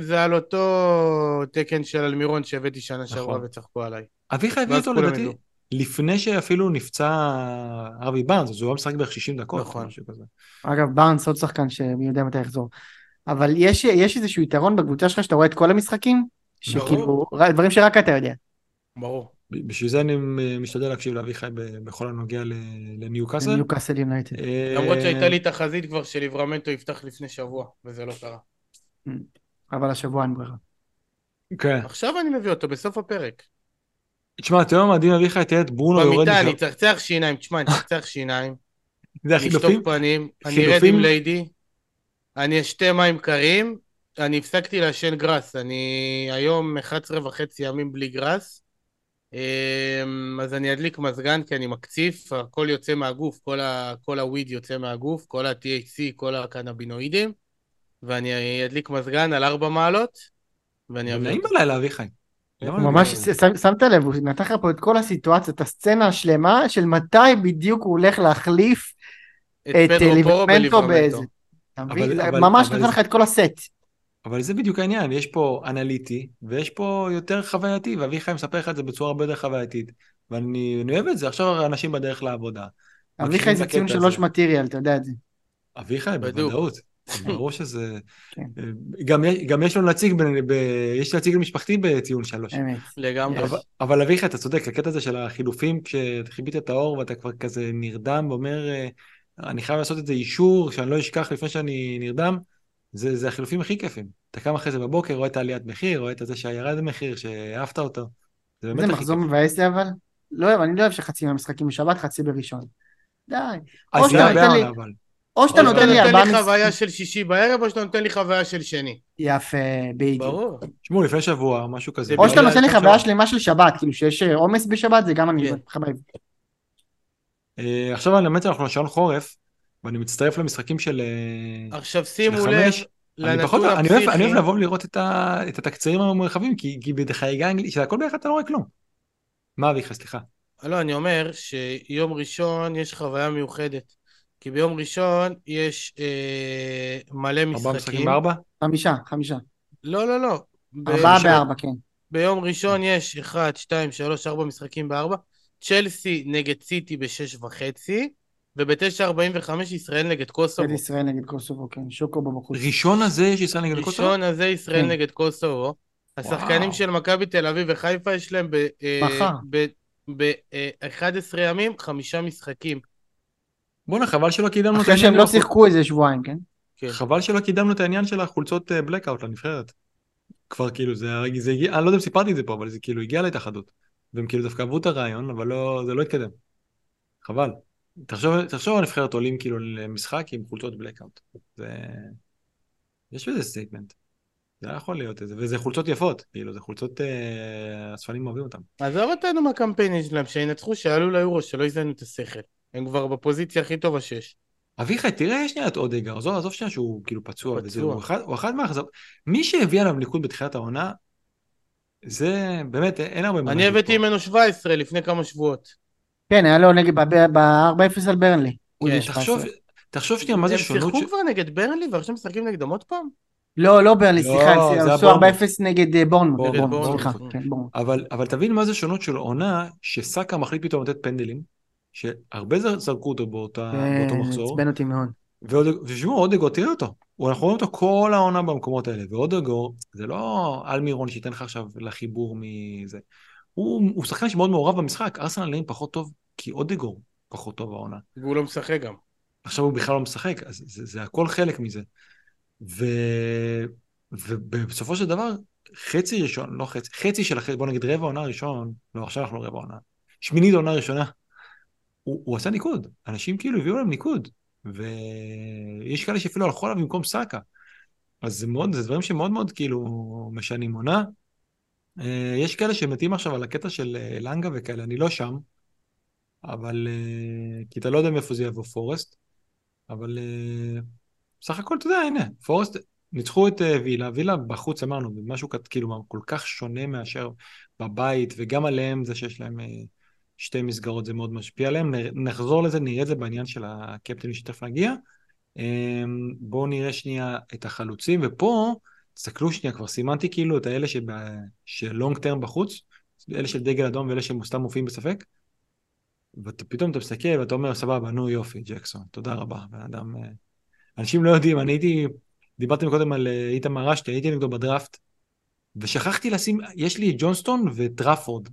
זה על אותו תקן של אלמירון שהבאתי שנה שעברה נכון. וצחקו עליי. אביך הביא אותו לדעתי לפני שאפילו נפצע ארווי בארנס, אז הוא היה משחק בערך 60 דקות. נכון. אגב, בארנס עוד שחקן שמי יודע מתי יחזור. אבל יש, יש איזשהו יתרון בקבוצה שלך שאתה רואה את כל המשחקים? שכאילו, דברים שרק אתה יודע. ברור. בשביל זה אני משתדל להקשיב לאביחי בכל הנוגע לניוקאסל. לניוקאסל יונייטד. אה, למרות שהייתה לי תחזית כבר שליברמנטו יפתח לפני שבוע, וזה לא קרה. אבל השבוע אין ברירה. כן. עכשיו אני מביא אותו, בסוף הפרק. תשמע, אתה יודע מה מדהים אביחי, תראה את ברונו יורד במיטה אני צחצח שיניים, תשמע, אני צחצח שיניים. זה החילופים? לשטוף פנים, אני ארד עם ליידי, אני אשתה מים קרים, אני הפסקתי לעשן גראס, אני היום 11 וחצי ימים בלי גראס. אמ, אז אני אדליק מזגן כי אני מקציף, הכל יוצא מהגוף, כל, ה, כל הוויד יוצא מהגוף, כל ה-THC, כל הקנבינואידים, ואני אדליק מזגן על ארבע מעלות, ואני אביא... נעים בלילה, אביחי. ממש שמת לב, הוא נתן לך פה את כל הסיטואציה, את הסצנה השלמה של מתי בדיוק הוא הולך להחליף את ליברמנטו באיזה. ממש נתן לך את כל הסט. אבל זה בדיוק העניין, יש פה אנליטי ויש פה יותר חווייתי, ואביחי מספר לך את זה בצורה הרבה יותר חווייתית. ואני אוהב את זה, עכשיו אנשים בדרך לעבודה. אביחי זה ציון שלוש מטריאל, אתה יודע את זה. אביחי, בוודאות. ברור שזה... כן. גם, גם יש לו נציג, יש נציג משפחתי בציון שלוש. אמת. לגמרי. אבל, אביך, אתה צודק, הקטע הזה של החילופים, כשחיבית את האור ואתה כבר כזה נרדם ואומר, אה, אני חייב לעשות את זה אישור, שאני לא אשכח לפני שאני נרדם, זה, זה החילופים הכי כיפים. אתה קם אחרי זה בבוקר, רואה את העליית מחיר, רואה את זה שירד המחיר, שאהבת אותו. זה באמת הכי. זה מחזור מבאס לי אבל? לא אוהב, אני לא אוהב שחצי מהמשחקים בשבת, חצי בראשון. די. אז זה הרבה עונה אבל. או שאתה נותן לי ארבעה... או שאתה נותן לי חוויה של שישי בערב, או שאתה נותן לי חוויה של שני. יפה, בדיוק. ברור. תשמעו, לפני שבוע, משהו כזה. או שאתה נותן לי חוויה שלמה של שבת, כאילו שיש אה, עומס בשבת, זה גם אני כן. מחבב. אה, עכשיו אני באמת אנחנו לשעון חורף, ואני מצטרף למשחקים של... אה, עכשיו שימו לב, לנתון הפסיכי. אני אוהב לבוא ולראות את התקצירים המרחבים, כי בחגיגה אנגלית, שהכל ביחד אתה לא רואה כלום. מה אביך, סליחה. לא, אני אומר שיום ראשון יש חוויה מיוחדת. כי ביום ראשון יש אה, מלא משחקים. ארבעה משחקים בארבע? חמישה, חמישה. לא, לא, לא. ארבעה בארבע, כן. ביום ראשון יש אחד, שתיים, שלוש, ארבע משחקים בארבע. צ'לסי נגד סיטי בשש וחצי, וב-9.45 ישראל נגד קוסובו. ישראל נגד קוסובו, כן, שוקו בבחוץ. ראשון הזה יש ישראל נגד קוסובו? ראשון הזה ישראל כן. נגד קוסובו. השחקנים של מכבי תל אביב וחיפה יש להם ב-11 אה, ימים חמישה משחקים. בואנה, חבל שלא קידמנו את העניין. אחרי שהם לא שיחקו איזה שבועיים, כן? כן? חבל שלא קידמנו את העניין של החולצות בלקאוט אה, לנבחרת. כבר כאילו, זה, זה הגיע, אני לא יודע אם סיפרתי את זה פה, אבל זה כאילו הגיע להתאחדות. והם כאילו דווקא אהבו את הרעיון, אבל לא, זה לא התקדם. חבל. תחשוב, תחשוב על נבחרת עולים כאילו למשחק עם חולצות בלקאוט. זה... יש בזה statement. זה היה יכול להיות איזה, וזה חולצות יפות, כאילו, זה חולצות, אה, אספנים אוהבים אותן. עזוב אותנו מהקמפיינים שלהם, שינצחו, שיעלו ליורו, שלא יזיינו את השכל. הם כבר בפוזיציה הכי טובה שיש. אביחי, תראה שנייה את אודגור, עזוב, עזוב שנייה שהוא כאילו פצוע, פצוע. וזה, הוא אחד, הוא אחד מהאכזב... מי שהביא עליו ניקוד בתחילת העונה, זה באמת, אין הרבה... אני הבאתי ממנו 17 לפני כמה שבועות. כן, היה לו נגד ב-4-0 על ברנלי. כן, תחשוב, תחשוב שנייה, מה זה שונות... הם שיחקו כבר נגד ברנלי ועכשיו משחקים נגדם עוד פעם? לא, לא ברנלי, לא, סליחה, הם עשו 4-0 נגד בורנמוט, סליחה, כן, אבל תבין מה זה שונות של עונה, שסאקה מחליט פתאום לתת פנדלים, שהרבה זרקו אותו באותה, כן, באותו מחזור. עצבן אותי מאוד. ותשמעו, אודגור, תראה אותו. אנחנו רואים אותו כל העונה במקומות האלה. ואודגור, זה לא אלמירון שייתן לך עכשיו לחיבור מזה. הוא, הוא שחקן שמאוד מעורב במשחק. ארסנל נראים פחות טוב, כי אודגור פחות טוב העונה. והוא לא משחק גם. עכשיו הוא בכלל לא משחק, אז זה, זה הכל חלק מזה. ו... ובסופו של דבר, חצי ראשון, לא חצי, חצי של החצי, בוא נגיד רבע עונה ראשון, לא, עכשיו אנחנו רבע עונה. שמינית עונה ראשונה, הוא, הוא עשה ניקוד, אנשים כאילו הביאו להם ניקוד, ויש כאלה שאפילו הלכו עליו במקום סאקה. אז זה מאוד, זה דברים שמאוד מאוד כאילו משנים עונה. אה, יש כאלה שמתים עכשיו על הקטע של אה, לנגה וכאלה, אני לא שם, אבל... אה, כי אתה לא יודע מאיפה זה יבוא פורסט, אבל בסך הכל, אתה יודע, הנה, פורסט ניצחו את וילה, וילה בחוץ אמרנו, משהו כאילו כל כך שונה מאשר בבית, וגם עליהם זה שיש להם שתי מסגרות זה מאוד משפיע עליהם. נחזור לזה, נראה את זה בעניין של הקפטנים שתכף נגיע. אמ, בואו נראה שנייה את החלוצים, ופה, תסתכלו שנייה, כבר סימנתי כאילו את האלה שלונג טרם בחוץ, אלה של דגל אדום ואלה שסתם מופיעים בספק, ופתאום אתה מסתכל ואתה אומר, סבבה, נו יופי, ג'קסון, תודה רבה, בן אדם... אה, אנשים לא יודעים, אני הייתי, דיברתם קודם על אה, איתמר רשתי, הייתי נגדו בדראפט, ושכחתי לשים, יש לי את ג'ונסטון וטראפורד.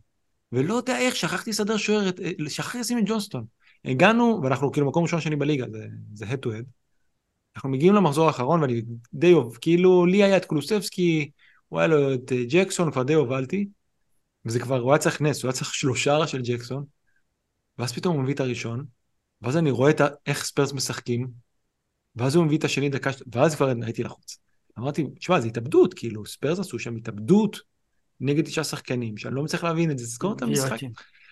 ולא יודע איך, שכחתי לסדר שוער, שכחתי לשים את ג'ונסטון. הגענו, ואנחנו כאילו מקום ראשון שני בליגה, זה, זה head to head. אנחנו מגיעים למחזור האחרון, ואני די, כאילו, לי היה את קלוסבסקי, הוא היה לו את אה, ג'קסון, כבר די הובלתי, וזה כבר, הוא היה צריך נס, הוא היה צריך שלושה של ג'קסון, ואז פתאום הוא מביא את הראשון, ואז אני רואה את איך ספרס משחקים, ואז הוא מביא את השני דקה, ואז כבר הייתי לחוץ. אמרתי, תשמע, זה התאבדות, כאילו, ספרס עשו שם התאבדות נגד תשעה שחקנים, שאני לא מצליח להבין את זה, תזכור את המשחק.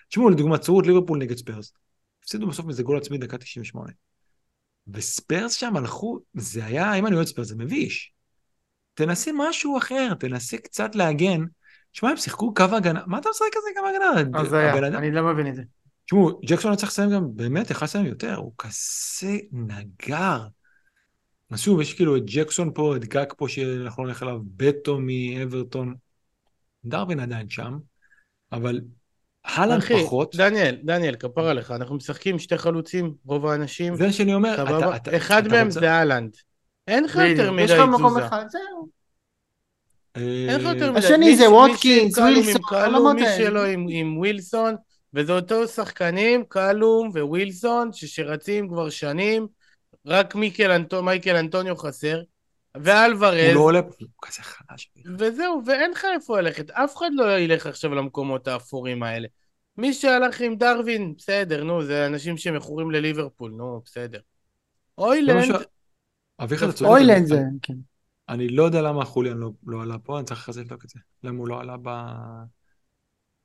תשמעו, לדוגמה, ייצרו את ליברפול נגד ספרס. הפסידו בסוף מזה גול עצמי דקה 98. וספרס שם הלכו, זה היה, אם אני אוהד ספרס, זה מביש. תנסה משהו אחר, תנסה קצת להגן. תשמע, הם שיחקו קו הגנה, מה אתה משחק כזה קו הגנה? אז היה, אני לא מבין את זה. תשמעו, ג'קסון צריך לסיים גם, באמת, יכול לסיים יותר, הוא כזה נגר. אז שוב, יש כאילו את ג'קסון פה, את גאקפו שאנחנו נלך עליו, בטו מאברטון. דרווין עדיין שם, אבל הלנד פחות. דניאל, דניאל, כפר עליך, אנחנו משחקים שתי חלוצים, רוב האנשים. זה שאני אומר, אתה, אתה, אחד אתה מהם רוצה... זה הלנד. אין לך יותר מדי יש לך מקום תזוזה. אחד, זהו. אין לך יותר אה, מדי. השני זה ווטקינס, מי ווילסון, עם קלום, מי. שלא עם, עם ווילסון, וזה אותו שחקנים, קלום ווילסון, ש- שרצים כבר שנים, רק מייקל אנטוניו חסר, הוא ואלוורז, לא עולה, הוא כזה חלש. וזהו, ואין לך איפה ללכת. אף אחד לא ילך עכשיו למקומות האפורים האלה. מי שהלך עם דרווין, בסדר, נו, זה אנשים שמכורים לליברפול, נו, בסדר. אוילנד, אתה צודק. אוילנד זה, כן. אני לא יודע למה חוליאן לא, לא עלה פה, אני צריך אחרי זה לבדוק את זה. למה הוא לא עלה ב...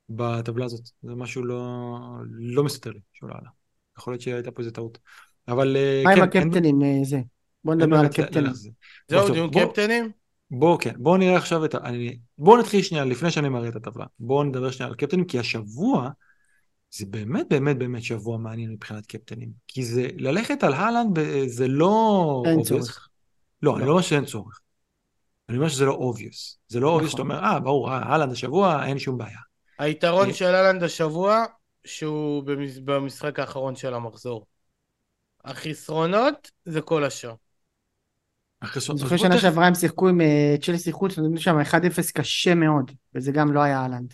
בטבלה הזאת. זה משהו לא, לא מסתדר לי שהוא לא עלה. יכול להיות שהייתה פה איזה טעות. אבל אה, מה כן, עם אין- הקפטנים אה, זה? בוא נדבר על זה. זהו, דיון קפטנים? בואו כן, בואו נראה עכשיו את ה... אני... בואו נתחיל שנייה, לפני שאני מראה את הטבלה. בואו נדבר שנייה על קפטנים, כי השבוע זה באמת באמת באמת שבוע מעניין מבחינת קפטנים. כי זה, ללכת על הלנד זה לא... אין obvious. צורך. לא, אני לא. לא אומר שאין צורך. אני אומר שזה לא obvious. זה לא obvious נכון. שאתה אומר, אה, ברור, אה, הלנד השבוע, אין שום בעיה. היתרון אה. של אהלנד השבוע, שהוא במש- במשחק האחרון של המחזור. החסרונות זה כל השאר. אני זוכר שנה שעברה הם שיחקו עם אה, צ'לסי חוץ, נתנו שם 1-0 קשה מאוד, וזה גם לא היה אהלנד.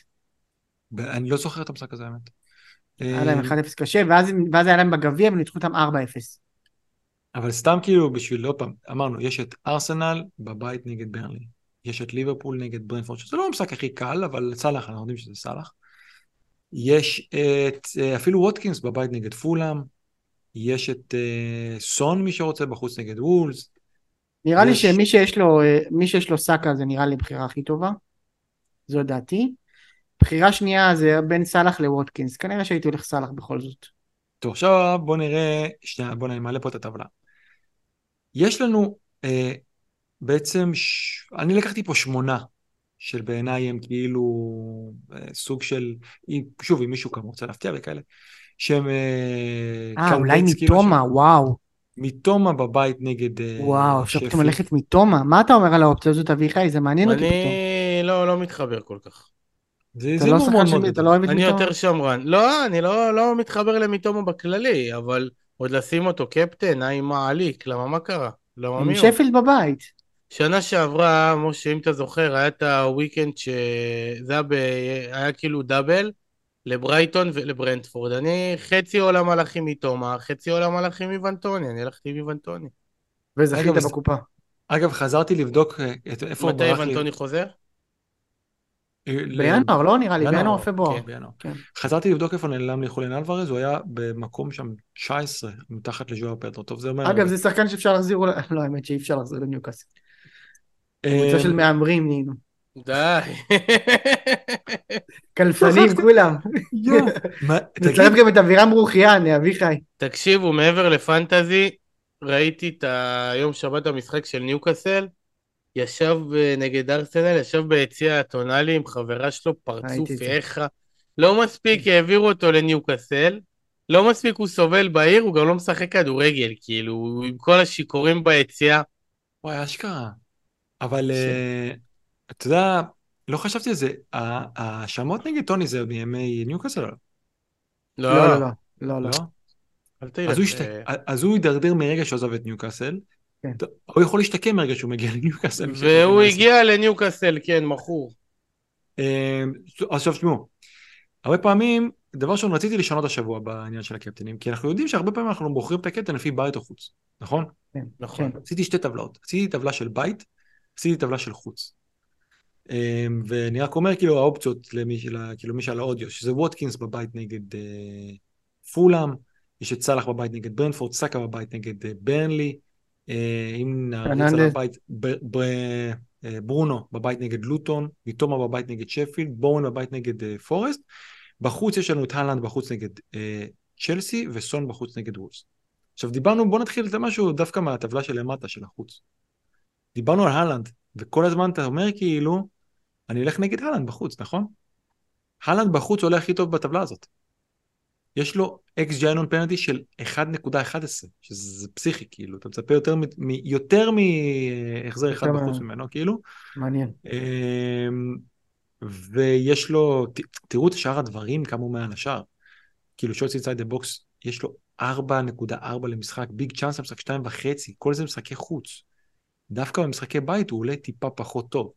אני לא זוכר את המשחק הזה, האמת. היה להם אה, 1-0 קשה, ואז ואז היה להם בגביע והם ניצחו אותם 4-0. אבל סתם כאילו בשביל, עוד פעם, אמרנו, יש את ארסנל בבית נגד ברנלי. יש את ליברפול נגד ברנפורד, שזה לא המשחק הכי קל, אבל סאלח, אנחנו יודעים שזה סאלח. יש את, אה, אפילו ווטקינס בבית נגד פולאם. יש את סון, מי שרוצה, בחוץ נגד וולס. נראה לי שמי שיש לו, אה, מי שיש לו סאקה זה נראה לי הבחירה הכי טובה. זו דעתי. בחירה שנייה זה בין סאלח לווטקינס. כנראה שהייתי הולך סאלח בכל זאת. טוב, עכשיו בוא נראה, שנייה, בוא נעלה פה את הטבלה. יש לנו אה, בעצם, ש... אני לקחתי פה שמונה, של בעיניי הם כאילו אה, סוג של, שוב, אם מישהו כמובן רוצה להפתיע וכאלה, שהם... אה, אולי candidates, כאילו, מתומה, וואו. מתומה בבית נגד אה, וואו, עכשיו פתאום. ללכת מתומה. מה אתה אומר על האופציה הזאת, אביחי? זה מעניין אותי פתאום. אני לא, לא מתחבר כל כך. זה, אתה זה לא שחקן שלי, אתה. לא אוהב את אני מתומה? יותר שמרן. לא, אני לא, לא מתחבר למיטומו בכללי, אבל עוד לשים אותו קפטן, היי מה עליק, למה מה קרה? למה עם מי הוא? שפילד בבית. שנה שעברה, משה, אם אתה זוכר, היה את הוויקנד שזה היה, ב... היה כאילו דאבל לברייטון ולברנדפורד. אני חצי עולם הלך עם מתומה, חצי עולם הלך עם איוונטוני, אני הלכתי עם איוונטוני. וזכית בקופה. אגב, חזרתי לבדוק אה, את, איפה מתי ברח לי... איוונטוני חוזר? אה, בינואר, לא נראה לי, בינואר, פברואר. כן, בינואר. כן. חזרתי לבדוק איפה נעלם לי חולין אלוורז, הוא היה במקום שם 19, מתחת לז'ואר פדרו. טוב, זה אומר... אגב, זה שחקן שאפשר להחזיר, לא, האמת שאי אפשר להחזיר לניוקאסל. אה, קבוצה של מהמרים נהיינו. די. שכחתי. כולם. נצרף גם את אבירם ברוכיאן, אביחי. תקשיבו, מעבר לפנטזי, ראיתי את היום שבת המשחק של ניוקאסל, ישב אה, נגד ארסנל, ישב ביציע הטונאלי עם חברה שלו, פרצוף. איך... לא מספיק העבירו אותו לניוקאסל, לא מספיק הוא סובל בעיר, הוא גם לא משחק כדורגל, כאילו, עם כל השיכורים ביציע. וואי, אשכרה. אבל אה, אתה יודע, לא חשבתי על זה, ההאשמות נגד טוני זה מימי ניוקאסל? לא, לא, לא, לא. לא, לא. לא? אל תלך. אז הוא השת- אה, אז הוא הידרדר מרגע שהוא עזב את ניוקאסל. כן. הוא יכול להשתקם מרגע שהוא מגיע לניוקאסל. והוא הגיע לניוקאסל, כן, מכור. אה, עכשיו תשמעו, הרבה פעמים, דבר ראשון רציתי לשנות השבוע בעניין של הקפטנים, כי אנחנו יודעים שהרבה פעמים אנחנו בוחרים את הקפטן לפי בית או חוץ, נכון? כן, נכון. כן. עשיתי שתי טבלאות, עשיתי טבלה של בית, עשיתי טבלה של חוץ. אה, ואני רק אומר כאילו האופציות למי, כאילו מי שעל האודיו, שזה ווטקינס בבית נגד אה, פולאם, יש את סאלח בבית נגד ברנפורד, סאקה בבית נגד אה, ברנלי, אה, אם נריץ על. הבית, ב, ב, אה, ברונו בבית נגד לוטון, מיטומה בבית נגד שפילד, בואן בבית נגד אה, פורסט, בחוץ יש לנו את הולנד בחוץ נגד אה, צ'לסי וסון בחוץ נגד וולס. עכשיו דיברנו, בוא נתחיל את משהו דווקא מהטבלה של למטה של החוץ. דיברנו על הולנד, וכל הזמן אתה אומר כאילו, אני אלך נגד הולנד בחוץ, נכון? הולנד בחוץ עולה הכי טוב בטבלה הזאת. יש לו xG non-penalty של 1.11, שזה פסיכי, כאילו, אתה מצפה יותר, מ- מ- יותר מהחזר אחד בחוץ ממנו, כאילו. מעניין. אמ, ויש לו, ת, תראו את שאר הדברים, כמה הוא מעל השאר. כאילו shots inside the box, יש לו 4.4 למשחק, big chance למשחק 2.5, כל זה משחקי חוץ. דווקא במשחקי בית הוא עולה טיפה פחות טוב.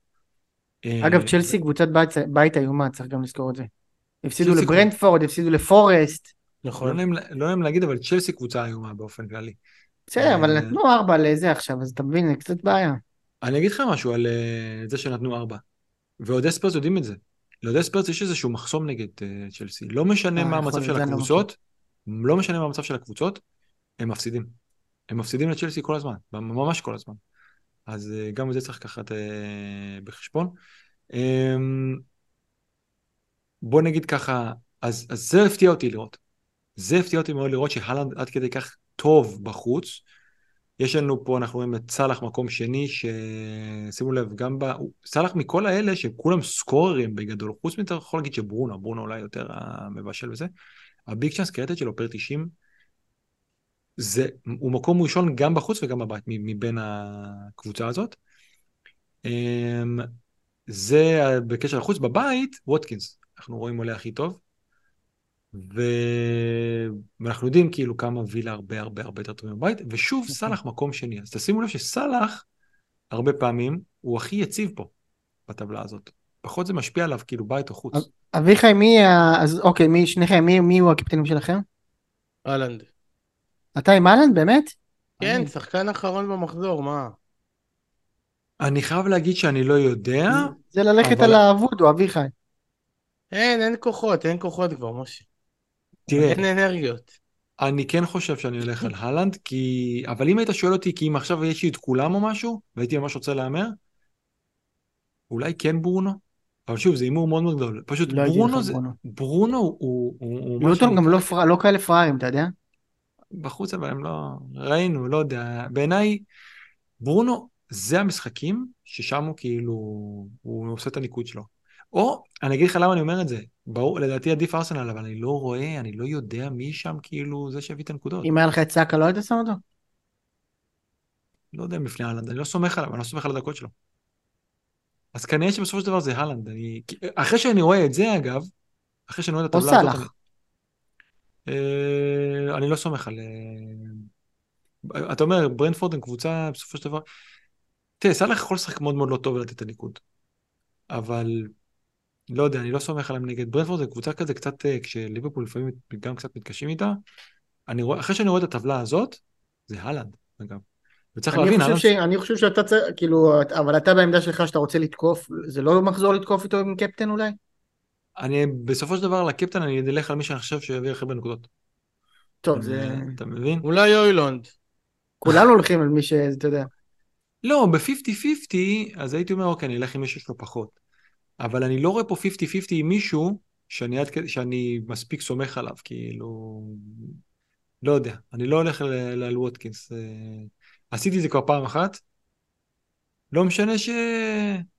אגב, אה, צ'לסי קבוצת בית, בית איומה, צריך גם לזכור את זה. הפסידו לברנטפורד, הפסידו לפורסט. לא נכון. נעים, לא נעים להגיד, אבל צ'לסי קבוצה איומה באופן כללי. בסדר, אבל אה, נתנו ארבע לזה עכשיו, אז אתה מבין, זה קצת בעיה. אני אגיד לך משהו על אה, זה שנתנו ארבע. ואוהדי ספרס יודעים את זה. לאוהדי ספרס יש איזשהו מחסום נגד צ'לסי. לא משנה מה יכול המצב של לא הקבוצות, לא משנה מה המצב של הקבוצות, הם מפסידים. הם מפסידים לצ'לסי כל הזמן, ממש כל הזמן. אז אה, גם את זה צריך לקחת אה, בחשבון. אה, בוא נגיד ככה, אז, אז זה הפתיע אותי לראות. זה הפתיע אותי מאוד לראות שהלנד עד כדי כך טוב בחוץ. יש לנו פה, אנחנו רואים את סאלח מקום שני, ששימו לב, גם ב... סאלח מכל האלה שכולם סקוררים בגדול, חוץ מזה יכול להגיד שברונו, ברונו אולי יותר המבשל וזה, הביג צ'אנס קרטד שלו פר 90, זה, הוא מקום ראשון גם בחוץ וגם בבית, מבין הקבוצה הזאת. אמ, זה בקשר לחוץ, בבית, ווטקינס, אנחנו רואים עולה הכי טוב. ו... ואנחנו יודעים כאילו כמה וילה הרבה הרבה הרבה יותר טובים בבית, ושוב נכון. סאלח מקום שני. אז תשימו לב שסאלח, הרבה פעמים, הוא הכי יציב פה, בטבלה הזאת. פחות זה משפיע עליו כאילו בית או חוץ. אביחי, מי, אז אוקיי, מי, שניכם, מי, מי הוא הקפטנים שלכם? אהלנד. אתה עם אהלנד, באמת? כן, אני- שחקן אחרון במחזור, מה? אני חייב להגיד שאני לא יודע, זה ללכת אבל- על האבודו, אביחי. אין, אין כוחות, אין כוחות כבר, משה. תראה, אין אנרגיות. אני כן חושב שאני הולך על הלנד, כי... אבל אם היית שואל אותי, כי אם עכשיו יש לי את כולם או משהו, והייתי ממש רוצה להמר, אולי כן ברונו, אבל שוב, זה הימור מאוד מאוד גדול. פשוט לא ברונו זה... ברונו. ברונו הוא... הוא, הוא לוטון שאני- גם לא, פר... לא כאלה פראיירים, אתה יודע? בחוץ אבל הם לא... ראינו, לא יודע. בעיניי, ברונו, זה המשחקים ששם הוא כאילו... הוא עושה את הניקוד שלו. או, אני אגיד לך למה אני אומר את זה. ברור, לדעתי עדיף ארסנל, אבל אני לא רואה, אני לא יודע מי שם כאילו זה שהביא את הנקודות. אם היה לך את סאקה, לא היית שם אותו? לא יודע אם לפני הלנד, אני לא סומך עליו, אני לא סומך על הדקות שלו. אז כנראה שבסופו של דבר זה הלנד. אני... אחרי שאני רואה את זה, אגב, אחרי שאני רואה את או הטבלה הזאת, סאלח. אני... אה, אני לא סומך על... אה, אתה אומר, ברנפורד הם קבוצה, בסופו של דבר... תראה, סאלח יכול לשחק מאוד מאוד לא טוב ולתת את הניקוד. אבל לא יודע, אני לא סומך עליהם נגד ברנפורד, זו קבוצה כזה קצת, אה, כשליברפול לפעמים גם קצת מתקשים איתה. אני רואה, אחרי שאני רואה את הטבלה הזאת, זה הלנד, אגב. וצריך אני להבין, חושב. ש... אני חושב שאתה צריך, כאילו, אבל אתה בעמדה שלך שאתה רוצה לתקוף, זה לא מחזור לתקוף איתו עם קפטן אולי? אני בסופו של דבר לקפטן אני אלך על מי שאני חושב שיביא הכי הרבה נקודות. טוב, זה... אתה מבין? אולי אוילונד. כולנו הולכים על מי ש... אתה יודע. לא, ב-50-50, אז הייתי אומר, אוקיי, אני אלך עם מי שיש לו פחות. אבל אני לא רואה פה 50-50 עם מישהו שאני, עד, שאני מספיק סומך עליו, כאילו... לא יודע, אני לא הולך ל- ל- ווטקינס. אה, עשיתי את זה כבר פעם אחת, לא משנה ש...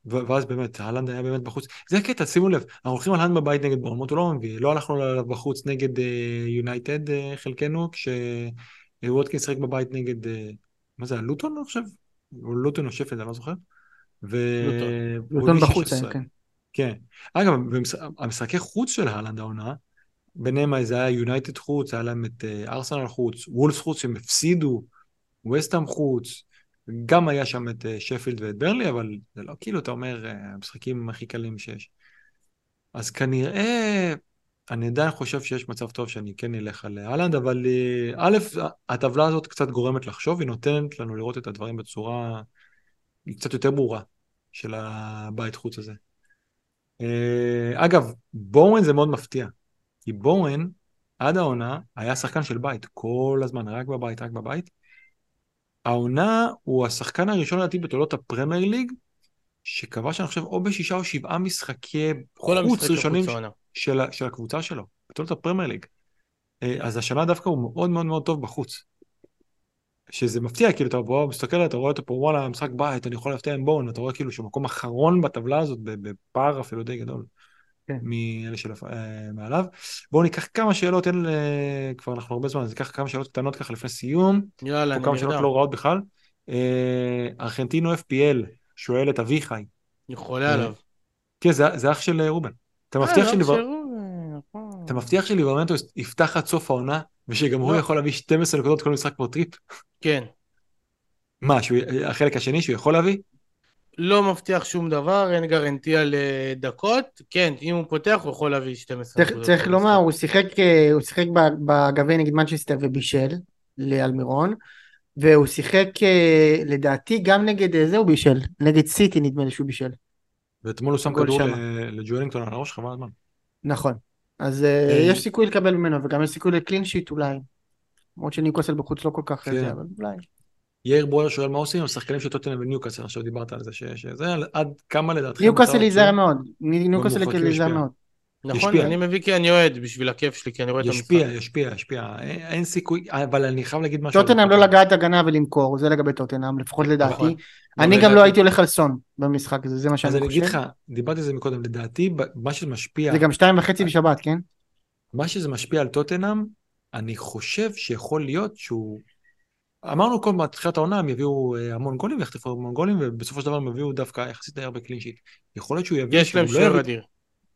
ואז באמת, אהלנד היה באמת בחוץ. זה הקטע, שימו לב, אנחנו הולכים על אהלנד בבית נגד בורנמוט, הוא לא מביא, לא הלכנו עליו בחוץ נגד יונייטד uh, חלקנו, כשווטקינס שיחק בבית נגד, uh, מה זה, לוטון אני חושב? או לוטון או שפלד, אני לא זוכר. ו... לוטון. בחוץ 16. היה, כן. כן. אגב. המשחקי חוץ של אהלנד העונה, ביניהם זה היה יונייטד חוץ, היה להם את אה, ארסנל חוץ, וולס חוץ שהם הפסידו, וסטאם חוץ, גם היה שם את אה, שפילד ואת ברלי, אבל זה לא כאילו, אתה אומר, אה, המשחקים הכי קלים שיש. אז כנראה, אני עדיין חושב שיש מצב טוב שאני כן אלך על אהלנד, אבל אה, א', הטבלה הזאת קצת גורמת לחשוב, היא נותנת לנו לראות את הדברים בצורה קצת יותר ברורה של הבית חוץ הזה. אה, אגב, בורן זה מאוד מפתיע, כי בורן עד העונה היה שחקן של בית, כל הזמן, רק בבית, רק בבית. העונה הוא השחקן הראשון לדעתי בתולדות הפרמייר ליג, שכבש אני חושב או בשישה או שבעה משחקי חוץ ראשונים. של, של הקבוצה שלו, בתולדות הפרמייר ליג. אה, אז השנה דווקא הוא מאוד מאוד מאוד טוב בחוץ. שזה מפתיע, כאילו אתה בוא, מסתכל, אתה רואה אותו פה, וואלה, משחק בית, אני יכול להפתיע עם בורן, אתה רואה כאילו שהוא מקום אחרון בטבלה הזאת, בפער אפילו די גדול. כן. מאלה של אה, מעליו. בואו ניקח כמה שאלות, אין, אה, כבר אנחנו הרבה זמן, אז ניקח כמה שאלות קטנות ככה לפני סיום. יאללה, אני כמה שאלות. לא רעות בכלל. אה, ארגנטינו FPL שואל את אביחי. אני חולה עליו. כן, זה, אח של אה, רובן. אתה אה, מבטיח שליבר... אה, נכון. אתה מבטיח שליברמנטו יפתח עד סוף העונה, ושגם הוא לא. יכול להביא 12 נקודות כל משחק כמו טריפ? כן. מה, החלק השני שהוא יכול להביא? לא מבטיח שום דבר, אין גרנטי על אה, דקות. כן, אם הוא פותח הוא יכול להביא 12 צריך, צריך לומר, הוא שיחק, אה, הוא שיחק בגביע נגד מנצ'סטר ובישל לאלמירון, והוא שיחק אה, לדעתי גם נגד זה הוא בישל, נגד סיטי נדמה לי שהוא בישל. ואתמול הוא שם כדור לג'ואלינגטון על הראש, חבל הזמן. נכון. אז יש סיכוי לקבל ממנו, וגם יש סיכוי לקלין שיט אולי. למרות שניקוסל בחוץ לא כל כך, כן. אבל אולי. יאיר ברויר שואל מה עושים עם השחקנים של טוטנאם וניוקאסל, עכשיו דיברת על זה, שזה עד כמה לדעתכם... ניוקאסל ייזהר מאוד, ניוקאסל ייזהר מאוד. נכון, אני מביא כי אני אוהד בשביל הכיף שלי, כי אני רואה את המשחק. ישפיע, ישפיע, ישפיע, אין סיכוי, אבל אני חייב להגיד משהו. טוטנאם לא לגעת הגנה ולמכור, זה לגבי טוטנאם, לפחות לדעתי. נכון. אני גם לא הייתי הולך על סון במשחק הזה, זה מה שאני חושב. אז אני אגיד לך, דיברתי על זה מקודם, לדעתי, מה שזה משפיע... זה גם שתיים וחצי בשבת, כן? מה שזה משפיע על טוטנאם, אני חושב שיכול להיות שהוא אמרנו כל בתחילת העונה הם יביאו אה, המון גולים ויחטפו המון גולים ובסופו של דבר הם יביאו דווקא יחסית די הרבה קלין שיט. יכול להיות שהוא יבין יש להם לא שוער אדיר.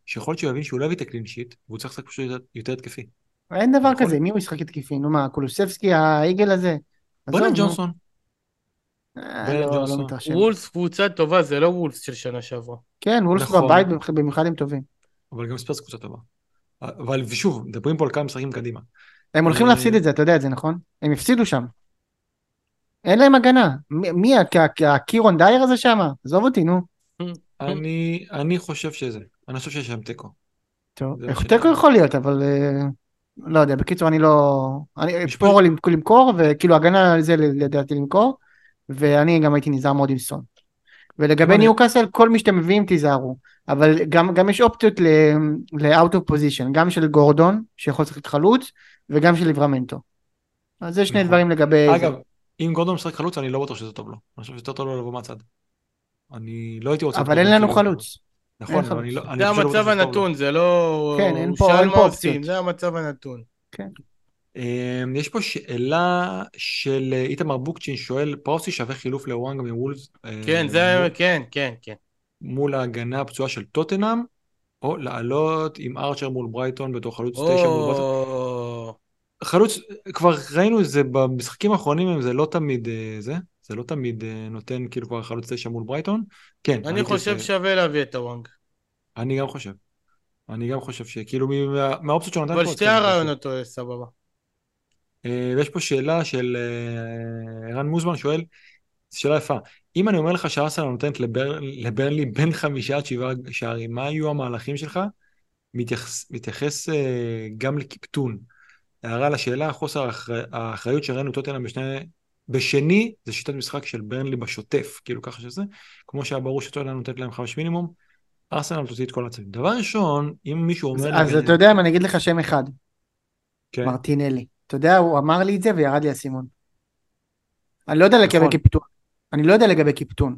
שיכול להיות שהוא יבין שהוא לא יביא את הקלין שיט והוא צריך לשחק פשוט יותר התקפי. אין דבר כזה מי הוא ישחק התקפי נו מה קולוסבסקי העיגל הזה. בונן ג'ונסון. אה, לא, לא וולס קבוצה טובה זה לא וולס של שנה שעברה. כן וולס נכון. בבית במיוחד הם טובים. אבל גם ספרס קבוצה טובה. אבל ושוב מדברים פה על כמה משחקים קדימה. הם הולכים אה, להפסיד את זה אתה יודע את זה נכון? הם הפסידו שם. אין להם הגנה. מי, הקירון דייר הזה שם? עזוב אותי, נו. אני, אני חושב שזה. אני חושב שיש שם תיקו. טוב, איך תיקו יכול להיות, אבל אה, לא יודע, בקיצור אני לא... אני אפור למכור, וכאילו הגנה על זה לדעתי למכור, ואני גם הייתי נזהר מאוד עם סון. ולגבי ניוקאסל, כל מי שאתם מביאים תיזהרו. אבל גם, גם יש אופציות ל-out of position, גם של גורדון, שיכול לשחק חלוץ, וגם של ליברמנטו. אז זה שני נכון. דברים לגבי... אגב, אם גורדון משחק חלוץ, אני לא בטוח שזה טוב לו. אני חושב שיותר טוב לו לבוא מהצד. אני לא הייתי רוצה... אבל אין לנו חלוץ. נכון, אבל אני לא... זה המצב הנתון, זה לא... כן, אין פה אופציות. זה המצב הנתון. כן. אמ, יש פה שאלה של איתמר בוקצ'ין שואל, פאו סי שווה חילוף להוואנג מוולס? כן, זה, כן, כן, כן. מול ההגנה הפצועה של טוטנאם, או לעלות עם ארצ'ר מול ברייטון בתור חלוץ תשע מול ברייטון. חלוץ, כבר ראינו את זה במשחקים האחרונים, זה לא תמיד אה, זה, זה לא תמיד אה, נותן כאילו כבר חלוץ תשע מול ברייטון. כן. אני חושב ש... שווה להביא את הוואנג. אני גם חושב. אני גם חושב שכאילו מה, מהאופציות שהוא נותן פה... אבל שתי הרעיונות סבבה. אה, ויש פה שאלה של ערן מוזמן שואל, שאלה יפה, אם אני אומר לך שארסנל נותנת לבר, לברנלי בין חמישה עד שבעה שערים, מה היו המהלכים שלך? מתייחס, מתייחס גם לקיפטון. הערה לשאלה, חוסר האחריות שראינו טוטנאם בשני... בשני, זה שיטת משחק של ברנלי בשוטף, כאילו ככה שזה, כמו שהיה ברור שטוטנאם נותנת להם חמש מינימום, ארסנל תוציא את כל הצווים. דבר ראשון, אם מישהו אומר... אז אתה יודע מה, אני אגיד לך שם אחד. כן. מרטינלי. אתה יודע, הוא אמר לי את זה וירד לי האסימון. אני לא יודע לגבי נכון. קיפטון. אני לא יודע לגבי קיפטון.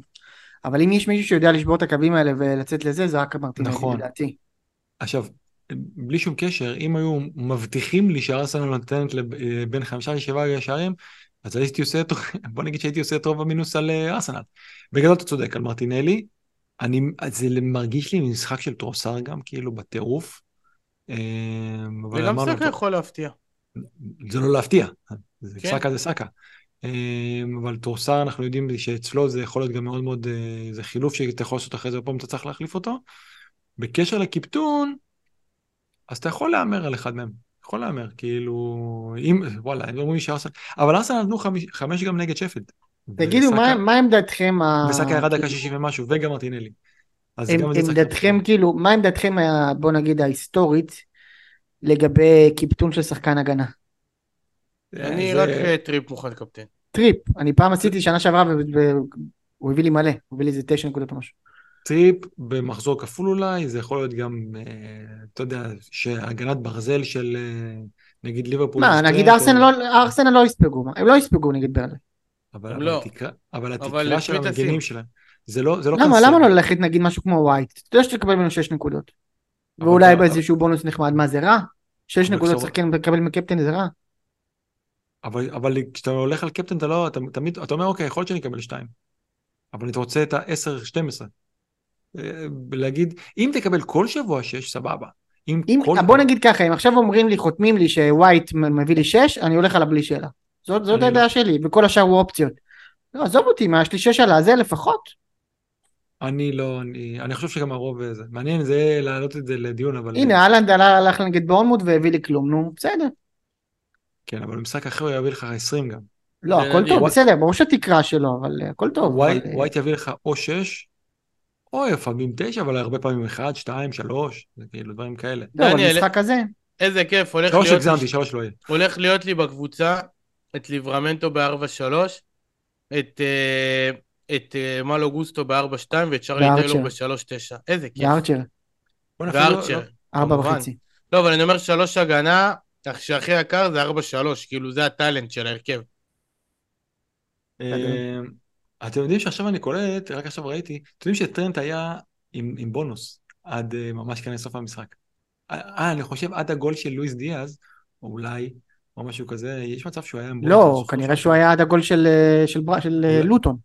אבל אם יש מישהו שיודע לשבור את הקווים האלה ולצאת לזה, זה רק מרטינלי, נכון. לדעתי. עכשיו, בלי שום קשר, אם היו מבטיחים לי שארסנל נותנת בין חמישה לשבעה שערים, אז הייתי עושה את, בוא נגיד שהייתי עושה את רוב המינוס על אה, ארסנל. בגדול אתה צודק, על מרטינלי, אני, זה מרגיש לי משחק של טרוסר גם, כאילו, בטירוף. אה, וגם סאקה יכול להפתיע. זה לא להפתיע, זה כן. סאקה זה סאקה. אה, אבל טרוסר אנחנו יודעים שאצלו זה יכול להיות גם מאוד מאוד, זה חילוף שאתה יכול לעשות אחרי זה, ופעם אתה צריך להחליף אותו. בקשר לקיפטון, אז אתה יכול להמר על אחד מהם. יכול להמר, כאילו, אם, וואלה, הם אומרים שארסנל, אבל ארסנל נתנו חמש, חמש גם נגד שפילד. תגידו, מה, מה עמדתכם? וסאקה ירד דקה שישים ומשהו, וגם מרטינלי. עמדתכם, כאילו, מה עמדתכם, בוא נגיד, ההיסטורית, לגבי קפטן של שחקן הגנה? אני רק אה, טריפ מוכן קפטן. טריפ, אני פעם עשיתי שנה שעברה והוא הביא לי מלא, הוא הביא לי איזה תשע נקודות או משהו. טריפ במחזור כפול אולי, זה יכול להיות גם, אה, אתה יודע, שהגנת ברזל של אה, נגיד ליברפול. מה, נגיד ארסנל לא יספגו, הם לא יספגו נגד ברלי. אבל לא. התקרה של המגנים שלהם, זה לא למה, למה לא ללכת נגיד משהו כמו ווייט? אתה יודע שתקבל ממנו 6 נקודות. ואולי באיזשהו בונוס נחמד, מה זה רע? 6 נקודות שחקן לקבל מקפטן זה רע? אבל כשאתה הולך על קפטן אתה לא, אתה תמיד, אתה אומר אוקיי, יכול להיות שאני אקבל 2. אבל אתה רוצה את ה-10-12. להגיד, אם תקבל כל שבוע שש, סבבה. אם, אם כל... בוא נגיד ככה, אם עכשיו אומרים לי, חותמים לי שווייט מביא לי שש, אני הולך עליו בלי שאלה. זאת, זאת הדעה לא... שלי, וכל השאר הוא אופציות. לא, עזוב אותי, מה, יש לי שש על הזה לפחות. אני לא, אני, אני חושב שגם הרוב זה. מעניין זה להעלות את זה לדיון, אבל... הנה, אהלנד הלך נגד בורנמוט והביא לי כלום, נו, בסדר. כן, אבל במשחק אחר הוא יביא לך 20 גם. לא, הכל טוב, בסדר, ברור שהתקרה שלו, אבל הכל טוב. ווייט יביא לך או 6, או לפעמים 9, אבל הרבה פעמים 1, 2, 3, זה כאילו דברים כאלה. לא, אבל משחק כזה. איזה כיף, הולך להיות... 3 הגזמתי, 3 לא יהיה. הולך להיות לי בקבוצה את ליברמנטו ב-4-3, את... את מלו גוסטו ב-4-2 ואת צ'רלי טיילור ב-3-9. איזה כיף. וארצ'ר. וארצ'ר. ארבע וחצי. לא, אבל אני אומר שלוש הגנה, שהכי יקר זה 4-3, כאילו זה הטאלנט של ההרכב. אתם יודעים שעכשיו אני קולט, רק עכשיו ראיתי, אתם יודעים שטרנט היה עם בונוס עד ממש כאן לסוף המשחק. אה, אני חושב עד הגול של לואיס דיאז, או אולי, או משהו כזה, יש מצב שהוא היה עם בונוס. לא, כנראה שהוא היה עד הגול של לא. לוטון.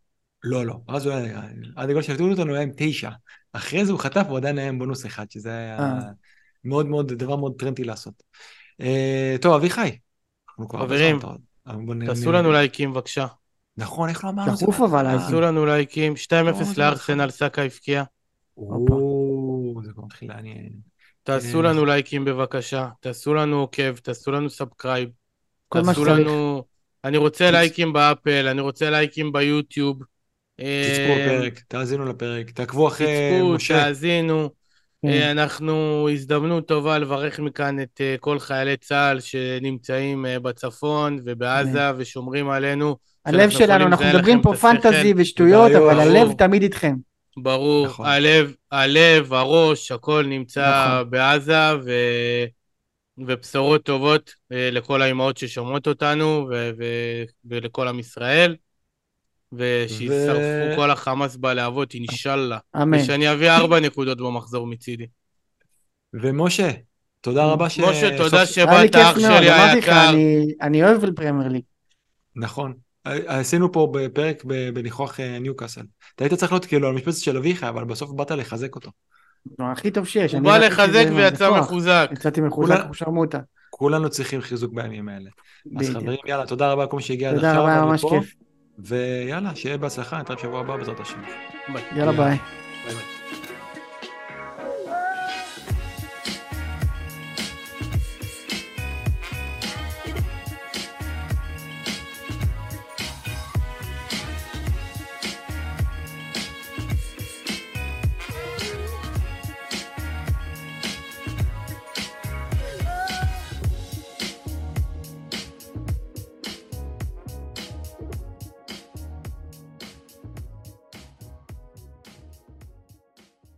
לא, לא, אז הוא היה, עד הגול שהביאו אותנו הוא היה עם תשע. אחרי זה הוא חטף, הוא עדיין היה עם בונוס אחד, שזה היה אה. מאוד מאוד, דבר מאוד טרנטי לעשות. אה, טוב, אביחי. חברים, תעשו לנו לייקים בבקשה. נכון, איך לא אמרנו את זה? דחוף אבל. תעשו לנו לייקים, 2-0 לארסנל, סאקה הבקיע. זה כבר מתחיל לעניין. תעשו לנו לייקים בבקשה, תעשו לנו עוקב, תעשו לנו subscribe. תעשו לנו... אני רוצה לייקים ב Apple, אני רוצה לייקים ביוטיוב. תצפו בפרק, תאזינו לפרק, תעקבו אחרי משה. תצפו, תאזינו. כן. אה, אנחנו, הזדמנות טובה לברך מכאן את אה, כל חיילי צה"ל שנמצאים אה, בצפון ובעזה. ושומרים עלינו. הלב שלנו, אנחנו מדברים פה פנטזי ושטויות, אבל הלב תמיד איתכם. ברור, נכון. הלב, הלב, הראש, הכל נמצא נכון. בעזה, ו... ובשורות טובות לכל האימהות ששומעות אותנו, ו... ו... ולכל עם ישראל. ושישרפו ו... כל החמאס בלהבות, אינשאללה. אמן. ושאני אביא ארבע נקודות במחזור מצידי. ומשה, תודה רבה ש... משה, תודה שבאת, אח שלי היקר. אני אוהב פרמייר ליג. נכון. עשינו פה בפרק בניחוח אה, ניוקאסל. אתה היית צריך להיות כאילו על המשבצת של אביב, אבל בסוף באת לחזק אותו. הכי טוב שיש. הוא בא לחזק ויצא מחוזק. יצאתי מחוזק, יא שרמוטה. כולנו צריכים חיזוק בימים האלה. אז חברים, יאללה, תודה רבה לכל מי שהגיע עד עכשיו. תודה רבה, ממש כיף. ויאללה, שיהיה בהצלחה, נתראה בשבוע הבא בעזרת השם. יאללה ביי.